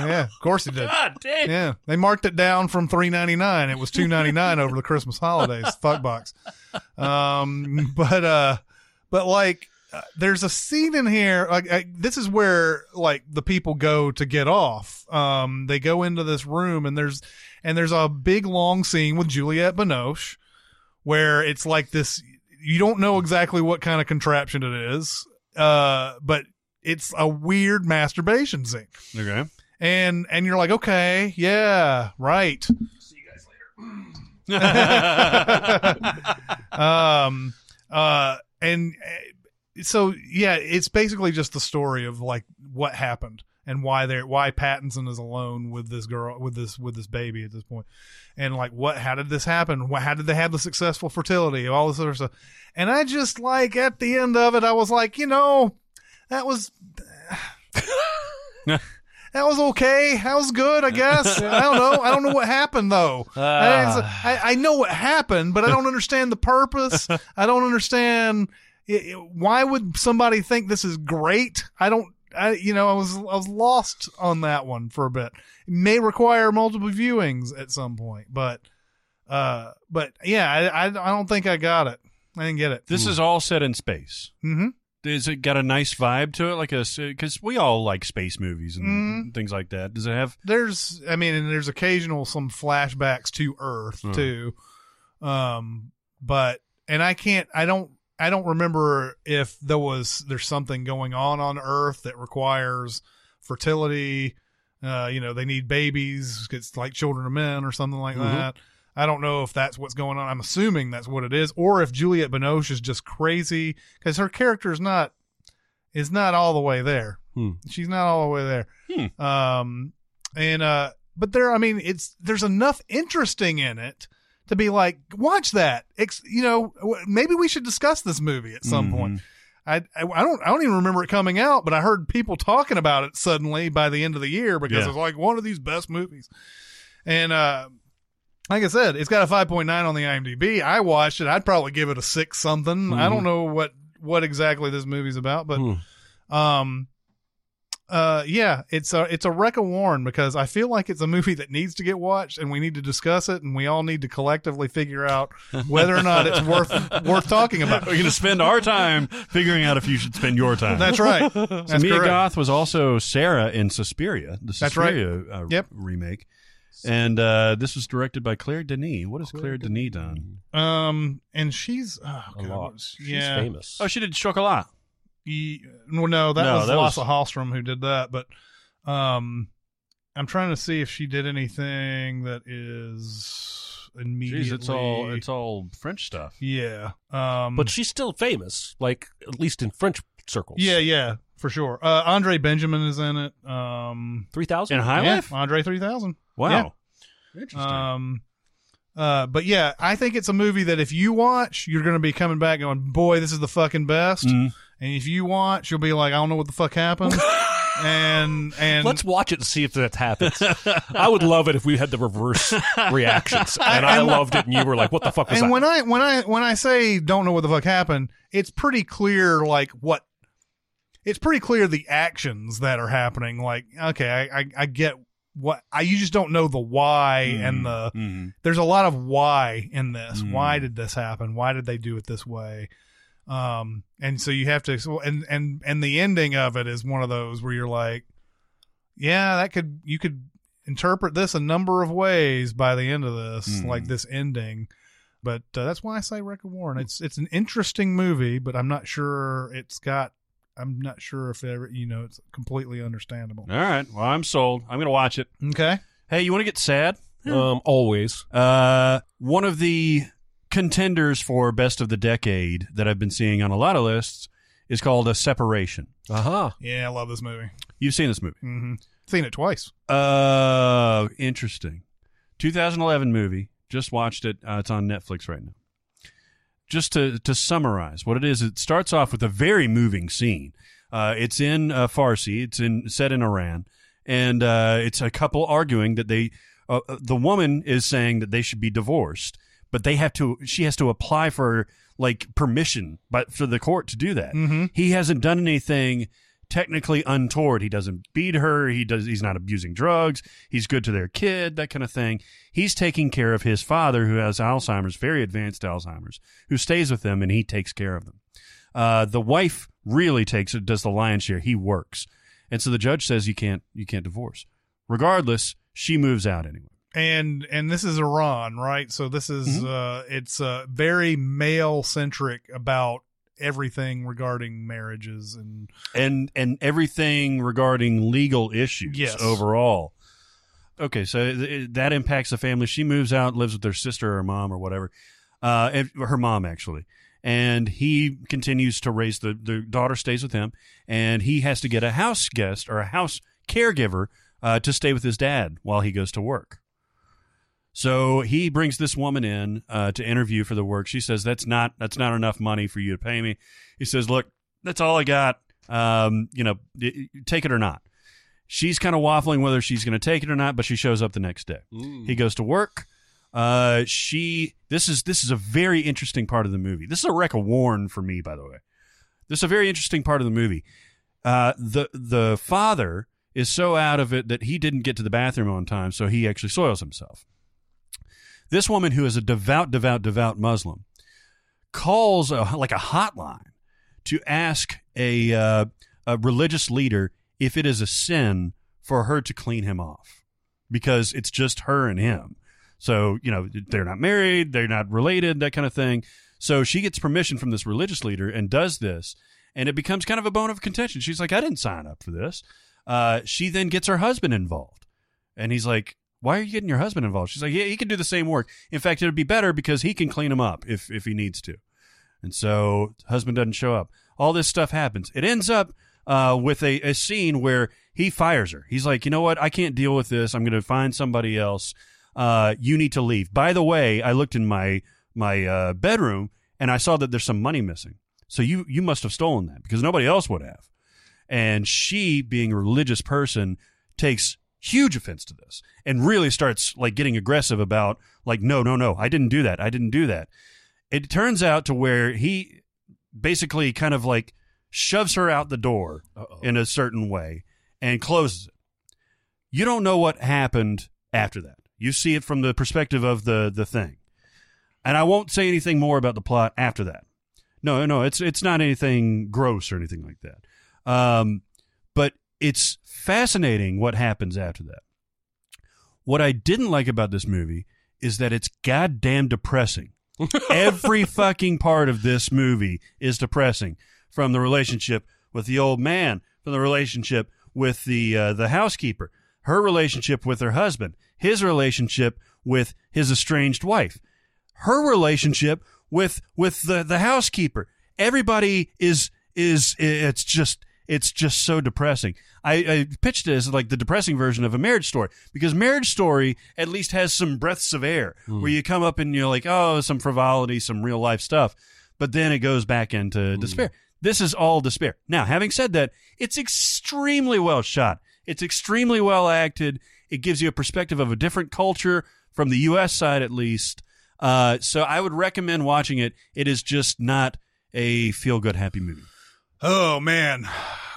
yeah of course he did God damn. Yeah, they marked it down from three ninety nine. It was two ninety nine over the Christmas holidays. Fuck box. Um, *laughs* but uh, but like, uh, there's a scene in here. Like, I, this is where like the people go to get off. Um, they go into this room and there's and there's a big long scene with Juliette Binoche where it's like this. You don't know exactly what kind of contraption it is. Uh, but it's a weird masturbation scene Okay. and and you're like, okay, yeah, right. See you guys later. *laughs* um, uh, and uh, so yeah, it's basically just the story of like what happened, and why they're why Pattinson is alone with this girl with this with this baby at this point, and like what how did this happen? How did they have the successful fertility? All this other stuff, and I just like at the end of it, I was like, you know, that was. *laughs* That was okay. That was good, I guess. *laughs* I don't know. I don't know what happened though. *laughs* Ah. I, I, I know what happened, but I don't understand the purpose. I don't understand it, it- why would somebody think this is great. I don't. I you know I was I was lost on that one for a bit. It may require multiple viewings at some point, but uh, but yeah, I I, I don't think I got it. I didn't get it. This is all set in space. Mm-hmm. Is it got a nice vibe to it? Like a because we all like space movies and Mhm. things like that. Does it have? there's i mean and there's occasional some flashbacks to earth Hmm. too um but and i can't i don't i don't remember if there was there's something going on on earth that requires fertility uh you know they need babies it's like children of men or something like Mhm. that I don't know if that's what's going on. I'm assuming that's what it is, or if Juliette Binoche is just crazy because her character is not is not all the way there. Hmm. She's not all the way there. Um, and uh, but there, I mean, it's there's enough interesting in it to be like, watch that. Ex- you know, maybe we should discuss this movie at some Mhm. point. I, I don't I don't even remember it coming out, but I heard people talking about it suddenly by the end of the year because Yeah. it's like one of these best movies. And uh, like I said, it's got a 5.9 on the IMDb. I watched it. I'd probably give it a six something. I don't know what what exactly this movie's about, but Hmm. um, uh, yeah, it's a it's a wreck of Warren because I feel like it's a movie that needs to get watched, and we need to discuss it, and we all need to collectively figure out whether or not it's worth *laughs* worth talking about. We're going to spend our time figuring out if you should spend your time. That's right. So That's Mia correct. Goth was also Sarah in Suspiria, the That's right. Suspiria uh, Yep. remake. And uh, this was directed by Claire Denis. What has Claire, Denis done? Um, and she's oh, A God, lot. She's yeah. famous. Oh, she did Chocolat. Ye- well, no, that No, was that Lasse was- Hallstrom who did that. But um, I'm trying to see if she did anything that is immediately. Jeez, it's all it's all French stuff. yeah. Um, but she's still famous, like at least in French circles. yeah, yeah, for sure. Uh, Andre Benjamin is in it. Um, three thousand. In High yeah, Life? Andre 3000. Wow. Interesting. Um, uh, but yeah, I think it's a movie that if you watch, you're going to be coming back going, boy, this is the fucking best. Mhm. And if you watch, you'll be like, I don't know what the fuck happened. *laughs* and and Let's watch it and see if that happens. I would love it if we had the reverse reactions, *laughs* and I, and- loved it, and you were like, "What the fuck was and that?" when I when I when I say don't know what the fuck happened, it's pretty clear like what it's pretty clear the actions that are happening. Like, okay, I I, I get what I you just don't know the why and the Mhm. there's a lot of why in this. Mm. Why did this happen? Why did they do it this way? Um, and so you have to, and and and the ending of it is one of those where you're like, yeah, that could you could interpret this a number of ways by the end of this, Mm. like this ending. But uh, that's why I say Wreck of Warren. It's it's an interesting movie, but I'm not sure it's got. I'm not sure if ever you know it's completely understandable. All right. Well, I'm sold. I'm going to watch it. Okay. Hey, you want to get sad? um, always. Uh, one of the contenders for best of the decade that I've been seeing on a lot of lists is called a separation. Uh huh. Yeah, I love this movie. You've seen this movie. hmm Seen it twice. Uh, interesting. 2011 movie. Just watched it. Uh, it's on Netflix right now. Just to to summarize what it is, it starts off with a very moving scene. Uh, it's in uh, Farsi. It's in set in Iran, and uh, it's a couple arguing that they. Uh, uh, the woman is saying that they should be divorced, but they have to. She has to apply for like permission, but for the court to do that. Mhm. He hasn't done anything technically untoward. He doesn't beat her. He does. He's not abusing drugs. He's good to their kid. That kind of thing. He's taking care of his father, who has Alzheimer's, very advanced Alzheimer's, who stays with them, and he takes care of them. Uh, the wife really takes it does the lion's share. He works, and so the judge says you can't you can't divorce. Regardless, she moves out anyway. And and this is Iran, right? So this is Mm-hmm. uh it's uh very male centric about everything regarding marriages and and and everything regarding legal issues Yes. overall. Okay, so th- that impacts the family. She moves out, lives with her sister or mom or whatever, uh, her mom actually, and he continues to raise the the daughter stays with him, and he has to get a house guest or a house caregiver uh, to stay with his dad while he goes to work. So he brings this woman in uh, to interview for the work. She says that's not that's not enough money for you to pay me. He says, "Look, that's all I got. Um, you know, take it or not." She's kind of waffling whether she's going to take it or not, but she shows up the next day. He goes to work. Uh, she this is this is a very interesting part of the movie. This is a wreck of Warren for me, by the way. This is a very interesting part of the movie. Uh, the the father is so out of it that he didn't get to the bathroom on time, so he actually soils himself. This woman, who is a devout, devout, devout Muslim, calls a, like a hotline to ask a uh, a religious leader if it is a sin for her to clean him off because it's just her and him. So, you know, they're not married, they're not related, that kind of thing. So she gets permission from this religious leader and does this, and it becomes kind of a bone of contention. She's like, I didn't sign up for this. Uh, she then gets her husband involved, and he's like, Why are you getting your husband involved? She's like, Yeah, he can do the same work. In fact, it would be better because he can clean him up if, if he needs to. And so husband doesn't show up. All this stuff happens. It ends up uh, with a, a scene where he fires her. He's like, you know what? I can't deal with this. I'm going to find somebody else. Uh, you need to leave. By the way, I looked in my my uh, bedroom and I saw that there's some money missing. So you you must have stolen that because nobody else would have. And she, being a religious person, takes huge offense to this and really starts like getting aggressive about like, no, no, no, I didn't do that. I didn't do that. It turns out to where he basically kind of like shoves her out the door in a certain way and closes it. You don't know what happened after that. You see it from the perspective of the the thing. And I won't say anything more about the plot after that. No, no, it's it's not anything gross or anything like that. Um, it's fascinating what happens after that. What I didn't like about this movie is that it's goddamn depressing. *laughs* Every fucking part of this movie is depressing. From the relationship with the old man, from the relationship with the uh, the housekeeper, her relationship with her husband, his relationship with his estranged wife, her relationship with with the the housekeeper. Everybody is is it's just it's just so depressing. I, I pitched it as like the depressing version of a marriage story because marriage story at least has some breaths of air where you come up and you're like, oh, some frivolity, some real life stuff, but then it goes back into despair. This is all despair. Now, having said that, it's extremely well shot. It's extremely well acted. It gives you a perspective of a different culture from the U.S. side, at least. Uh, so I would recommend watching it. It is just not a feel good, happy movie. Oh man.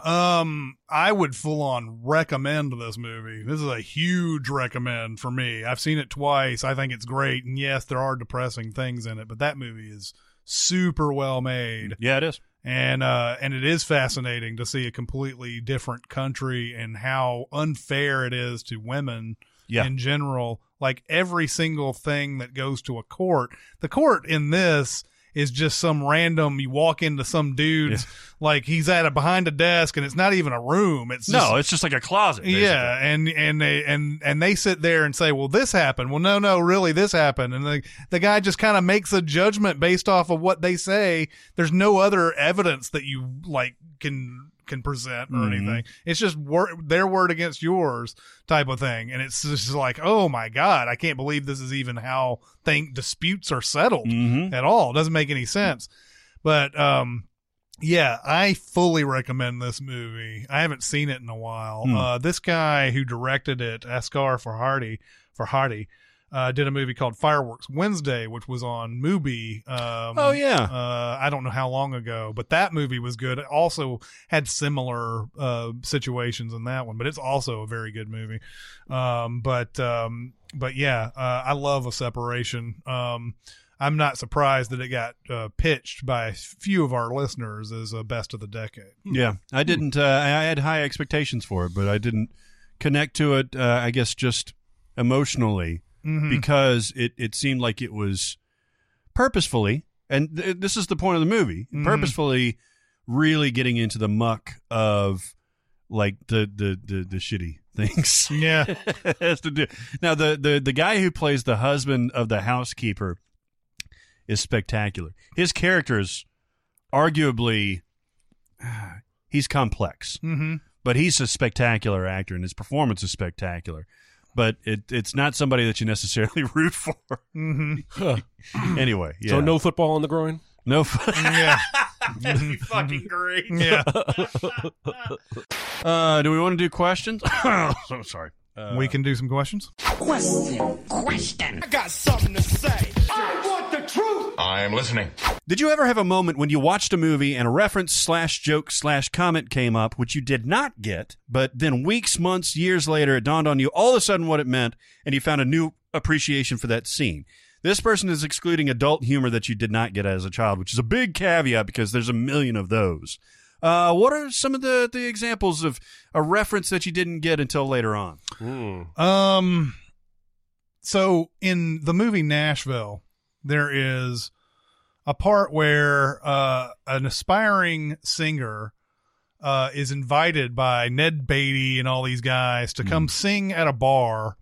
Um I would full on recommend this movie. This is a huge recommend for me. I've seen it twice. I think it's great. And yes, there are depressing things in it, but that movie is super well made. Yeah, it is. And uh and it is fascinating to see a completely different country and how unfair it is to women Yeah. in general. Like every single thing that goes to a court. The court in this is just some random you walk into some dude's like he's at a behind a desk and it's not even a room. It's just, No, it's just like a closet. basically. yeah, and and they and and they sit there and say, "Well, this happened." Well, no, no, really, this happened, and the the guy just kind of makes a judgment based off of what they say. There's no other evidence that you like can can present or Mhm. anything. It's just wor- their word against yours type of thing, and it's just like, oh my god, I can't believe this is even how thing disputes are settled Mhm. at all. It doesn't make any sense, but um. Yeah, I fully recommend this movie. I haven't seen it in a while. Hmm. Uh, this guy who directed it, Asghar Farhadi, Farhadi, uh, did a movie called Fireworks Wednesday, which was on Mubi. Um, Oh, yeah. uh, I don't know how long ago, but that movie was good. It also had similar uh, situations in that one, but it's also a very good movie. Um, but um, but yeah, uh, I love a separation. Um, I'm not surprised that it got uh, pitched by a few of our listeners as a best of the decade. Yeah, I didn't. Uh, I had high expectations for it, but I didn't connect to it. Uh, I guess just emotionally Mhm. because it it seemed like it was purposefully, and th- this is the point of the movie, Mhm. purposefully really getting into the muck of like the the the, the shitty things. *laughs* *laughs* Yeah. has to do now. The the the guy who plays the husband of the housekeeper is spectacular. His character is arguably *sighs* he's complex, Mhm. but he's a spectacular actor, and his performance is spectacular. But it, it's not somebody that you necessarily *laughs* root for. Mm-hmm. *laughs* anyway, yeah. So no football on the groin. no. *laughs* F- Yeah. That'd be fucking great. Yeah. Uh, do we want to do questions? so *coughs* *coughs* sorry. Uh, we can do some questions. Question. Question. I got something to say. I want the truth. I'm listening. Did you ever have a moment when you watched a movie and a reference slash joke slash comment came up, which you did not get, but then weeks, months, years later, it dawned on you all of a sudden what it meant, and you found a new appreciation for that scene? This person is excluding adult humor that you did not get as a child, which is a big caveat because there's a million of those. Uh, what are some of the, the examples of a reference that you didn't get until later on? Um, so in the movie Nashville, there is a part where uh, an aspiring singer uh, is invited by Ned Beatty and all these guys to come sing at a bar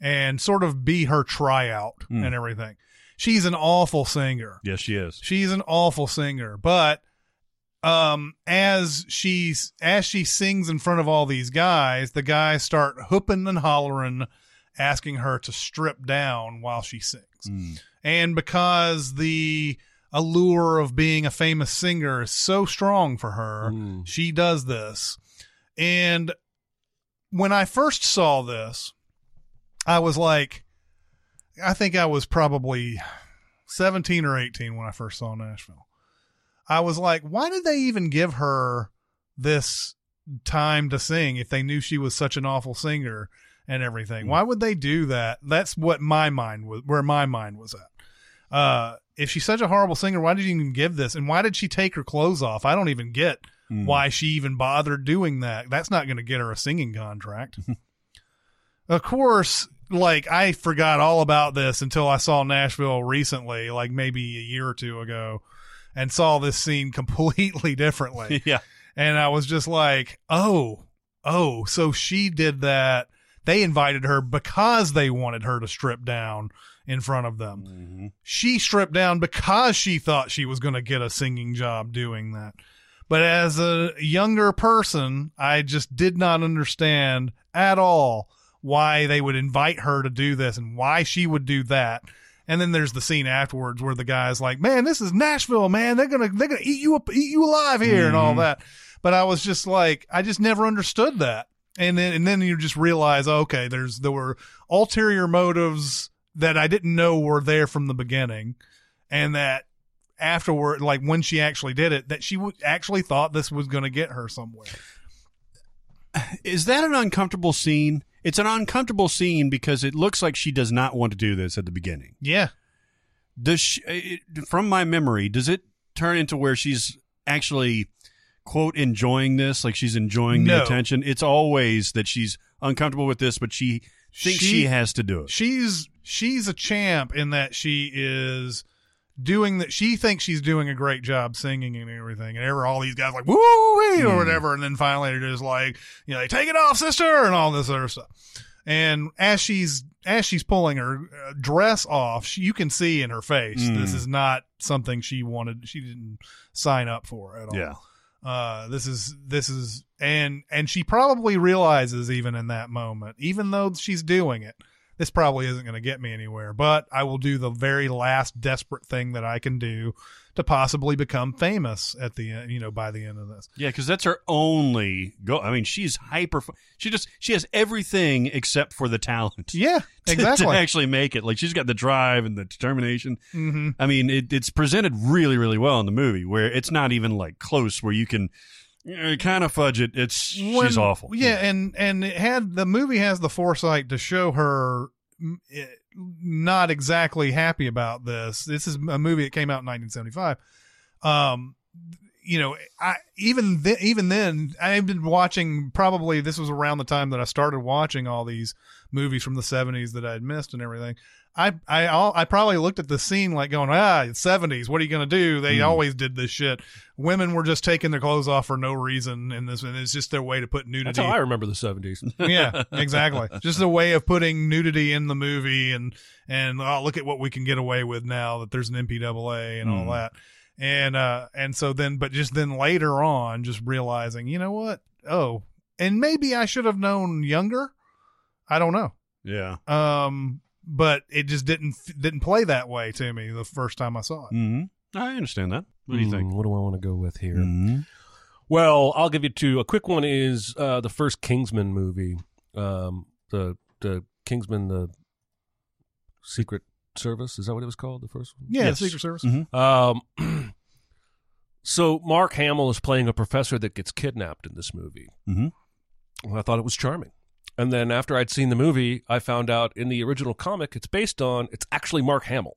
and sort of be her tryout Mm. and everything. She's an awful singer. Yes, she is. She's an awful singer, but um as she's as she sings in front of all these guys, the guys start hooping and hollering asking her to strip down while she sings. Mm. And because the allure of being a famous singer is so strong for her, she does this. And when I first saw this, I was like, I think I was probably 17 or 18 when I first saw Nashville. I was like, why did they even give her this time to sing if they knew she was such an awful singer and everything? Why would they do that? That's what my mind was, where my mind was at. Uh, if she's such a horrible singer, why did you even give this? And why did she take her clothes off? I don't even get why she even bothered doing that. That's not going to get her a singing contract. *laughs* of course, like I forgot all about this until I saw Nashville recently, like maybe a year or two ago, and saw this scene *laughs* completely differently. *laughs* yeah. And I was just like, oh, oh, so she did that. They invited her because they wanted her to strip down in front of them. Mm-hmm. She stripped down because she thought she was going to get a singing job doing that. But as a younger person, I just did not understand at all why they would invite her to do this and why she would do that. And then there's the scene afterwards where the guy's like, "Man, this is Nashville, man. They're gonna they're gonna eat you up, eat you alive here, and all mm-hmm. that." But I was just like, I just never understood that. And then and then you just realize, oh, okay, there's there were ulterior motives that I didn't know were there from the beginning, and that afterward, like when she actually did it, that she w- actually thought this was going to get her somewhere. Is that an uncomfortable scene? It's an uncomfortable scene because it looks like she does not want to do this at the beginning. Yeah. Does she, eh, it, from my memory, does it turn into where she's actually quote enjoying this, like she's enjoying the No. attention? It's always that she's uncomfortable with this, but she thinks she, She- has to do it. She's she's a champ in that she is doing that. She thinks she's doing a great job singing and everything, and ever all these guys like woo wee or whatever, and then finally they're just like, you know, take it off, sister, and all this other stuff. And as she's as she's pulling her uh, dress off, she, you can see in her face this is not something she wanted. She didn't sign up for at all. Yeah. Uh, this is this is and and she probably realizes even in that moment, even though she's doing it, this probably isn't going to get me anywhere. But I will do the very last desperate thing that I can do to possibly become famous at the end. You know, by the end of this. Yeah, because that's her only go. I mean, she's hyper. She just she has everything except for the talent. Yeah, *laughs* exactly. to actually make it. Like she's got the drive and the determination. Mhm. I mean, it, it's presented really, really well in the movie, where it's not even like close, where you can kind of fudge it. It's she's awful. Yeah, and and it had the movie has the foresight to show her eh, not exactly happy about this. This is a movie that came out in 1975. Um, you know, I even th- even then I've been watching. Probably this was around the time that I started watching all these movies from the 70s that I'd missed and everything. I I I'll- I probably looked at the scene like going ah it's 70s. What are you gonna do? They always did this shit. Women were just taking their clothes off for no reason, and this and it's just their way to put nudity That's how I remember the seventies. *laughs* yeah, exactly. Just a way of putting nudity in the movie and and oh, look at what we can get away with now that there's an MPAA and all Mm. that. And uh and so then but just then later on just realizing, you know what? Oh, and maybe I should have known younger. I don't know. Yeah. Um, but it just didn't didn't play that way to me the first time I saw it. hmm I understand that. What do you Hmm, think? What do I want to go with here? Mhm. Well, I'll give you two. A quick one is uh, the first Kingsman movie. Um, the the Kingsman, the Secret Service. Is that what it was called? The first one. Yeah, Yes. Secret Service. Mhm. Um, *clears throat* so Mark Hamill is playing a professor that gets kidnapped in this movie. Mhm. Well, I thought it was charming. And then after I'd seen the movie, I found out in the original comic it's based on, it's actually Mark Hamill.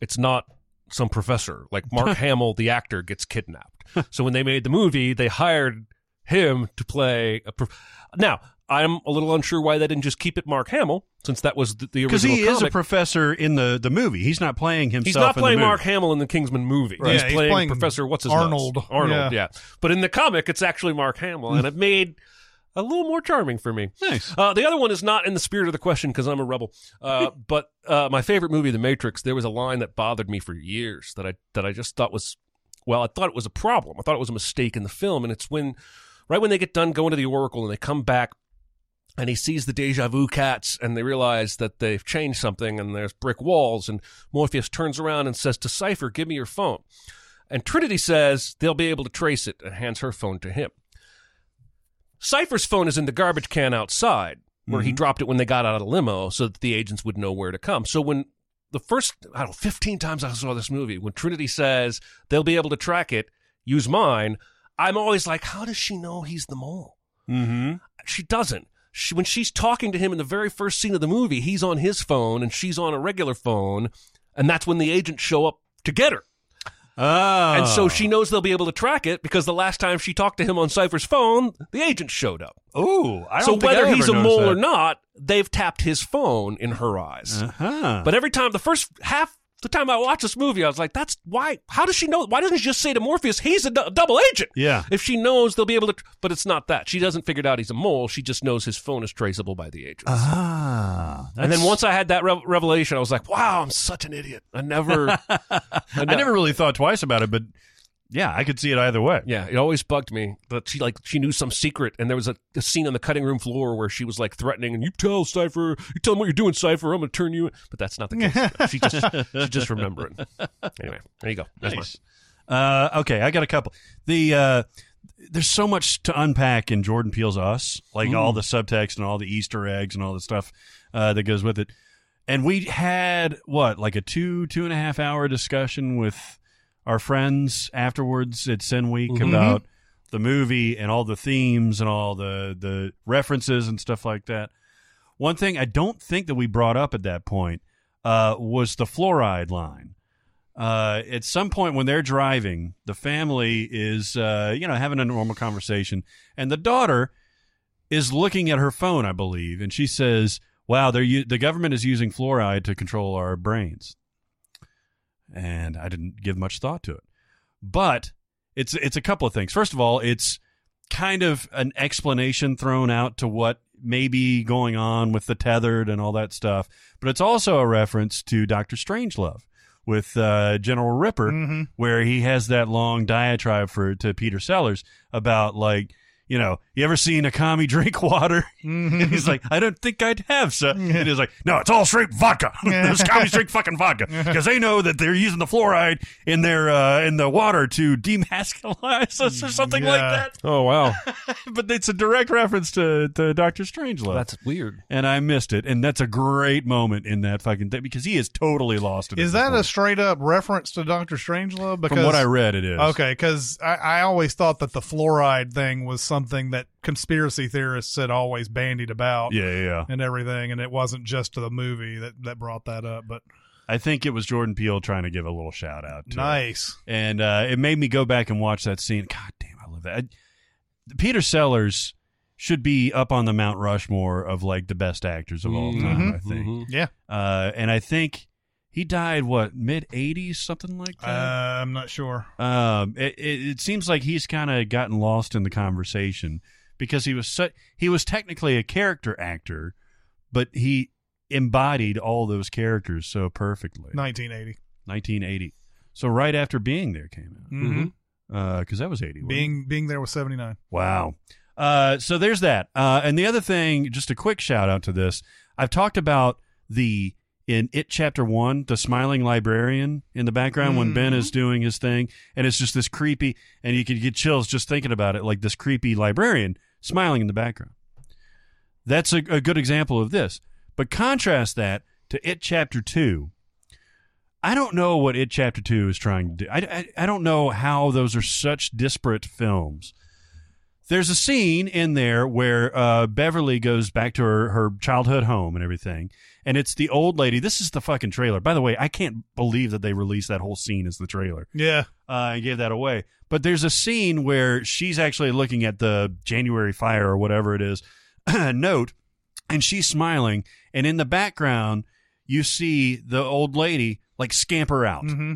It's not some professor. Like Mark *laughs* Hamill, the actor, gets kidnapped. so when they made the movie, they hired him to play a. Prof- now, I'm a little unsure why they didn't just keep it Mark Hamill, since that was the, the Because original he is a professor in the, the movie. He's not playing himself. He's not in playing the movie. Mark Hamill in the Kingsman movie. Right. He's, Yeah, he's playing playing Professor what's his name? Arnold. nuts? Arnold, Yeah. yeah. But in the comic, it's actually Mark Hamill, and it made a little more charming for me. Nice. Uh, the other one is not in the spirit of the question because I'm a rebel. Uh, but uh, my favorite movie, The Matrix, there was a line that bothered me for years that I that I just thought was, well, I thought it was a problem. I thought it was a mistake in the film, and it's when, right when they get done going to the Oracle and they come back and he sees the deja vu cats and they realize that they've changed something and there's brick walls and Morpheus turns around and says to Cypher, give me your phone. And Trinity says they'll be able to trace it and hands her phone to him. Cypher's phone is in the garbage can outside where he dropped it when they got out of the limo so that the agents would know where to come. So when the first, I don't know, 15 times I saw this movie, when Trinity says they'll be able to track it, use mine, I'm always like, how does she know he's the mole? Mm-hmm. She doesn't. She, when she's talking to him in the very first scene of the movie, he's on his phone and she's on a regular phone, and that's when the agents show up to get her. Oh. And so she knows they'll be able to track it because the last time she talked to him on Cypher's phone, the agent showed up. Ooh, I don't so whether I he's a mole or not, they've tapped his phone in her eyes. Uh-huh. But every time, the first half the time I watched this movie, I was like, "That's why? How does she know? Why doesn't she just say to Morpheus, he's a double agent? Yeah. If she knows, they'll be able to. But it's not that. She doesn't figure out he's a mole. She just knows his phone is traceable by the agents. Ah. and then once I had that rev- revelation, I was like, "Wow, I'm such an idiot. I never, *laughs* I, I never really thought twice about it, but yeah, I could see it either way. Yeah, it always bugged me that she like she knew some secret, and there was a, a scene on the cutting room floor where she was like threatening, and you tell Cypher, you tell him what you're doing, Cypher. I'm going to turn you. in." But that's not the case. *laughs* she just she's just remembering. Anyway, there you go. That's Nice. Uh, okay, I got a couple. The uh, there's so much to unpack in Jordan Peele's Us, like all the subtext and all the Easter eggs and all the stuff uh, that goes with it. And we had what, like a two two and a half hour discussion with our friends afterwards at Sin Week Mhm. about the movie and all the themes and all the the references and stuff like that. One thing I don't think that we brought up at that point uh, was the fluoride line uh, at some point when they're driving, the family is, uh, you know, having a normal conversation, and the daughter is looking at her phone, I believe, and she says, "Wow, they're u- the government is using fluoride to control our brains." And I didn't give much thought to it, but it's it's a couple of things. First of all, it's kind of an explanation thrown out to what may be going on with the tethered and all that stuff, but it's also a reference to Doctor Strangelove with uh, General Ripper, Mm-hmm. where he has that long diatribe for to Peter Sellers about like. You know, you ever seen a commie drink water? *laughs* Mm-hmm. And he's like, I don't think I'd have, so. And he's like, no, it's all straight vodka. *laughs* Those commies drink fucking vodka because they know that they're using the fluoride in their uh, in the water to demasculinize us or something like that. Oh wow, *laughs* but it's a direct reference to, to Doctor Strangelove. that's weird. and I missed it, and that's a great moment in that fucking thing because he is totally lost. It at Is this that a straight up reference to Doctor Strangelove? Because from what I read? It is Okay, because I, I always thought that the fluoride thing was something that conspiracy theorists had always bandied about Yeah, yeah, yeah. and everything, and it wasn't just to the movie that, that brought that up. But I think it was Jordan Peele trying to give a little shout out. To it. nice. and uh, it made me go back and watch that scene. God damn, I love that. I- Peter Sellers should be up on the Mount Rushmore of like the best actors of all time. I think, Mhm. Yeah, uh, and I think he died what mid '80s, something like uh, that. I'm not sure. um, it, it, it seems like he's kind of gotten lost in the conversation because he was su- he was technically a character actor, but he embodied all those characters so perfectly. 1980. 1980. So right after Being There came out, Mm-hmm. because that was 80. wasn't? Being being there was 79. Wow. Uh, so there's that. Uh, and the other thing, just a quick shout out to this. I've talked about the in it chapter one, the smiling librarian in the background when Ben mm-hmm. is doing his thing, and it's just this creepy, and you can get chills just thinking about it, like this creepy librarian smiling in the background. That's a, a good example of this. But contrast that to it chapter two. I don't know what it chapter two is trying to do. I, I, I don't know how those are such disparate films. There's a scene in there where uh, Beverly goes back to her, her childhood home and everything, and it's the old lady. This is the fucking trailer. By the way, I can't believe that they released that whole scene as the trailer Yeah. uh, and gave that away. But there's a scene where she's actually looking at the January fire or whatever it is *clears throat* note, and she's smiling, and in the background you see the old lady like scamper out. Mm-hmm.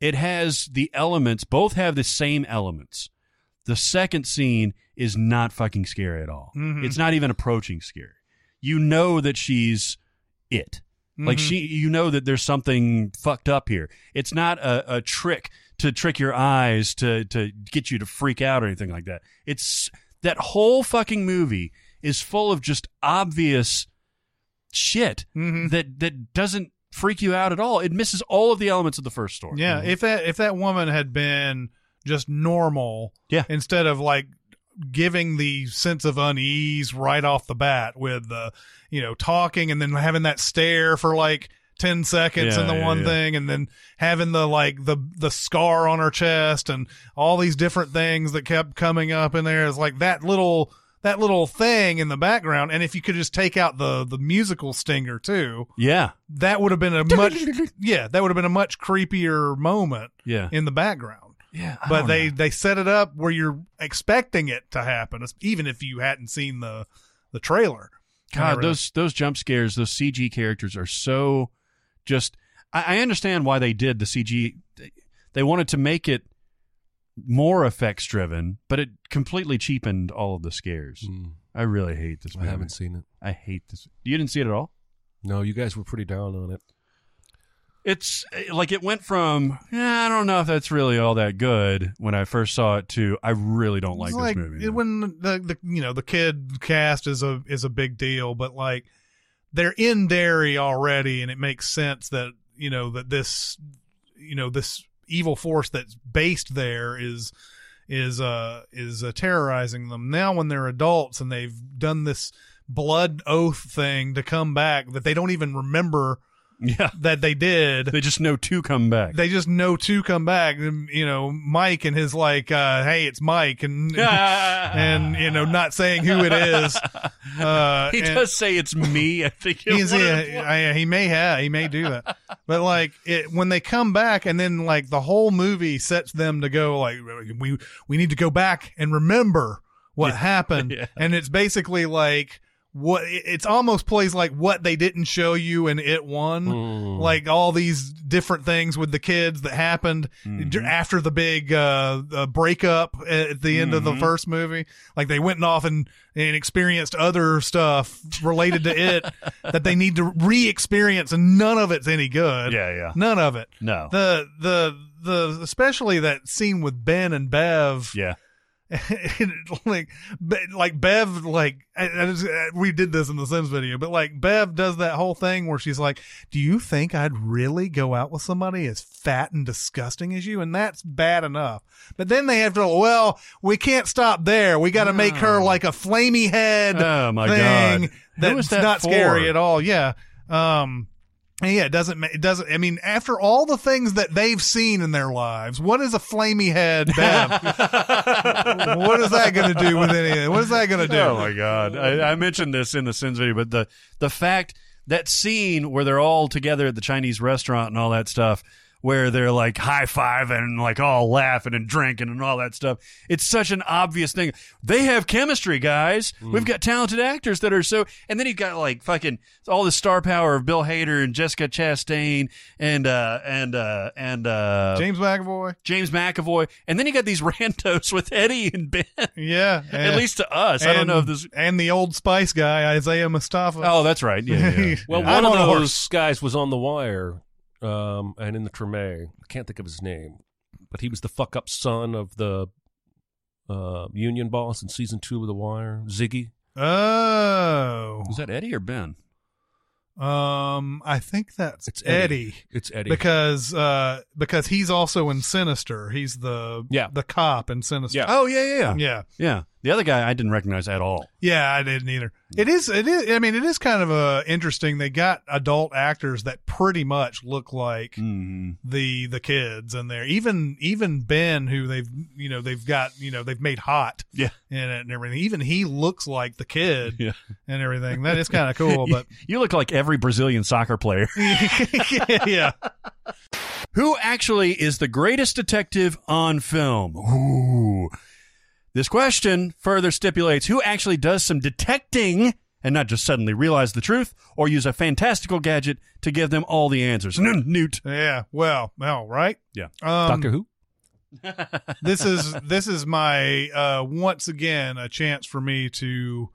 It has the elements; both have the same elements. The second scene is not fucking scary at all. Mhm. It's not even approaching scary. You know that she's it. Like Mhm. she, you know that there's something fucked up here. It's not a, a trick to trick your eyes to to get you to freak out or anything like that. It's that whole fucking movie is full of just obvious shit Mhm. that that doesn't freak you out at all. It misses all of the elements of the first story. Yeah, if that if that woman had been just normal, Yeah. instead of like giving the sense of unease right off the bat with the you know talking and then having that stare for like 10 seconds Yeah, in the yeah, one yeah. thing and then having the like the the scar on her chest and all these different things that kept coming up in there. Is like that little that little thing in the background. And if you could just take out the the musical stinger too yeah, that would have been a much *laughs* yeah that would have been a much creepier moment yeah, in the background yeah. I but they know. they set it up where you're expecting it to happen even if you hadn't seen the the trailer God, everything. those those jump scares, those CG characters are so just. I, I understand why they did the CG. They, they wanted to make it more effects driven, but it completely cheapened all of the scares. Hmm. I really hate this. Movie. I haven't seen it. I hate this. You didn't see it at all. No, you guys were pretty down on it. It's eh, like it went from "Yeah, I don't know if that's really all that good when I first saw it to I really don't like It's this movie. it- when the, the you know the kid cast is a is a big deal but like they're in Derry already and it makes sense that you know that this you know this evil force that's based there is is uh is uh, terrorizing them now when they're adults and they've done this blood oath thing to come back that they don't even remember yeah, that they did. They just know to come back. they just know to come back and you know mike and his like uh hey it's mike and *laughs* and you know not saying who it is. *laughs* Uh he and- does say it's me. I think in He's, yeah, I- he may have, he may do that, but like it when they come back, and then like the whole movie sets them to go like we we need to go back and remember what *laughs* happened, and it's basically like what it's almost plays like what they didn't show you in it one, Mm. like all these different things with the kids that happened Mm-hmm. after the big uh, uh breakup at the end of the Mhm. first movie like they went off and and experienced other stuff related to it *laughs* that they need to re-experience and none of it's any good Yeah, yeah. none of it No. the the the especially that scene with ben and bev yeah. *laughs* like like bev like I, I just, we did this in the Sins video but like bev does that whole thing where she's like do you think i'd really go out with somebody as fat and disgusting as you? And that's bad enough. But then they have to well we can't stop there. We got to make her like a flamey head Oh, my thing God. That's that not scary at all. Yeah. Um yeah, it doesn't. It doesn't. I mean, after all the things that they've seen in their lives, what is a flamey head, Bev? *laughs* what is that going to do with any? What is that going to do? Oh my god! I, I mentioned this in the Sins video, but the the fact that scene where they're all together at the Chinese restaurant and all that stuff, where they're like high fiving and like all laughing and drinking and all that stuff. It's such an obvious thing. They have chemistry, guys. We've got talented actors that are so. And then you've got like fucking all the star power of Bill Hader and Jessica Chastain and uh and uh and uh James McAvoy. James McAvoy, and then you got these *laughs* randos with Eddie and Ben. Yeah, *laughs* At least to us, I don't know if this. and the old Spice guy Isaiah Mustafa. Oh, that's right. Yeah, yeah, yeah. *laughs* Well, I'm one of those guys was on the wire, um, and in the Treme. I can't think of his name, but he was the fuck up son of the uh, union boss in season two of The Wire, Ziggy. Oh, is that Eddie or Ben? um, I think that's It's Eddie. Eddie. It's Eddie. because uh because he's also in Sinister. He's the Yeah. the cop in Sinister. Yeah. Oh yeah, yeah, yeah. yeah, Yeah. The other guy I didn't recognize at all. yeah. I didn't either. It is. It is. I mean, it is kind of uh, interesting. They got adult actors that pretty much look like Mm. the the kids in there. Even even Ben, who they've you know they've got you know they've made hot Yeah. in it and everything. Even he looks like the kid *laughs* Yeah. and everything. That is kind of cool. *laughs* But You look like every Brazilian soccer player. *laughs* yeah, Who actually is the greatest detective on film? Ooh. This question further stipulates who actually does some detecting and not just suddenly realize the truth or use a fantastical gadget to give them all the answers. Newt. yeah. Well, well, right. Yeah. Um, Doctor Who? this is this is my uh once again a chance for me to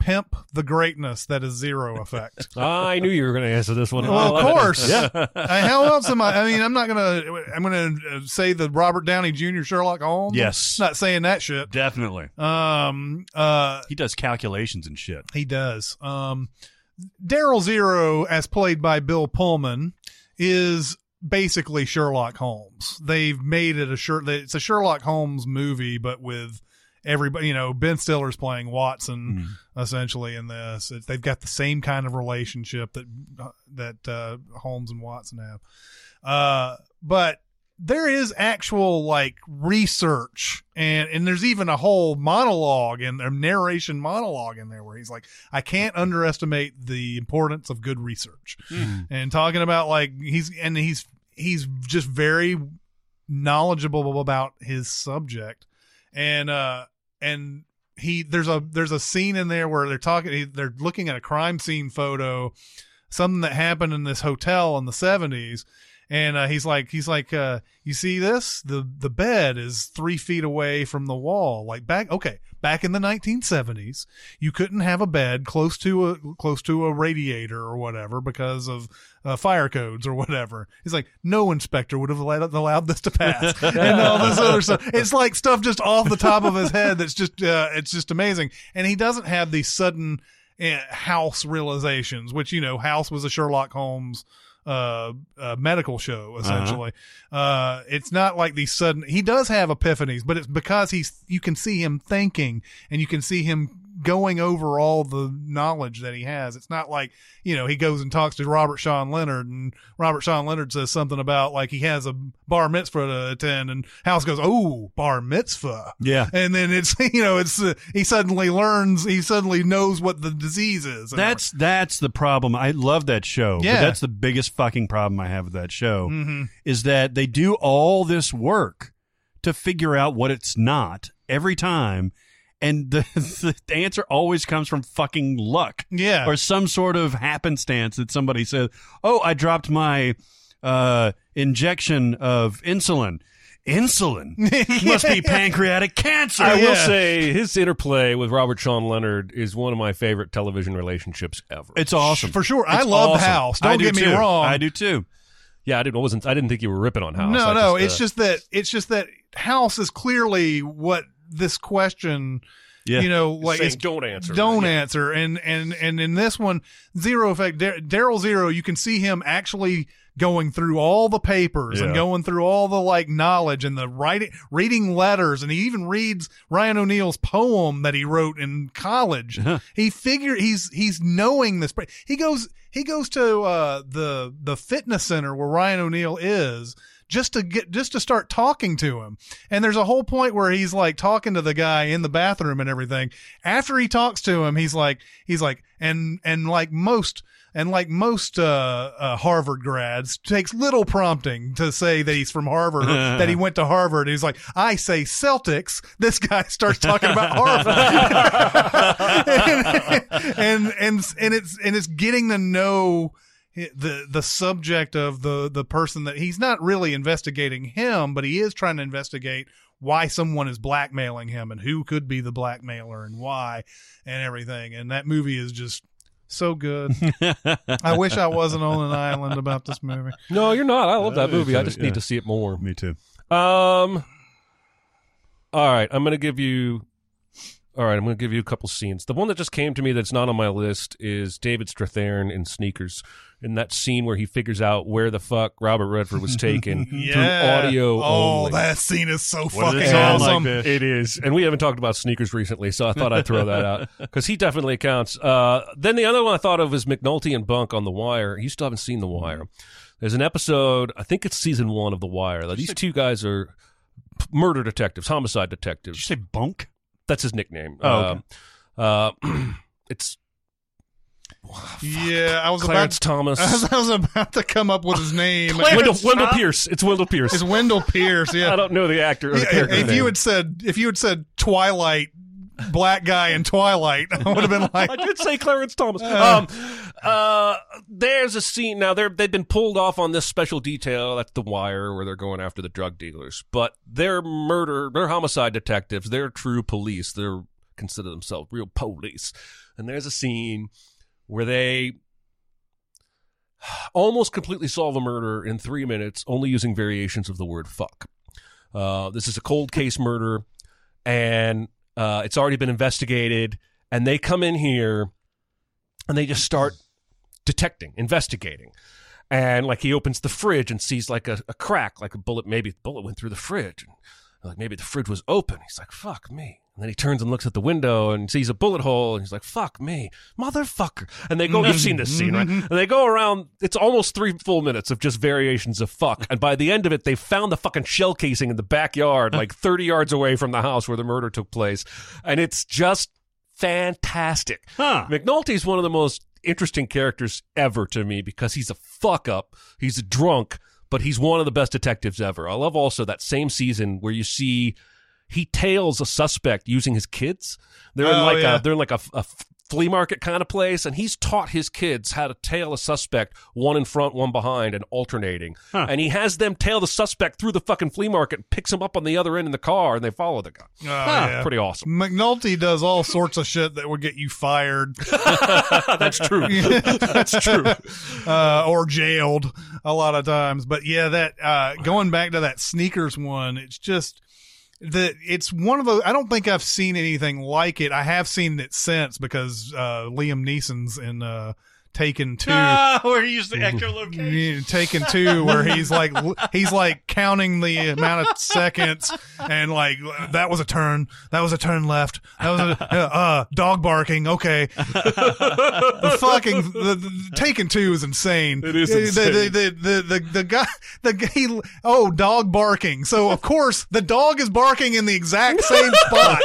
pimp the greatness that is zero effect *laughs* I knew you were going to answer this one. Well of course Yeah. Uh, how else am i i mean i'm not gonna i'm gonna uh, say the robert downey jr sherlock holmes Yes. not saying that shit Definitely. um uh He does calculations and shit. he does um daryl zero as played by bill pullman is basically Sherlock Holmes. They've made it a Sher- it's a Sherlock Holmes movie, but with everybody. You know, Ben Stiller's playing Watson essentially in this. They've got the same kind of relationship that that uh, Holmes and Watson have. Uh, but there is actual like research and and there's even a whole monologue and a narration monologue in there where he's like i can't underestimate the importance of good research and talking about like he's and he's he's just very knowledgeable about his subject and uh and he there's a there's a scene in there where they're talking he- they're looking at a crime scene photo something that happened in this hotel in the 70s and uh, he's like he's like uh, you see this? The the bed is three feet away from the wall. Like back okay back in the 1970s you couldn't have a bed close to a close to a radiator or whatever because of uh, fire codes or whatever. He's like no inspector would have allowed, allowed this to pass. *laughs* And all this other stuff. It's like stuff just off the top of his head that's just uh, it's just amazing. And he doesn't have these sudden uh, house realizations which you know house was a sherlock holmes uh, uh medical show essentially. Uh it's not like these sudden he does have epiphanies but it's because he's you can see him thinking and you can see him going over all the knowledge that he has it's not like you know he goes and talks to robert sean leonard and robert sean leonard says something about like he has a bar mitzvah to attend and house goes oh bar mitzvah Yeah. and then it's *laughs* you know it's uh, he suddenly learns he suddenly knows what the disease is That's that's the problem. I love that show. but Yeah. that's the biggest fucking problem I have with that show Mm-hmm. is that they do all this work to figure out what it's not every time, and the, *laughs* the answer always comes from fucking luck. Yeah. or some sort of happenstance that somebody says, "Oh, I dropped my uh, injection of insulin." Insulin *laughs* must be pancreatic cancer. I will Yeah. say his interplay with Robert Sean Leonard is one of my favorite television relationships ever. It's awesome For sure. I love awesome. House. I Don't do get me too. wrong. I do too. yeah, I didn't I wasn't I didn't think you were ripping on House. No, I no. just, it's uh, just that it's just that House is clearly what this question. Yeah. You know, like saying don't answer. Don't Yeah. answer. And and and in this one, zero effect. Daryl Zero, you can see him actually going through all the papers and going through all the like knowledge and the writing, reading letters, and he even reads Ryan O'Neal's poem that he wrote in college. He figure he's he's knowing this. He goes he goes to uh, the the fitness center where Ryan O'Neal is just to get just to start talking to him. And there's a whole point where he's like talking to the guy in the bathroom and everything. After he talks to him, he's like he's like and and like most and like most uh, uh, Harvard grads, takes little prompting to say that he's from Harvard or *laughs* that he went to Harvard. He's like, I say Celtics. This guy starts talking about Harvard, *laughs* *laughs* and, and and and it's and it's getting to know the the subject of the the person that he's not really investigating him, but he is trying to investigate why someone is blackmailing him and who could be the blackmailer and why and everything. And that movie is just so good. *laughs* I wish I wasn't on an island about this movie. No, you're not. I love that Yeah, movie. I just yeah. need to see it more. Me too. Um, All right, I'm going to give you. All right, I'm going to give you a couple scenes. The one that just came to me that's not on my list is David Strathairn in Sneakers. In that scene where he figures out where the fuck Robert Redford was taken Yeah. *laughs* through audio Oh, only. that scene is so What fucking does awesome. like? It is, and we haven't talked about sneakers recently, so I thought I'd throw that out *laughs* because he definitely counts. Uh, then the other one I thought of is McNulty and Bunk on The Wire. You still haven't seen The Wire. There's an episode, I think it's season one of The Wire. That these two guys are murder detectives, homicide Did detectives. you say bunk? That's his nickname. Oh, okay. Uh, uh, *clears throat* it's *sighs* Yeah, I was Clarence *laughs* about. Thomas. I was, I was about to come up with his name. Wendell, Wendell Pierce. It's Wendell Pierce. It's Wendell Pierce. *laughs* Yeah, I don't know the actor. Or the Yeah, if name. you had said if you had said Twilight, black guy in Twilight, *laughs* I would have been like, I did say Clarence Thomas. Um, uh, there's a scene now. They're they've been pulled off on this special detail. That's the wire where they're going after the drug dealers. But they're murder. They're homicide detectives. They're true police. They're consider themselves real police. And there's a scene where they almost completely solve a murder in three minutes, only using variations of the word fuck. Uh, this is a cold case murder, and uh, it's already been investigated. And they come in here and they just start detecting, investigating. And like he opens the fridge and sees like a, a crack, like a bullet, maybe the bullet went through the fridge. And like maybe the fridge was open. He's like, fuck me. And then he turns and looks at the window and sees a bullet hole and he's like, fuck me, motherfucker. And they go, you've seen this scene, right? Mm-hmm. And they go around, it's almost three full minutes of just variations of fuck. And by the end of it, they found the fucking shell casing in the backyard, like *laughs* 30 yards away from the house where the murder took place. And it's just fantastic. Huh. is one of the most interesting characters ever to me because he's a fuck up. He's a drunk, but he's one of the best detectives ever. I love also that same season where you see he tails a suspect using his kids. They're in Oh, like yeah. a they're in like a, a flea market kind of place, and he's taught his kids how to tail a suspect, one in front, one behind, and alternating. Huh. And he has them tail the suspect through the fucking flea market, and picks him up on the other end in the car, and they follow the guy. oh, yeah. Pretty awesome. McNulty does all sorts of shit that would get you fired *laughs* That's true. *laughs* That's true. uh, or jailed a lot of times. But yeah, that uh, going back to that sneakers one, it's just that it's one of those. I don't think I've seen anything like it. I have seen it since because uh, Liam Neeson's in uh, Taken Two. Ah, *laughs* where he used the *laughs* echolocation. Taken two, where he's like he's like counting the amount of seconds, and like that was a turn, that was a turn left, that was a *laughs* uh, uh, dog barking. Okay, the fucking the, the, Taken two is insane. It is insane. The, the, the, the, the guy the he, oh dog barking. So of course the dog is barking in the exact same spot.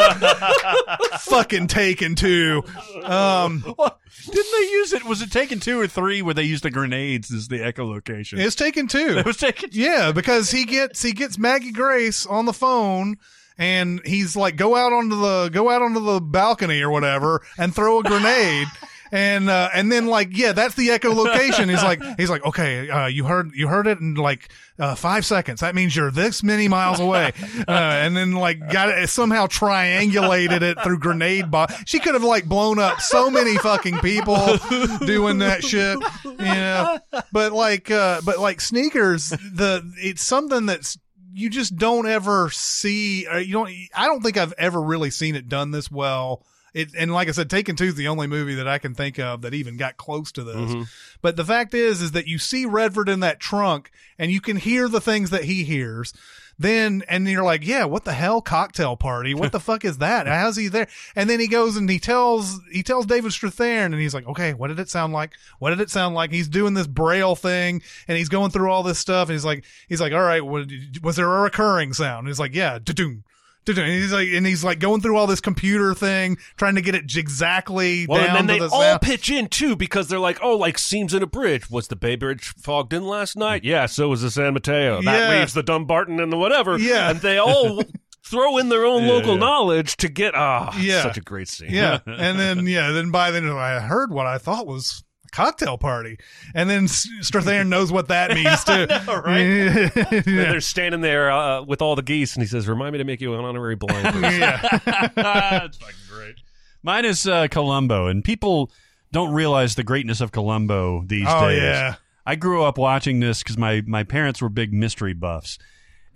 fucking Taken two. Um, Didn't they use it? Was it taken two or three where they used the grenades as the echolocation? it's Taken two. *laughs* it was taken. Two. Yeah, because he gets he gets Maggie Grace on the phone and he's like go out onto the go out onto the balcony or whatever and throw a grenade. And uh, and then like yeah that's the echolocation. He's like he's like okay uh, you heard you heard it in like uh, five seconds. That means you're this many miles away. *laughs* Uh, and then like got it somehow triangulated it through grenade bomb. She could have like blown up so many fucking people *laughs* doing that shit. Yeah, but like uh, but like sneakers, the it's something that's you just don't ever see. Or you don't. I don't think I've ever really seen it done this well. It, and like I said, Taken Two is the only movie that I can think of that even got close to this. Mm-hmm. But the fact is, is that you see Redford in that trunk, and you can hear the things that he hears. Then and you're like, yeah, what the hell, cocktail party? What the *laughs* fuck is that? How's he there? And then he goes and he tells he tells David Strathairn, and he's like, okay, what did it sound like? What did it sound like? He's doing this braille thing, and he's going through all this stuff, and he's like, he's like, all right, what, was there a recurring sound? And he's like, yeah, da-doom. Da-doom. And he's like, and he's like going through all this computer thing, trying to get it exactly Well, down and then to they the all sound. pitch in too because they're like, oh, like seams in a bridge. Was the Bay Bridge fogged in last night? Yeah, so was the San Mateo. That Yeah. leaves the Dumbarton and the whatever. Yeah. and they all *laughs* throw in their own Yeah, local yeah. knowledge to get ah, Yeah. such a great scene. Yeah. *laughs* and then, yeah, then by then I heard what I thought was a cocktail party. And then S- Strathairn knows what that means too. *laughs* And *laughs* yeah. they're standing there uh, with all the geese, and he says, "Remind me to make you an honorary blind." person." *laughs* yeah. That's fucking great. Mine is uh, Columbo, and people don't realize the greatness of Columbo these Oh, days. yeah. I grew up watching this because my, my parents were big mystery buffs.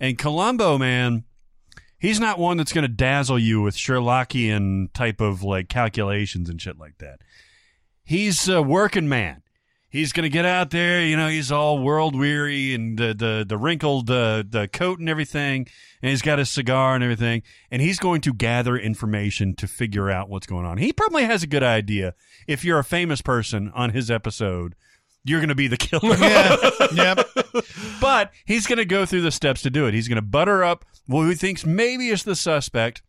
And Columbo, man, he's not one that's going to dazzle you with Sherlockian type of like calculations and shit like that. He's a working man. He's going to get out there, you know, he's all world weary and the the the wrinkled uh, the coat and everything, and he's got his cigar and everything, and he's going to gather information to figure out what's going on. He probably has a good idea. If you're a famous person on his episode, you're going to be the killer. Yeah. *laughs* yep. but he's going to go through the steps to do it. He's going to butter up who he thinks maybe is the suspect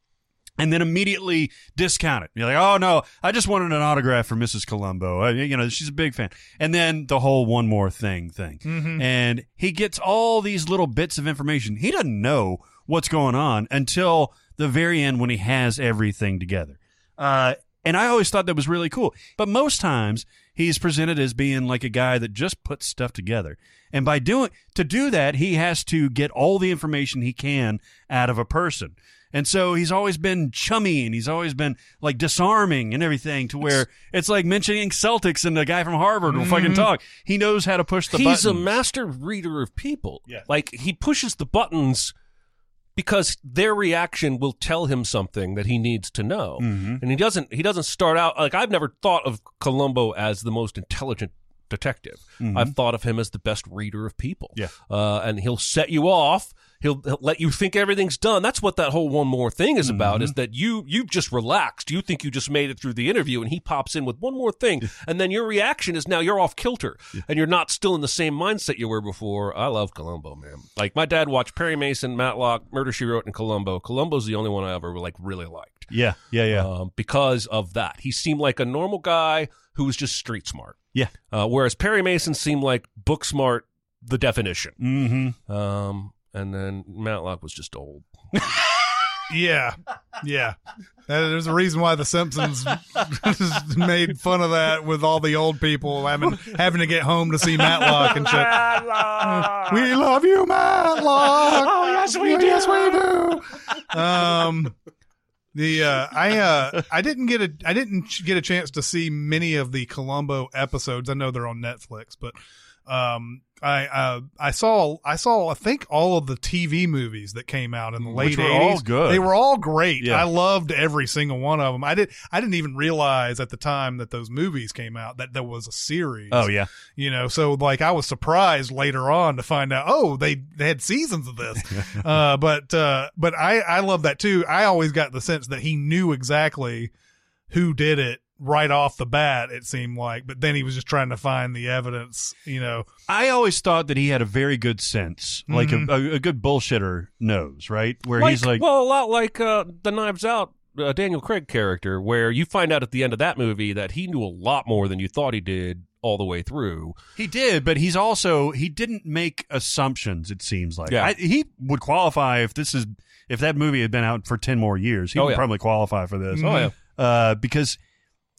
and then immediately discount it. You're like, oh no, I just wanted an autograph for Mrs. Columbo. Uh, you know, she's a big fan. And then the whole one more thing thing. And he gets all these little bits of information. He doesn't know what's going on until the very end when he has everything together. Uh, and I always thought that was really cool. But most times he's presented as being like a guy that just puts stuff together. And by doing to do that, he has to get all the information he can out of a person. And so he's always been chummy and he's always been like disarming and everything to where it's like mentioning Celtics and the guy from Harvard will fucking talk. He knows how to push the He's a master reader of people. Yeah. Like he pushes the buttons because their reaction will tell him something that he needs to know. Mm-hmm. And he doesn't he doesn't start out like I've never thought of Columbo as the most intelligent detective. I've thought of him as the best reader of people. Mm-hmm. Yeah. Uh, and he'll set you off. He'll, he'll let you think everything's done. That's what that whole one more thing is about. Mm-hmm. Is that you you've just relaxed. You think you just made it through the interview, and he pops in with one more thing, and then your reaction is now you're off kilter, and you're not still in the same mindset you were before. I love Columbo, man. Like my dad watched Perry Mason, Matlock, Murder She Wrote, and Columbo. Columbo's the only one I ever like really liked yeah, yeah, yeah. um, because of that. He seemed like a normal guy who was just street smart. yeah. Uh, whereas Perry Mason seemed like book smart, the definition. Mm-hmm. Um, and then Matlock was just old. *laughs* Yeah. Yeah. Uh, There's a reason why The Simpsons *laughs* made fun of that with all the old people having having to get home to see Matlock and shit. we love you, Matlock. Oh yes, we do. Yes, we do. Um, the uh, I uh, I didn't get a I didn't get a chance to see many of the Columbo episodes. I know they're on Netflix, but um, I uh, I saw I saw I think all of the TV movies that came out in the late Which were all 80s. good. They were all great. Yeah. I loved every single one of them. I did I didn't even realize at the time that those movies came out that there was a series. Oh yeah. You know, so like I was surprised later on to find out, oh, they, they had seasons of this. *laughs* uh, but, uh, but I, I love that too. I always got the sense that he knew exactly who did it right off the bat, it seemed like, but then he was just trying to find the evidence, you know. I always thought that he had a very good sense, like a, a, a good bullshitter knows, right? Where he's like, well, a lot like uh, the Knives Out uh, Daniel Craig character, where you find out at the end of that movie that he knew a lot more than you thought he did all the way through. He did, but he's also he didn't make assumptions. It seems like Yeah. I, he would qualify if this is if that movie had been out for ten more years. He Oh, would yeah. probably qualify for this. Oh, yeah. uh, because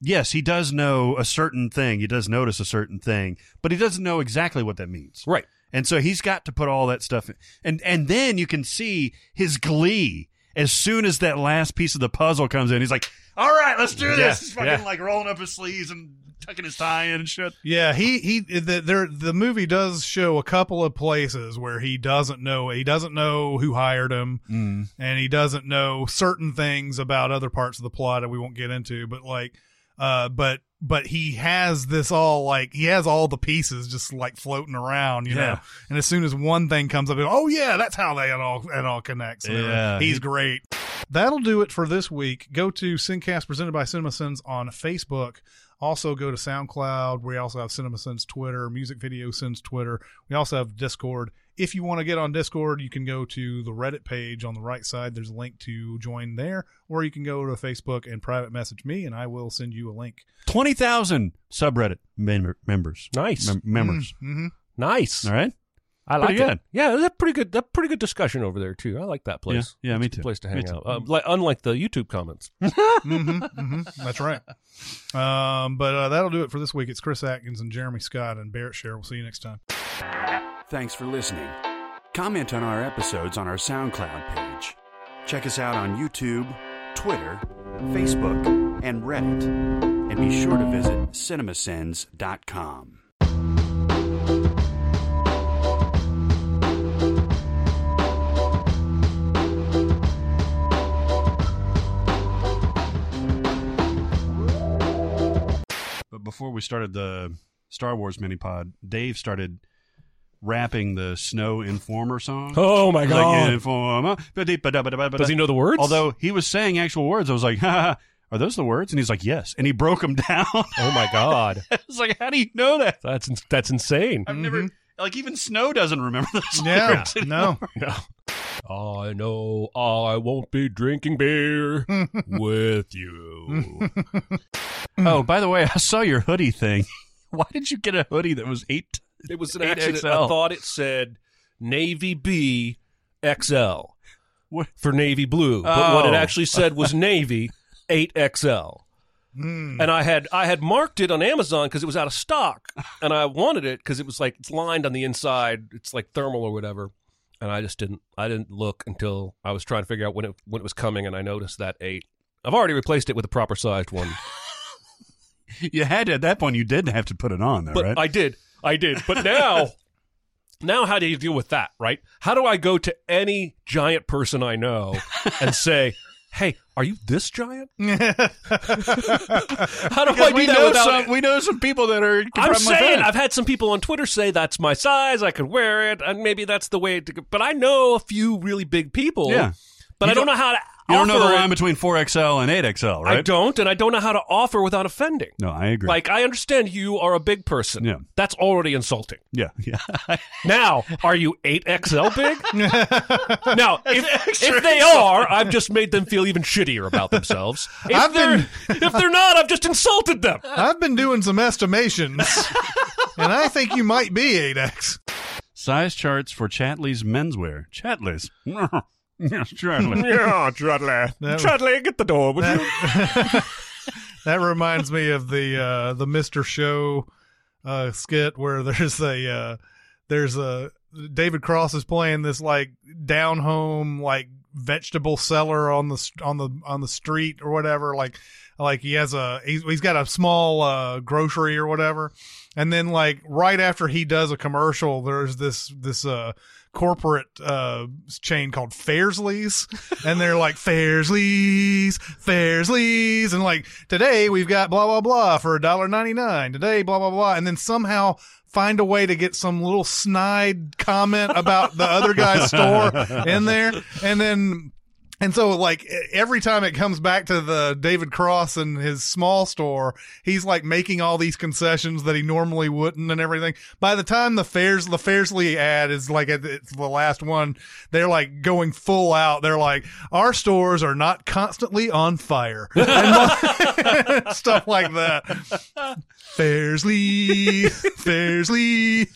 yes, he does know a certain thing. He does notice a certain thing, but he doesn't know exactly what that means. Right. And so he's got to put all that stuff in. And and then you can see his glee as soon as that last piece of the puzzle comes in. He's like, "All right, let's do this." Yeah, He's fucking yeah. like rolling up his sleeves and tucking his tie in and shit. Yeah, he he the there the movie does show a couple of places where he doesn't know he doesn't know who hired him mm. and he doesn't know certain things about other parts of the plot that we won't get into, but like uh but but he has this all like he has all the pieces just like floating around, you know. And as soon as one thing comes up, oh yeah, that's how they it all it all connects. And Yeah. he's great. That'll do it for this week. Go to Sincast presented by CinemaSins on Facebook. Also go to SoundCloud. We also have CinemaSins Twitter, Music Video Sins Twitter. We also have Discord. If you want to get on Discord, you can go to the Reddit page on the right side. There's a link to join there, or you can go to Facebook and private message me, and I will send you a link. Twenty thousand subreddit member, members. Nice. Mem- members. Mm-hmm. Nice. All right. I like it. Yeah, that's pretty good. That's pretty good discussion over there too. I like that place. Yeah, yeah, me It's a too. Place to hang out. Uh, like, unlike the YouTube comments. *laughs* hmm hmm That's right. *laughs* Um, but uh, that'll do it for this week. It's Chris Atkins and Jeremy Scott and Barrett Share. We'll see you next time. Thanks for listening. Comment on our episodes on our SoundCloud page. Check us out on YouTube, Twitter, Facebook, and Reddit. And be sure to visit cinemasins.com. before we started the Star Wars mini pod, Dave started rapping the Snow Informer song. Oh my Like, god! Informer. Does he know the words? Although he was saying actual words, I was like, *laughs* "Ha, "Are those the words?" And he's like, "Yes." And he broke them *laughs* down. oh my god, *laughs* I was like, "How do you know that?" that's that's insane. I've never like even Snow doesn't remember those Mm-hmm. Yeah, no. No. I know I won't be drinking beer *laughs* with you. *laughs* Oh, by the way, I saw your hoodie thing. *laughs* Why did you get a hoodie that was eight? It was an 8XL. I thought it said Navy B XL What? for navy blue, but what it Oh. actually said was Navy 8XL. Hmm. And I had I had marked it on Amazon because it was out of stock, and I wanted it because it was like it's lined on the inside. It's like thermal or whatever, and I just didn't I didn't look until I was trying to figure out when it when it was coming, and I noticed that eight. I've already replaced it with a proper sized one, *laughs* You had to, at that point. You did have to put it on, though, but right? I did I did. But now *laughs* now how do you deal with that? Right? How do I go to any giant person I know and say? Hey, are you this giant? *laughs* How do I we that know without some. We know some people that are. I'm saying. I've had some people on Twitter say that's my size. I could wear it, and maybe that's the way to. go. But I know a few really big people. Yeah. but You I don't know don't- how to. You don't know offer the it. line between 4XL and 8XL, right? I don't, and I don't know how to offer without offending. No, I agree. Like I understand you are a big person. Yeah. that's already insulting. yeah, *laughs* yeah. Now, are you eight XL big? *laughs* now, if, if they are, I've just made them feel even shittier about themselves. *laughs* If I've they're been- if they're not, I've just insulted them. I've been doing some estimations, and I think you might be 8X. Size charts for Chatley's menswear. Chatley's. Yes, Chatley. Yeah, Trudley. *laughs* That- Trudley, get the door, would you? *laughs* That reminds me of the uh, the Mister Show uh, skit where there's a uh, there's a David Cross is playing this like down home like vegetable seller on the on the on the street or whatever like like he has a he's, he's got a small uh, grocery or whatever and then like right after he does a commercial there's this this uh corporate uh chain called Fairsley's and they're like Fairsley's Fairsley's and like today we've got blah blah blah for a dollar ninety nine today blah blah blah. And then somehow find a way to get some little snide comment about the other guy's store in there. And then and so, like every time it comes back to the David Cross and his small store, he's like making all these concessions that he normally wouldn't and everything. By the time the Fairs, the Fairsley ad is like the it's the last one, they're like going full out. They're like, our stores are not constantly on fire, *laughs* and *laughs* stuff like that. Fairsley, Fairsley.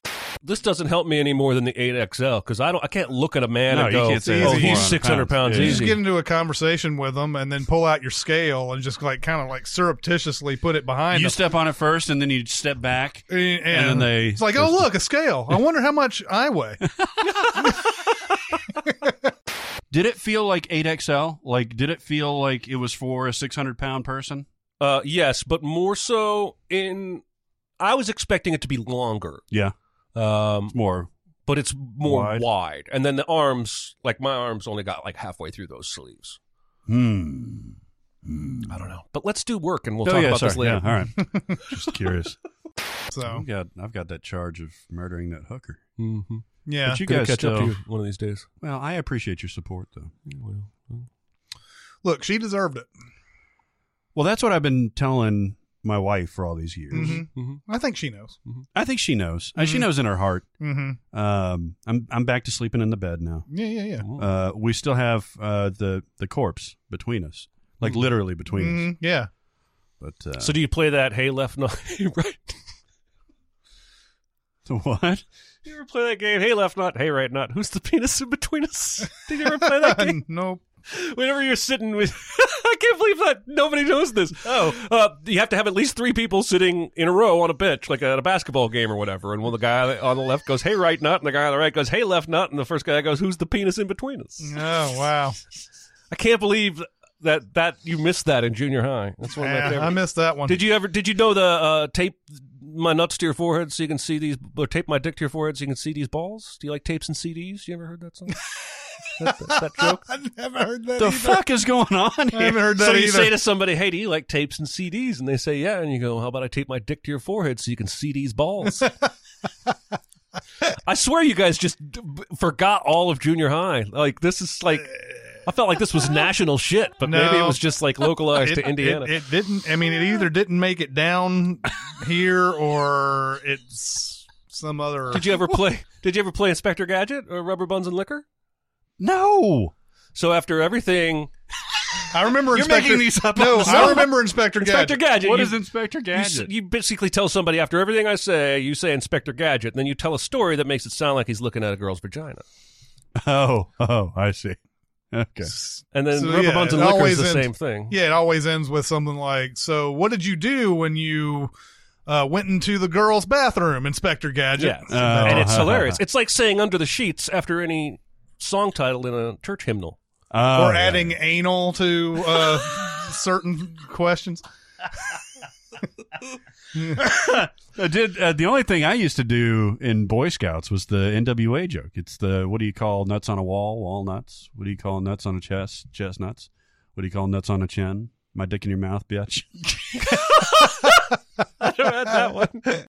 this doesn't help me any more than the 8XL because I don't. I can't look at a man No, and you go, can't say "Oh, he's six hundred pounds." pounds Yeah. You easy." Get into a conversation with them and then pull out your scale and just like kind of like surreptitiously put it behind You them. step on it first, and then you step back. and, and then they- it's like, oh look, a scale. I wonder how much I weigh. *laughs* *laughs* Did it feel like 8XL? Like, did it feel like it was for a 600 pound person? Uh, yes, but more so in. I was expecting it to be longer, Yeah, um, more. But it's more Wide. wide. And then the arms, like my arms, only got like halfway through those sleeves. Hmm. I don't know, but let's do work and we'll oh talk yeah, about sorry. this later. Yeah, all right. *laughs* Just curious. So I've got I've got that charge of murdering that hooker. Mm-hmm. yeah, But you Gonna guys catch up to you one of these days. Well, I appreciate your support though. Well, look, she deserved it. Well, that's what I've been telling my wife for all these years. Mhm. Mhm. I think she knows. I think she knows. Uh, She knows in her heart. Mm-hmm. Um, I'm I'm back to sleeping in the bed now. Yeah, yeah, yeah. Uh, we still have uh, the the corpse between us, like literally between us. Mhm, yeah. But uh, So do you play that hey left nut *laughs* hey right? what? You ever play that game? Hey left nut, hey right nut. Who's the penis in between us? Did you ever play that *laughs* game? nope. Whenever you're sitting with, *laughs* I can't believe that nobody knows this. Oh, uh, you have to have at least three people sitting in a row on a bench, like at a basketball game or whatever. And when the guy on the left goes, "Hey right nut," and the guy on the right goes, "Hey left nut," and the first guy goes, "Who's the penis in between us?" Oh wow. *laughs* I can't believe that that you missed that in junior high. That's one of my Yeah, favorite. I missed that one. Did you ever? Did you know the uh, tape my nuts to your forehead so you can see these, or tape my dick to your forehead so you can see these balls? Do you like tapes and CDs? You ever heard that song? *laughs* That, that, that *laughs* joke. I've never heard that. The either. fuck is going on I haven't heard that So you either. say to somebody, "Hey, do you like tapes and CDs?" And they say, "Yeah." And you go, "How about I tape my dick to your forehead so you can see these balls?" *laughs* I swear, you guys just forgot all of junior high. Like this is like, I felt like this was national shit, but maybe it was just like localized it, to Indiana. It, it didn't. I mean, it either didn't make it down here or it's some other. did you ever play? Did you ever play Inspector Gadget or Rubber Buns and Liquor? No. So after everything, I remember You're Inspector. making these up No, I remember Inspector Inspector Gadget. Gadget, What you, is Inspector Gadget? You, basically tell somebody after everything I say, you say Inspector Gadget, and then you tell a story that makes it sound like he's looking at a girl's vagina. oh, oh, I see. Okay. And then So, Rubber yeah, Buns and Liquor is always the ends- same thing. Yeah, it always ends with something like, "So, what did you do when you uh, went into the girls' bathroom, Inspector Gadget?" Yeah. Oh. and it's hilarious. It's like saying under the sheets after any song title in a church hymnal. Oh, or yeah. adding anal to uh, *laughs* certain questions. *laughs* I did uh, the only thing I used to do in Boy Scouts was the NWA joke. It's the what do you call nuts on a wall? Walnuts. What do you call nuts on a chest? Chestnuts. What do you call nuts on a chin? My dick in your mouth, bitch. *laughs* I never had that one.